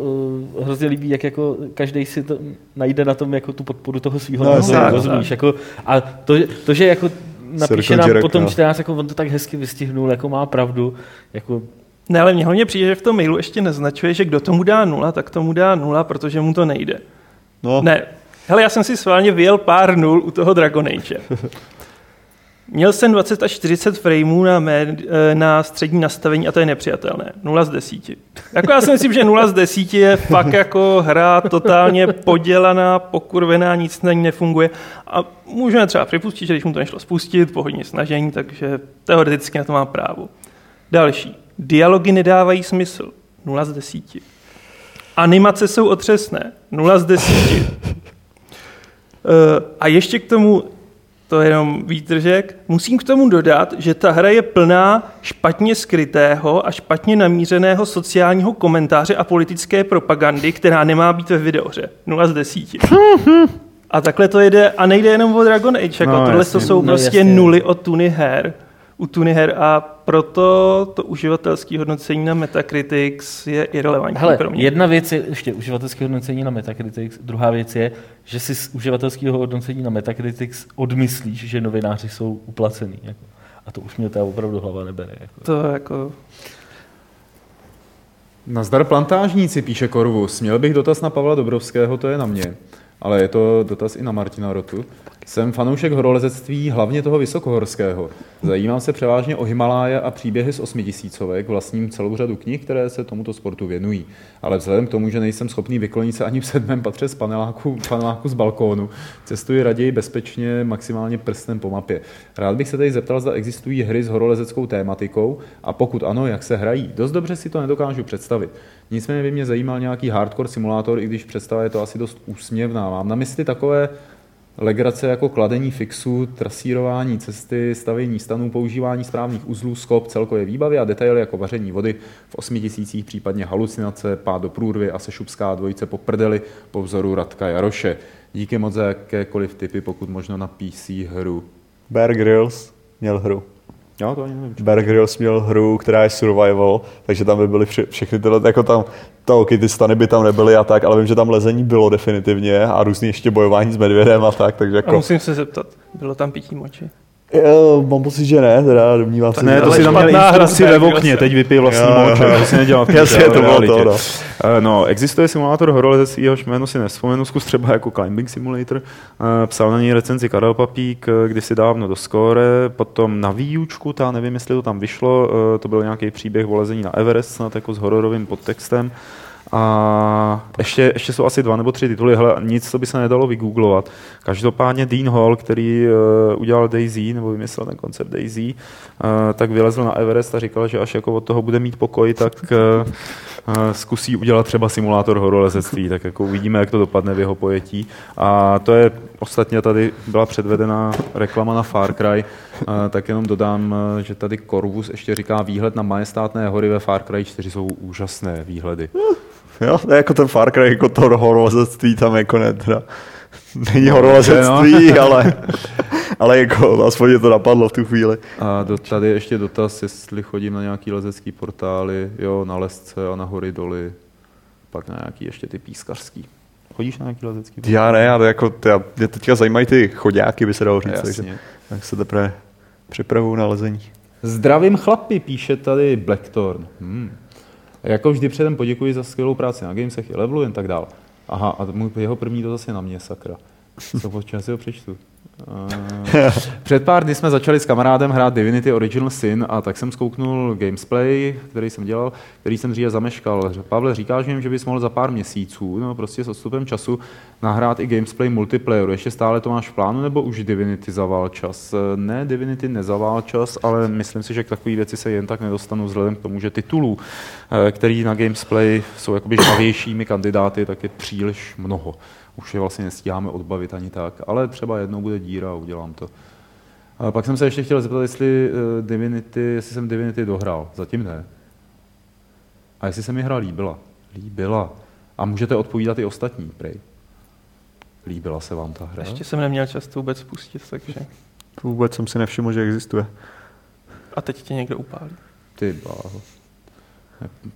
uh, hrozně líbí, jak jako každý si to najde na tom jako tu podporu toho svého No, no, tak, rozumíš? Jako, a to, to, že jako napíše nám potom čtenář, jako on to tak hezky vystihnul, jako má pravdu, jako Ne, ale mně hlavně přijde, že v tom mailu ještě naznačuje, že kdo tomu dá nula, tak tomu dá nula, protože mu to nejde. no, Ne, hele, já jsem si sválně vyjel pár nul u toho Dragon Age. *laughs* Měl jsem 20 až 40 frameů na, mé, eh, na střední nastavení a to je nepřijatelné. 0 z 10. Jako já si myslím, že 0 z 10 je fakt jako hra totálně podělaná, pokurvená, nic na ní nefunguje. A můžeme třeba připustit, že když mu to nešlo spustit, po hodně snažení, takže teoreticky na to má právo. Další. Dialogy nedávají smysl. 0 z 10. Animace jsou otřesné. 0 z 10. Eh, A ještě k tomu, to je jenom výtržek, musím k tomu dodat, že ta hra je plná špatně skrytého a špatně namířeného sociálního komentáře a politické propagandy, která nemá být ve videohře. 0 z 10. *laughs* A takhle to jede, a nejde jenom o Dragon Age, jako No, tohle jasně. to jsou No, prostě jasně. nuly od Tuny her u Tuny her a proto to uživatelské hodnocení na Metacritics je irrelevantní Hele, pro mě. jedna věc je ještě uživatelské hodnocení na Metacritics, druhá věc je, že si z uživatelského hodnocení na Metacritics odmyslíš, že novináři jsou uplacený. Jako. A to už mě teda opravdu hlava nebere. Jako. To jako... Nazdar plantážníci, píše Korvus. Měl bych dotaz na Pavla Dobrovského, to je na mě. Ale je to dotaz i na Martina Rotu. Jsem fanoušek horolezectví, hlavně toho vysokohorského. Zajímám se převážně o Himaláje a příběhy z osmitisícovek, vlastním celou řadu knih, které se tomuto sportu věnují. Ale vzhledem k tomu, že nejsem schopný vyklonit se ani v sedmém patře z paneláku, paneláku z balkónu, cestuji raději bezpečně, maximálně prstem po mapě. Rád bych se tady zeptal, zda existují hry s horolezeckou tématikou a pokud ano, jak se hrají. Dost dobře si to nedokážu představit. Nicméně by mě zajímal nějaký hardcore simulátor, i když představa je to asi dost úsměvná. Mám na mysli takové legrace jako kladení fixu, trasírování cesty, stavění stanů, používání správných uzlů, skop, celkové výbavy a detaily jako vaření vody v 8000, případně halucinace, pád do průrvy a sešupská dvojice po prdeli po vzoru Radka Jaroše. Díky moc za jakékoliv typy, pokud možno na PC hru. Bear Grylls měl hru. Já to ani nevím. Bear Grylls měl hru, která je survival, takže tam by byly vše, všechny tyhle, jako tam, to, okay, ty stany by tam nebyly a tak, ale vím, že tam lezení bylo definitivně a různý ještě bojování s medvědem a tak, takže A jako... musím se zeptat, bylo tam pití moči? Jo, mám pocit, že ne, teda domnívám se, Ne, to si tam měl hra instrukci s ve okně, Gryllsem. teď vypij vlastní Jo, jo, moč, jo. to si nedělal *laughs* v Jasně, to bylo to, no. Eh, No, existuje simulátor horolezectví, jehož jméno si nespomenu, zkus třeba jako Climbing Simulator. Eh, Psal na něj recenzi Karel Papík eh, kdysi dávno do Score, potom na výučku, ta nevím, jestli to tam vyšlo, to byl nějaký příběh o lezení na Everest, snad jako s hororovým podtextem. A ještě, ještě jsou asi dva nebo tři tituly, hele, nic, co by se nedalo vygooglovat. Každopádně Dean Hall, který uh, udělal Daisy, nebo vymyslel ten koncept Daisy, uh, tak vylezl na Everest a říkal, že až jako od toho bude mít pokoj, tak uh, uh, zkusí udělat třeba simulátor horolezectví, tak jako uvidíme, jak to dopadne v jeho pojetí. A to je ostatně tady byla předvedena reklama na Far Cry, uh, tak jenom dodám, uh, že tady Corvus ještě říká výhled na majestátné hory ve Far Cry 4 jsou úžasné výhledy. Jo, to je jako ten Far Cry, jako to horolezectví tam jako ne, teda. *laughs* Není horolezectví, ale, *laughs* ale jako aspoň mě to napadlo v tu chvíli. A do, tady ještě dotaz, jestli chodím na nějaký lezecký portály, jo, na lesce a na hory doly, pak na nějaký ještě ty pískařský. Chodíš na nějaký letecký? Já ne, ale jako ty, mě teďka zajímají ty chodáky, by se dalo říct, takže Jasně. tak se teprve připravuju na lezení. Zdravím chlapi, píše tady Blackthorn. Hmm. Jako vždy předem poděkuji za skvělou práci na Gamesech i levelu, jen tak dál. Aha, a můj, jeho první to zase na mě, sakra. Co já si ho přečtu. Uh, před pár dny jsme začali s kamarádem hrát Divinity Original Sin a tak jsem zkouknul gamesplay, který jsem dělal, který jsem dříve zameškal. Pavle, říkáš jim, že bys mohl za pár měsíců, no prostě s odstupem času, nahrát i gamesplay multiplayeru. Ještě stále to máš v plánu, nebo už Divinity zavál čas? Eh, Ne, Divinity nezavál čas, ale myslím si, že k takové věci se jen tak nedostanu vzhledem k tomu, že titulů, eh, který na gamesplay jsou jakoby žavějšími kandidáty, tak je příliš mnoho. Už je vlastně nestíháme odbavit ani tak, ale třeba jednou bude díra a udělám to. A pak jsem se ještě chtěl zeptat, jestli eh, Divinity, jestli jsem Divinity dohrál. Zatím ne. A jestli se mi hra líbila. Líbila. A můžete odpovídat i ostatní, prej. Líbila se vám ta hra? Ještě jsem neměl čas to vůbec pustit, takže... Vůbec jsem si nevšiml, že existuje. A teď tě někdo upálí. Ty bláho.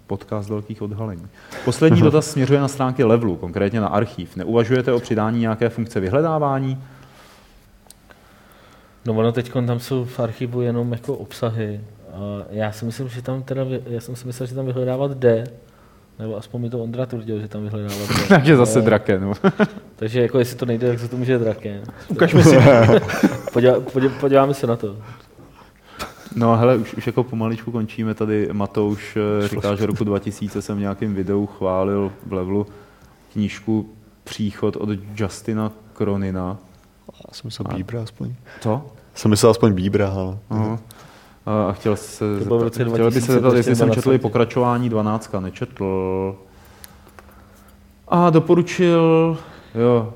Podcast velkých odhalení. Poslední dotaz směřuje na stránky levelu, konkrétně na archív. Neuvažujete o přidání nějaké funkce vyhledávání? No ono teď tam jsou v archivu jenom jako obsahy. Já si myslím, že tam teda, já jsem si myslel, že tam vyhledávat jde, nebo aspoň mi to Ondra tvrdil, že tam vyhledávat jde. *laughs* Takže zase draken. no. *laughs* Takže jako jestli to nejde, tak se to může draken. Ukaž mi si. *laughs* Podívá, podí, podíváme se na to. No a hele, už, už jako pomaličku končíme. Tady Matouš eh, říká, že roku 2000 jsem v nějakém videu chválil v levelu knížku Příchod od Justina Kronina. Já jsem myslel Bíbra aspoň. Co? Jsem myslel aspoň Bíbra, ale... Aha. A chtěl se zeptat, chtěl by se 2000, zeptat, jestli jsem četl i pokračování 12. Nečetl. A doporučil, jo,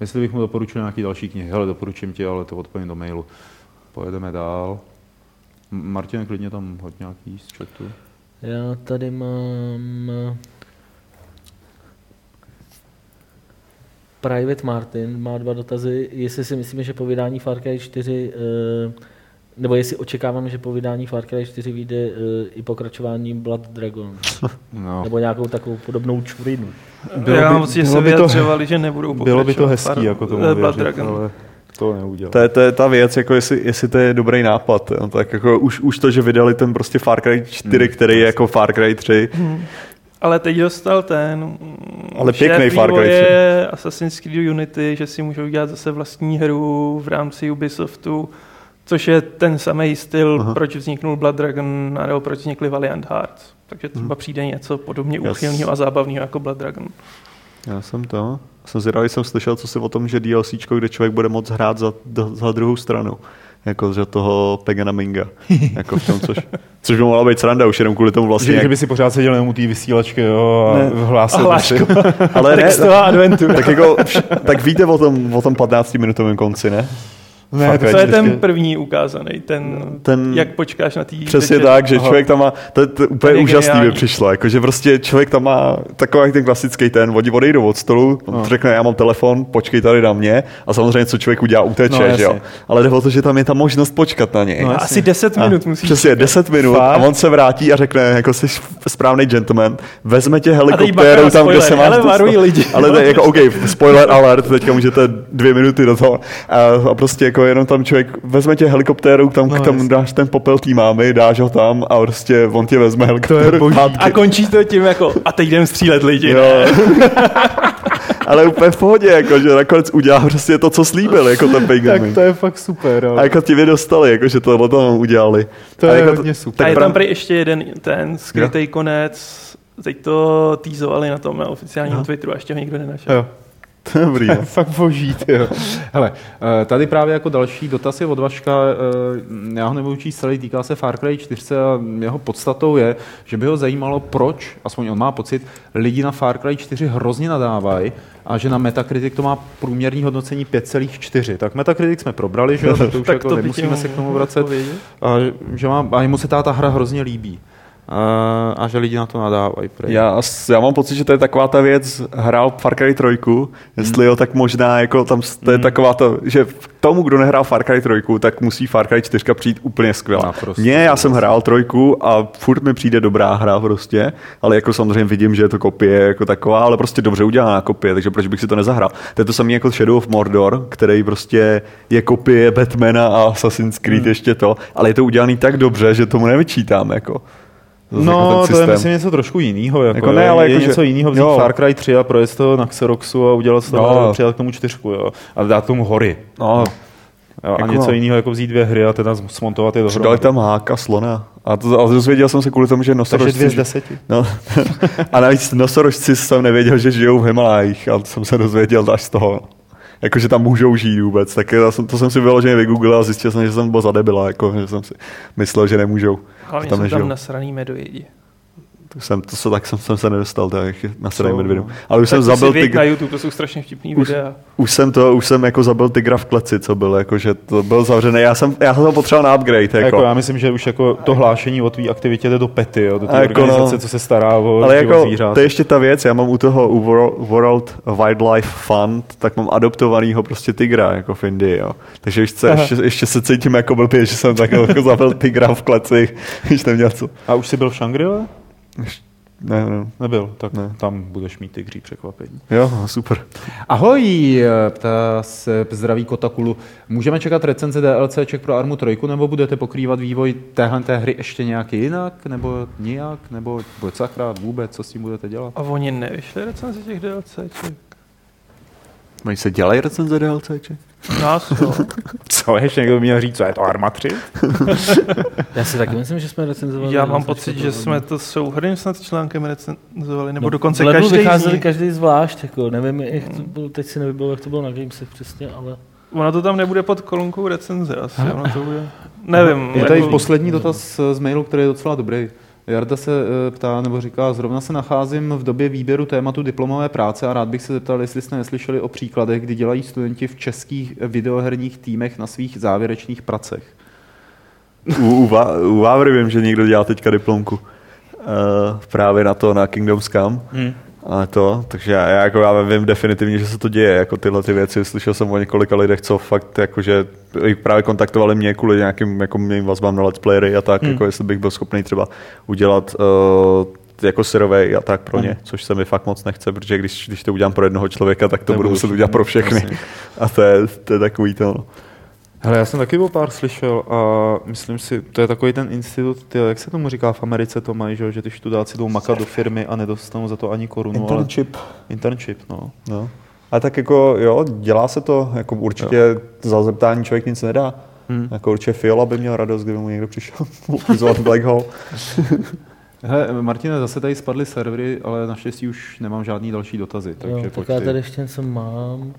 jestli bych mu doporučil nějaký další knihy. Hele, doporučím ti, ale to odpovím do mailu. Pojedeme dál. Martin, klidně tam hoď nějaký z chatu. Já tady mám Private Martin má dva dotazy, jestli si myslíme, že po vydání Far Cry 4, eh, nebo jestli očekáváme, že po vydání Far Cry 4 vyjde eh, i pokračování Blood Dragon, *laughs* No. nebo nějakou takovou podobnou čurinu. Bylo Já by- mám pocit, že bylo se by to- vyjadřovali, že nebudou Bylo by to pokračovat hezký, Far- jako tomu eh, Blood věřit, Dragon. ale to neudělal. To je, to je ta věc, jako jestli, jestli to je dobrý nápad. Jo. Tak jako už, už to, že vydali ten prostě Far Cry 4, Hmm, který je jako Far Cry 3, Ale teď dostal ten Ale pěkný Far Cry vývoje Assassin's Creed Unity, že si můžou dělat zase vlastní hru v rámci Ubisoftu, což je ten samý styl, Aha. Proč vzniknul Blood Dragon, nebo proč vznikly Valiant Hearts. Takže třeba Mhm. přijde něco podobně úchylného a zábavného jako Blood Dragon. já jsem to, jsem zvědavý, jsem slyšel, co si o tom, že DLCčko, kde člověk bude moct hrát za, za druhou stranu. Jako že toho Pegana Minga. *laughs* jako v tom, což, což by mohla být sranda už jenom kvůli tomu vlastně. Že, jak- že by si pořád seděl jenom u té vysílačky jo, a Ne. hlásil A *laughs* ale ne, Textová adventura. tak, jako, tak víte o tom, o tom 15-minutovém konci, ne? Ne, Fakt, to je vždycky- ten první ukázaný, ten, Ten- jak počkáš na tý Přesně večer. tak, že Aha. člověk tam má, to, to je úplně To je úžasný geniální. by přišlo, jako, že prostě člověk tam má takový ten klasický ten, oni odejdou od stolu, No. no. řekne, já mám telefon, počkej tady na mě a samozřejmě co člověk udělá, uteče, No, že jo. Ale jde o to, že tam je ta možnost počkat na něj. No, jasně. Asi 10 A minut musíš. Přesně, 10 minut Fakt? a on se vrátí a řekne, jako jsi správný gentleman, vezme tě helikoptérou tam, kde spoiler, se máš ale varují lidi. Ale to je jako, OK, spoiler alert, teďka můžete dvě minuty do toho. A, a prostě jako jenom tam člověk vezme tě helikoptérou, tam, No, no, tam jasně. dáš ten popel tý mámy, dáš ho tam a prostě on tě vezme helikoptérou zpátky. A končí to tím jako, a teď jdem střílet lidi. Jo. *laughs* Ale úplně v pohodě, jako, že nakonec udělá prostě to, co slíbil, jako ten *laughs* Pay Tak Gaming. to je fakt super. A Ale jako ti vy dostali, jako, že tohle tam udělali. to a je jako hodně super. A je tam prý ještě jeden ten skrytý konec, teď to týzovali na tom na oficiálním Aha. Twitteru a ještě ho nikdo nenašel. Jo. *laughs* Dobrý, To je *laughs* fakt boží, jo. Hele, eh, tady právě jako další dotaz je od Vaška, eh, já ho nebudu číst celý, týká se Far Cry 4 a jeho podstatou je, že by ho zajímalo, proč, aspoň on má pocit, lidi na Far Cry 4 hrozně nadávají a že na Metacritic to má průměrný hodnocení 5,4. Tak Metacritic jsme probrali, že to už *laughs* Tak jako to nemusíme se k tomu vracet. A, že má, a jemu se ta, ta hra hrozně líbí. A, že lidi na to nadávají. Prej. Já, já mám pocit, že to je taková ta věc, hrál Far Cry 3, jestli jo, tak možná jako tam to je Hmm. taková to, že tomu, kdo nehrál Far Cry 3, tak musí Far Cry 4 přijít úplně skvělá. Naprosto. Mně, já jsem hrál trojku a furt mi přijde dobrá hra prostě, ale jako samozřejmě vidím, že je to kopie jako taková, ale prostě dobře udělaná kopie, takže proč bych si to nezahrál. To je to samé jako Shadow of Mordor, který prostě je kopie Batmana a Assassin's Creed Hmm. ještě to, ale je to udělaný tak dobře, že tomu nevyčítám jako. Zase jako No, ten to je myslím něco trošku jiného. Jako, Jako ne, jo. ale je jako, že- něco jiného vzít jo. Far Cry 3 a projet to na Xeroxu a udělat z toho, No. no. přijat k tomu čtyřku, jo. A dát tomu hory. No, Jo, a Jako- něco jiného, jako vzít dvě hry a teda smontovat je dohromady. tam háka, slona. A, to, a dozvěděl jsem se kvůli tomu, že Takže nosorožci... dvě z deseti. No, *laughs* a navíc nosorožci jsem nevěděl, že žijou v Himalajích, a to jsem se dozvěděl až z toho. Jako, že tam můžou žít vůbec. Tak já jsem, to jsem si vyloženě vygooglil a zjistil jsem, že jsem byl zadebila, jako, že jsem si myslel, že nemůžou. Hlavně tam jsou nežijou. tam nasraný medvědi. To jsem, to se, tak jsem, jsem se nedostal tak na Co? medvědu. Ale už Tak jsem zabil ty, na YouTube, to jsou strašně vtipný Už- videa. už jsem to, už jsem jako zabil tygra v kleci, co byl, jako, že to byl zavřený. Já jsem, já jsem to potřeboval na upgrade, jako. Jako, já myslím, že už jako to hlášení o tvý aktivitě jde do PETy, jo, do té jako organizace, no. co se stará o Ale jako, zvířat. to je ještě ta věc, já mám u toho u Wor- World Wildlife Fund, tak mám adoptovanýho prostě tygra, jako v Indii, jo. Takže ještě, ještě, ještě, se cítím jako blbě, že jsem tak jako zabil tygra v kleci, *laughs* když neměl co. A už jsi byl v Shangri-La? Ne, ne. Nebyl, tak Ne. tam budeš mít tygří překvapení. Jo, super. Ahoj, ptá se zdraví Kotakulu. Můžeme čekat recenze DLCček pro Armu 3, nebo budete pokrývat vývoj téhle té hry ještě nějak jinak, nebo nijak, nebo bude sakra vůbec, co s tím budete dělat? A oni nevyšli recenzi těch DLCček. Mají se dělají recenze DLCček? Nás jo. Co, ještě někdo by měl říct, co je to Arma 3? *laughs* Já si taky myslím, že jsme recenzovali. Já mám pocit, že jsme to souhrným snad článkem recenzovali, nebo No, dokonce každý z vycházeli nich. každý zvlášť, jako nevím, jak to bylo, teď si nevybavil, jak to bylo na Gamesech přesně, ale... Ono to tam nebude pod kolonkou recenze asi, ono to bude... Nevím. Je tady jako- poslední dotaz z mailu, který je docela dobrý. Jarda se eh, ptá, nebo říká, zrovna se nacházím v době výběru tématu diplomové práce a rád bych se zeptal, jestli jste neslyšeli o příkladech, kdy dělají studenti v českých videoherních týmech na svých závěrečných pracech. U, u, u Vávry vím, že někdo dělá teďka diplomku. Uh, právě na to, na Kingdoms Come. Hmm. Ale to, takže já, já, jako, já vím definitivně, že se to děje, jako tyhle ty věci. Slyšel jsem o několika lidech, co fakt, jakože právě kontaktovali mě kvůli nějakým jako mým vazbám na let's playery a tak, hmm. jako jestli bych byl schopný třeba udělat uh, jako survey a tak pro ně, což se mi fakt moc nechce, protože když, když to udělám pro jednoho člověka, tak to budu Nebudu muset všichni, udělat pro všechny. jasně. *laughs* A to je, to je takový to. No. Hele, já jsem taky o pár slyšel a myslím si, to je takový ten institut, ty, jak se tomu říká v Americe, to mají, že, že ty študáci jdou makat do firmy a nedostanou za to ani korunu. Internship. Ale internship, no. No. A tak jako jo, dělá se to, jako určitě jo. za zeptání člověk nic nedá. Hmm. Jako určitě Fiola by měl radost, kdyby mu někdo přišel *laughs* ukazovat Black Hole. *laughs* Hele, Martine, zase tady spadly servery, ale naštěstí už nemám žádný další dotazy. Takže jo, tak já tady ještě něco mám. Uh,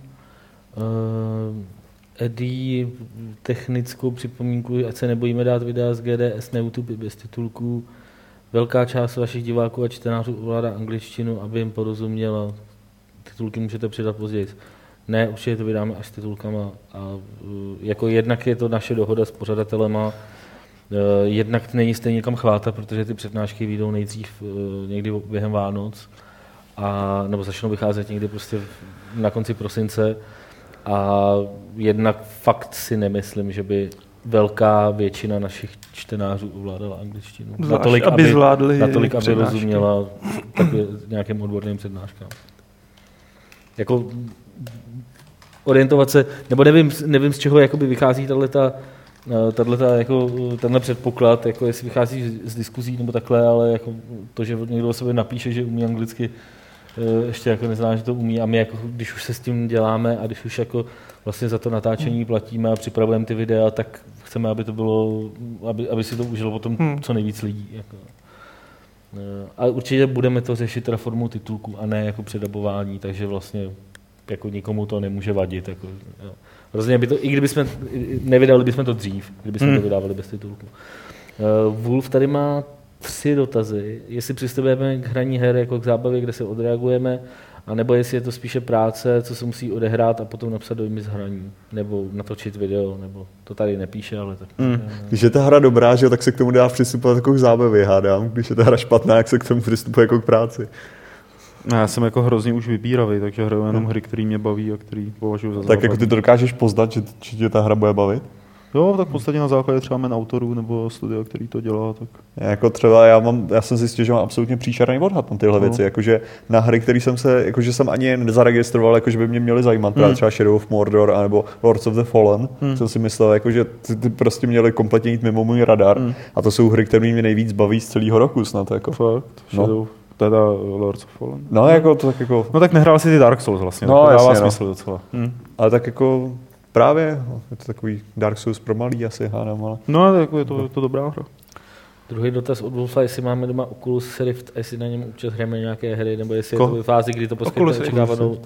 Eddie, technickou připomínku, ať se nebojíme dát videa z GDS na YouTube bez titulků. Velká část vašich diváků a čtenářů ovládá angličtinu, aby jim porozuměla. Titulky můžete přidat později. Ne, určitě to vydáme až s titulkama. A uh, jako jednak je to naše dohoda s pořadatelema, uh, jednak není stejně kam chvátat, protože ty přednášky vyjdou nejdřív uh, někdy během Vánoc, a, nebo začnou vycházet někdy prostě na konci prosince. A jednak fakt si nemyslím, že by velká většina našich čtenářů ovládala angličtinu. Zvlášť, aby zvládli natolik, aby přednášky. rozuměla takhle nějakým odborným přednáškám. Jako orientovat se, nebo nevím, nevím z čeho jakoby vychází tato, tato, jako, tenhle předpoklad, jako jestli vychází z, z diskuzí nebo takhle, ale jako to, že někdo o sobě napíše, že umí anglicky, eh, ještě jako nezná, že to umí a my jako, když už se s tím děláme a když už jako vlastně za to natáčení platíme a připravujeme ty videa, tak chceme, aby to bylo, aby, aby si to užilo potom Hmm. co nejvíc lidí. Jako. Eh, A určitě budeme to řešit teda formou titulku a ne jako předabování, takže vlastně jako nikomu to nemůže vadit. Jako, jo. By to, i kdyby jsme, nevydali bychom to dřív, kdyby jsme Hmm. to vydávali bez titulku. Uh, Wolf tady má tři dotazy. Jestli přistupujeme k hraní her jako k zábavě, kde se odreagujeme, A nebo jestli je to spíše práce, co se musí odehrát a potom napsat do z hraní, nebo natočit video, nebo to tady nepíše, ale tak. Mm. Když je ta hra dobrá, že, tak se k tomu dá přistupovat jako k zábavě, hádám. Když je ta hra špatná, jak se k tomu přistupuje jako k práci. No, já jsem jako hrozně už vybíravý, takže hraju jenom hry, které mě baví a které považuji za Tak jako ty to dokážeš poznat, že, že tě ta hra bude bavit? Jo, tak v podstatě na základě třeba men autorů nebo studia, který to dělá. Tak... Jako třeba já, mám, já jsem zjistil, že mám absolutně příšerný odhad na tyhle no. věci, jakože na hry, které jsem se, jakože jsem ani nezaregistroval, jakože by mě měly zajímat, hmm. třeba Shadow of Mordor nebo Lords of the Fallen, hmm. jsem si myslel, jakože ty, ty prostě měly kompletně jít mimo můj radar hmm. a to jsou hry, které mě nejvíc baví z celého roku snad. Jako. Fakt, no. Shadow. No teda Lords of Fallen. No, jako to tak jako... No tak nehrál si ty Dark Souls vlastně, no, to dává jasně, no. smysl no. docela. Hmm. Ale tak jako Právě, je to takový Dark Souls pro malý asi, hádám, ale... No, jako je to, je to dobrá hra. Druhý dotaz od Wolfa, jestli máme doma Oculus Rift, jestli na něm občas hrajeme nějaké hry, nebo jestli Ko? je to ve fázi, kdy to poskytne očekávanou,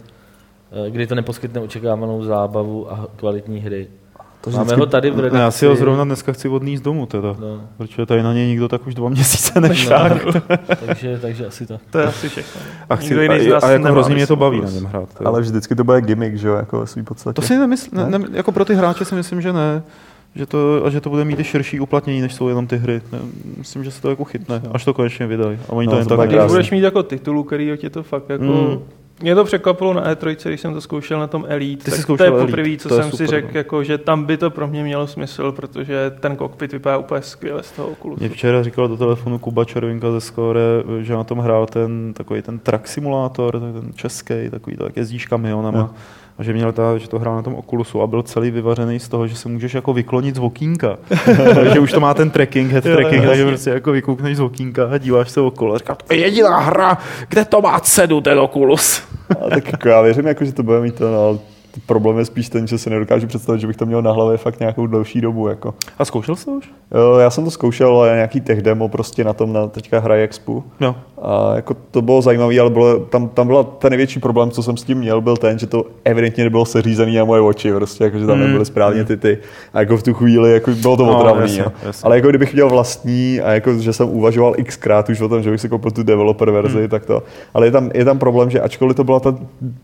eh, kdy to neposkytne očekávanou zábavu a kvalitní hry. To Máme vždycky... ho tady v redakci. Já si ho zrovna dneska chci odníst domů teda, no. protože tady na něj nikdo tak už dva měsíce nešáhl. No, takže, takže asi to. To je asi všechno. A, chci, a, a, a jako hrozně mě to baví na něm hrát. Teda. Ale vždycky to bude gimmick, že jo, jako ve svý podstatě. To si nemysl, ne? Ne, jako pro ty hráče si myslím, že ne. Že to, a že to bude mít i širší uplatnění, než jsou jenom ty hry. Myslím, že se to jako chytne, až to konečně vydají. A oni no, to jen tak Když budeš mít jako titulu, který tě to fakt jako mm mě to překvapilo na E3, když jsem to zkoušel na tom Elite. Ty tak to je poprvé, co to jsem si řekl, no. jako, že tam by to pro mě mělo smysl, protože ten kokpit vypadá úplně skvěle z toho Oculusu. Mě včera říkal do telefonu Kuba Červinka ze Score, že na tom hrál ten takový ten truck simulátor, ten český, takový tak jezdíš kamionama. Jo a že měl ta, že to hrál na tom Oculusu a byl celý vyvařený z toho, že se můžeš jako vyklonit z okýnka. *laughs* že už to má ten tracking, head tracking, takže prostě jako vykoukneš z okýnka a díváš se okolo a říká, to je jediná hra, kde to má cenu ten Oculus. a tak jako já věřím, jako, že to bude mít to, no, problém je spíš ten, že si nedokážu představit, že bych to měl na hlavě fakt nějakou delší dobu. Jako. A zkoušel jsi to už? Jo, já jsem to zkoušel, ale nějaký tech demo prostě na tom na teďka hraje Expo. No. A jako to bylo zajímavé, ale bylo, tam, tam byla ten největší problém, co jsem s tím měl, byl ten, že to evidentně nebylo seřízený na moje oči, prostě, jako, že tam mm. nebyly správně mm. ty ty. A jako v tu chvíli jako bylo to no. Jasně, jasně. Ale jako kdybych měl vlastní a jako, že jsem uvažoval xkrát už o tom, že bych si koupil tu developer verzi, mm. tak to. Ale je tam, je tam problém, že ačkoliv to byla ta,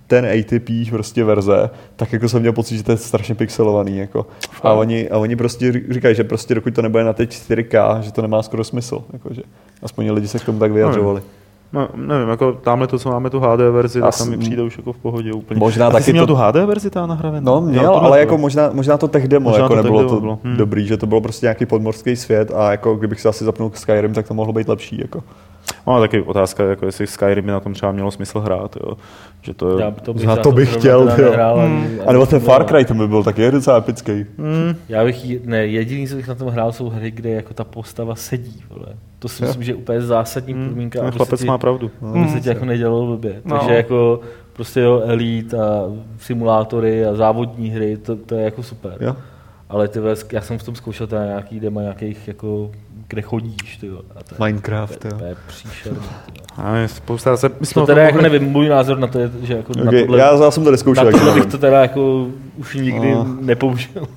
ten ATP prostě verze, tak jako jsem měl pocit, že to je strašně pixelovaný. Jako. A, oni, a oni prostě říkají, že prostě dokud to nebude na teď 4K, že to nemá skoro smysl. Jako, že aspoň lidi se k tomu tak vyjadřovali. No, nevím, jako tamhle to, co máme tu HD verzi, tak tam mi přijde už jako v pohodě úplně. Možná A ty taky jsi měl to... tu HD verzi ta nahravená? No, měl, no, ale jako možná, možná to tech demo možná jako to nebylo to bylo. Hmm. dobrý, že to bylo prostě nějaký podmorský svět a jako kdybych si asi zapnul Skyrim, tak to mohlo být lepší. Jako. No, taky otázka, jako jestli Skyrim by na tom třeba mělo smysl hrát. Jo. Že to, já to bych, já to bych chtěl. Nehrál, hmm. A nebo ten Far Cry, ten by byl taky docela epický. Hmm. Já bych, ne, jediný, co bych na tom hrál, jsou hry, kde jako ta postava sedí. Vole. To si myslím, že je úplně zásadní hmm. podmínka. No, chlapec má pravdu. Aby se ti jako nedělalo blbě. No. Takže jako prostě jo, Elite a simulátory a závodní hry, to, to je jako super. Jo. Ale ty já jsem v tom zkoušel teda nějaký demo nějakých jako kde chodíš, ty a to Minecraft, jo. To je příšerný, A je spousta, se, my to teda jako nevím, můj názor na to je, že jako okay, na tohle, já, já jsem to neskoušel. Na tohle bych to teda jako už nikdy no. nepoužil.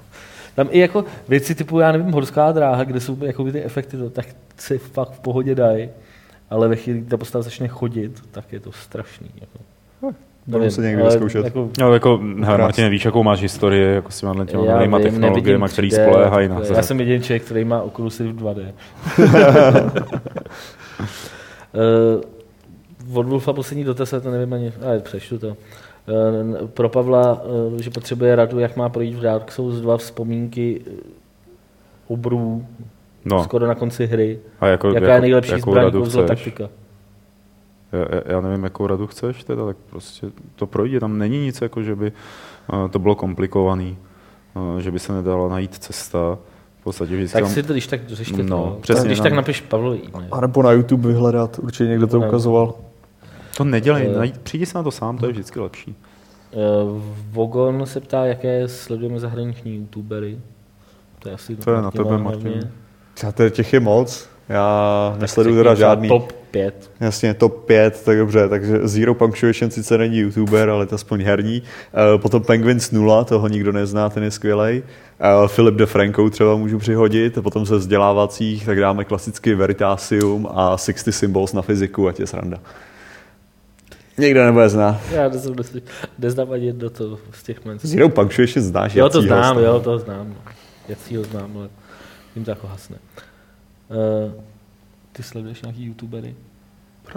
*laughs* Tam i jako věci typu, já nevím, horská dráha, kde jsou jako ty efekty, to, tak se fakt v pohodě dají, ale ve chvíli, kdy ta postava začne chodit, tak je to strašný. Jako. Budu se někdy vyzkoušet. Jako, no, jako, hele, Martin, víš, jakou máš historii jako s těma těma novýma technologiemi, který spoléhají na Já jsem jediný člověk, který má Oculus v 2D. uh, *laughs* od Wolfa poslední dotaz, to nevím ani, ale přečtu to. Uh, pro Pavla, uh, že potřebuje radu, jak má projít v Dark Souls 2 vzpomínky obrů, no. skoro na konci hry. A jako, Jaká jako, je nejlepší zbraň, kouzlo, taktika? Já, já nevím, jakou radu chceš teda, tak prostě to projde, tam není nic, jako že by uh, to bylo komplikovaný, uh, že by se nedala najít cesta. V podstatě vždycky tak si to když tak řešte no, to. Přesně, když no. tak napiš Pavlovi A nebo na YouTube vyhledat, určitě někdo to ukazoval. To nedělej, uh, najít, přijdi se na to sám, to je vždycky lepší. Uh, Vogon se ptá, jaké sledujeme zahraniční youtubery. To je asi to je na tebe, Martin. Těch je moc. Já nesleduju teda žádný. Top 5. Jasně, top 5, tak dobře. Takže Zero Punctuation sice není youtuber, ale to aspoň herní. Uh, potom Penguins 0, toho nikdo nezná, ten je skvělej. Uh, Filip de Franco třeba můžu přihodit. Potom ze vzdělávacích tak dáme klasicky Veritasium a 60 Symbols na fyziku, ať je sranda. Nikdo nebude znát. Já nezám, neznám ani jedno to z těch men. Zero ještě znáš. Jo, to jacího znám, jo, to znám. no. Jací ho znám, ale jim to jako hasne. Uh, ty sleduješ nějaký youtubery?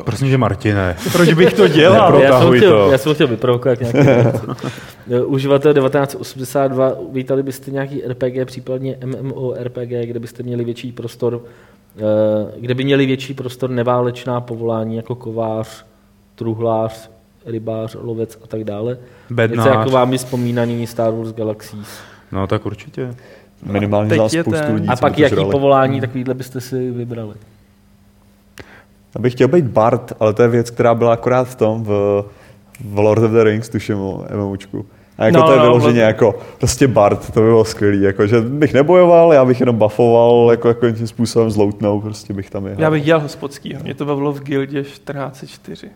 Prosím, že Martine. *laughs* Proč bych to *laughs* dělal? Já, jsem chtěl, to. já jsem chtěl vyprovokovat nějaké věci. Eh, *laughs* Uživatel 1982, vítali byste nějaký RPG, případně MMORPG, kde byste měli větší prostor, eh, kde by měli větší prostor neválečná povolání jako kovář, truhlář, rybář, lovec a tak dále. Něco Bednář. jako vámi vzpomínaný Star Wars Galaxies. No tak určitě. Minimálně Teď za je spoustu ten- lidí. A pak jaký žrali. povolání takovýhle byste si vybrali? Já bych chtěl být Bart, ale to je věc, která byla akorát v tom, v, v Lord of the Rings, tuším, o MMOčku. A jako No, to je no, vyloženě vlastně. jako prostě Bart, to by bylo skvělý, jako, že bych nebojoval, já bych jenom buffoval, jako, jako tím způsobem zloutnou, prostě bych tam jel. Já bych dělal hospodskýho. Mě to bavilo v Guildě 1404.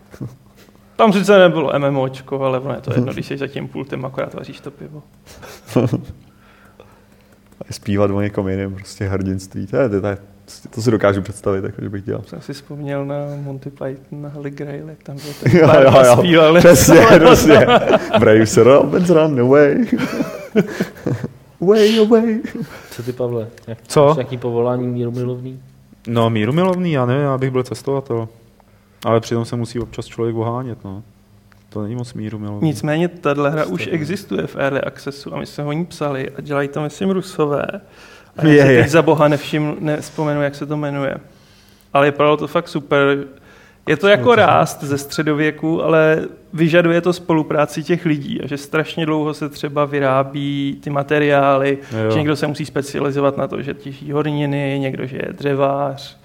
Tam sice nebylo MMOčko, ale ono je to jedno, když jsi za tím pultem, akorát vaříš to pivo. *laughs* Zpívat o někom jiném, prostě hrdinství, to, je, to, je, to si dokážu představit, jako, že bych dělal. Jsem si vzpomněl na Monty Python, na Holy Grail, jak tam byl ten Jo, pár jo, jo. zpíval. Přesně, *laughs* přesně. Brave se Robins run away. way *laughs* away. Co ty, Pavle? Jak, Co? máš Nějaký povolání míru milovný? No, míru milovný, já nevím, já bych byl cestovatel. Ale přitom se musí občas člověk ohánět, no. To není moc míru milovný. Nicméně tahle hra už existuje v Early Accessu a my jsme ho ní psali a dělají to, myslím, Rusové. A já Je, si je. teď za boha nevšim, nevzpomenu, jak se to jmenuje. Ale vypadalo to fakt super. Je to jako rást ze středověku, ale vyžaduje to spolupráci těch lidí a že strašně dlouho se třeba vyrábí ty materiály, Jo. že někdo se musí specializovat na to, že těží horniny, někdo, že je dřevář,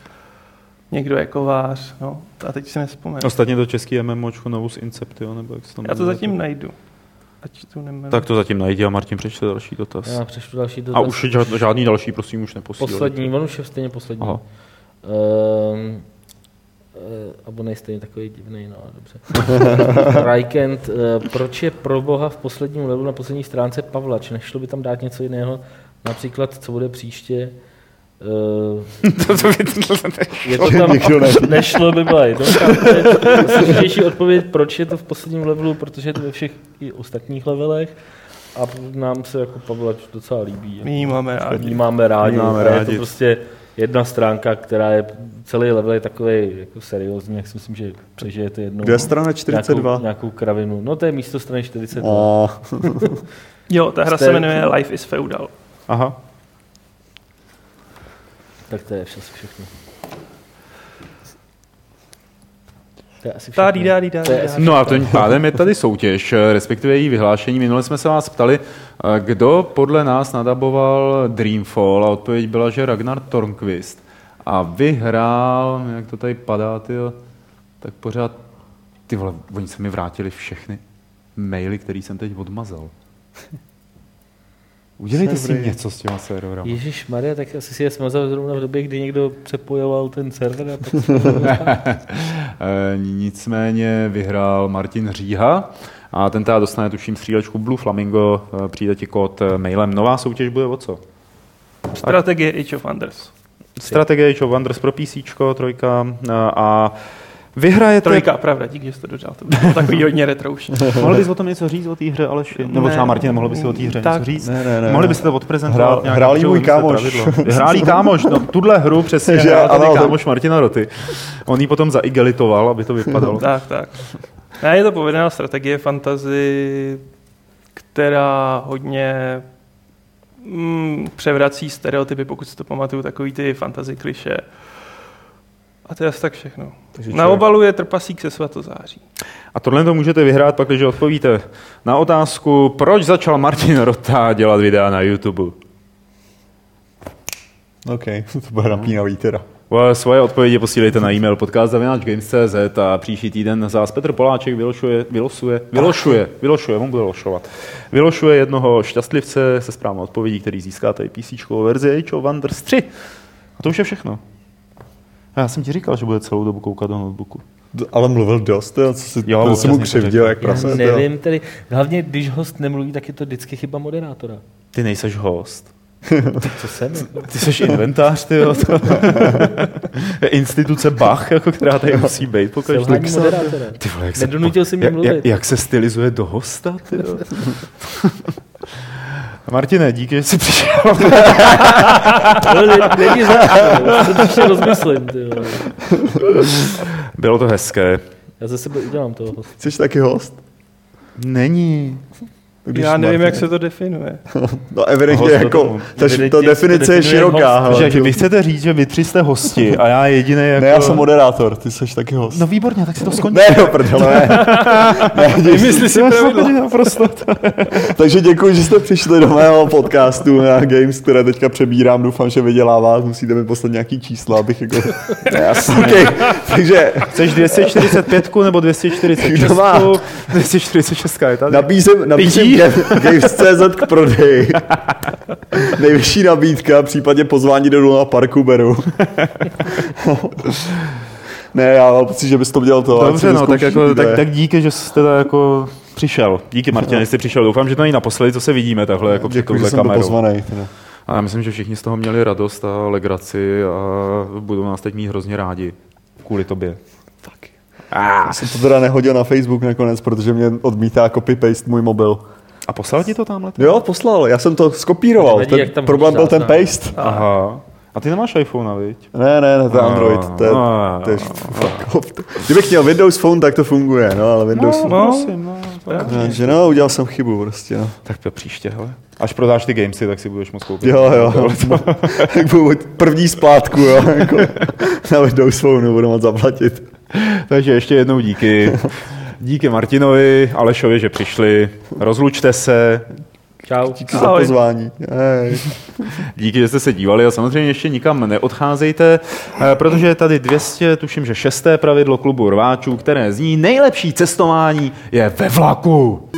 někdo je kovář, no. A teď si nespomenu. Ostatně to český MMOčko Novus Inceptio, nebo jak se to Já to zatím najdu. Ať tu nemenuji. Tak to zatím najdi a Martin přečte další dotaz. Já přečtu další A dotaz. už žád, žádný další, prosím, už neposílej. Poslední, on už je stejně poslední. Aha. Um, a on je stejně takový divný, no dobře. *laughs* Rajkent, uh, proč je pro boha v posledním levelu na poslední stránce Pavlač? Nešlo by tam dát něco jiného? Například, co bude příště? *laughs* Uh, to, to, je to *laughs* tam, Nikdo ne- *laughs* nešlo by byla jednoduchá odpověď. Složitější odpověď, proč je to v posledním levelu, protože je to ve všech i ostatních levelech. A nám se jako Pavlač docela líbí. My ji máme rádi. máme rádi. Máme a Je rádi. to prostě jedna stránka, která je, celý level je takový jako seriózní, jak si myslím, že přežijete jednou. Kde je strana 42? Nějakou, nějakou kravinu. No to je místo strany 42. Oh, Jo, ta hra Jste- se jmenuje Life is Feudal. Aha. Tak to je vše, všechno. To je asi všechno. Tady, tady, tady. No a tím pádem je tady soutěž, eh, respektive její vyhlášení. Minule jsme se vás ptali, eh, kdo podle nás nadaboval Dreamfall a odpověď byla, že Ragnar Tornquist. A vyhrál, jak to tady padá, tyjo, tak pořád, ty vole, oni se mi vrátili všechny maily, který jsem teď odmazal. Udělejte si Servery. něco s těma serverama. Ježíš Maria, tak asi si je smazal zrovna v době, kdy někdo přepojoval ten server. A pak *laughs* Nicméně vyhrál Martin Říha a ten teda dostane tuším střílečku Blue Flamingo, přijde ti kód eh, mailem. Nová soutěž bude o co? Strategie Age of Wonders. Strategie Age of Wonders pro PC, trojka eh, a vyhrajete... Trojka, pravda, díky, že jsi to dodal. To bylo takový hodně retro už. *laughs* Mohl bys o tom něco říct o té hře, Aleši? Nebo Ne. třeba Martin, mohl bys si o té hře Tak. něco říct? Ne, ne, ne, Mohli byste to odprezentovat? Hrál- můj kámoš. pravidlo. *laughs* Hrál jí kámoš, no, tuhle hru přesně *laughs* Že hrál tady to- kámoš Martina Roty. On ji potom zaigelitoval, aby to vypadalo. tak, tak. Ne, je to povedená strategie fantasy, která hodně mm, převrací stereotypy, pokud si to pamatuju, takový ty fantasy kliše. A to je asi tak všechno. Takže Na obalu je trpasík se svatozáří. A tohle to můžete vyhrát pak, když odpovíte na otázku, proč začal Martin Rota dělat videa na YouTube. OK, *laughs* to bude napínavý teda. Svoje odpovědi posílejte na e-mail podcast.games.cz a příští týden zás Petr Poláček vylošuje, vylosuje, vylošuje, vylošuje, on bude lošovat. Vylošuje jednoho šťastlivce se správnou odpovědí, který získáte i PC verzi Age of Wonders 3. A to už je všechno. A já jsem ti říkal, že bude celou dobu koukat do notebooku. Ale mluvil dost, jo, co si, Jo, jo, občas jsem mu křivdil, řekl. jak prase. Já jo. nevím, tedy, hlavně když host nemluví, tak je to vždycky chyba moderátora. Ty nejseš host. Co jsem? jako? Ty jsi inventář, ty jo. *laughs* instituce Bach, jako, která tady musí být po. Selhání moderátora. Ty vole, jak se, Nedonutil si mě jak, jak, mluvit. jak se stylizuje do hosta, ty jo. *laughs* Martine, díky, že jsi přišel. *laughs* Není za to, to příště rozmyslím. Bylo to hezké. Já ze sebe udělám toho hosta. Jsi taky host? *laughs* Není. Když Já nevím, Martin- jak se to definuje. *laughs* No evidentně Host jako, ta, Evidentně ta se definice je široká. host. hele. Že vy chcete říct, že vy tři jste hosti a já jediný jako... Ne, já jsem moderátor, ty jsi taky host. No výborně, tak si to skončí. Ne, no prdele, ne. *laughs* Vymysli si pravidlo. Naprosto. *laughs* Takže děkuji, že jste přišli do mého podcastu na Games, které teďka přebírám. Doufám, že vydělává. Musíte mi poslat nějaký čísla, abych jako... Jasně. Okay. Takže Chceš 245 nebo 246? Kdo má? 246 je tady. nabízím, nabízím Ga- Games.cz k prodeji. Nejvyšší nabídka, případně pozvání do Luna Parku beru. ne, já mám pocit, že bys to dělal to. Dobře, no, tak, jako, tak, tak díky, že jste teda jako přišel. Díky Martin, že jsi přišel. Doufám, že to není naposledy, co se vidíme takhle jako před touhle že jsem kamerou. teda. A já myslím, že všichni z toho měli radost a legraci a budou nás teď mít hrozně rádi. Kvůli tobě. Já jsem to teda nehodil na Facebook nakonec, protože mě odmítá copy-paste můj mobil. A poslal ti to tamhle? Jo, poslal, já jsem to skopíroval. Nevadí, Ten problém byl ten paste. Aha. A ty nemáš iPhone, viď? Ne, ne, ne, to je Android. To je, to je fuck off. Kdybych měl Windows Phone, tak to funguje, no, ale Windows... No, No, prosím, no. no, že no, udělal jsem chybu prostě, no. Tak to příště, hele. Až prodáš ty gamesy, tak si budeš moct koupit. Jo, jo, tak budu první splátku, jo, jako na Windows Phone budu moc zaplatit. Takže ještě jednou díky. Díky Martinovi, Alešovi, že přišli. Rozlučte se. Čau. Díky za pozvání. Hej. Díky, že jste se dívali a samozřejmě ještě nikam neodcházejte, eh, protože je tady 200, tuším, že šesté pravidlo klubu rváčů, které zní nejlepší cestování je ve vlaku.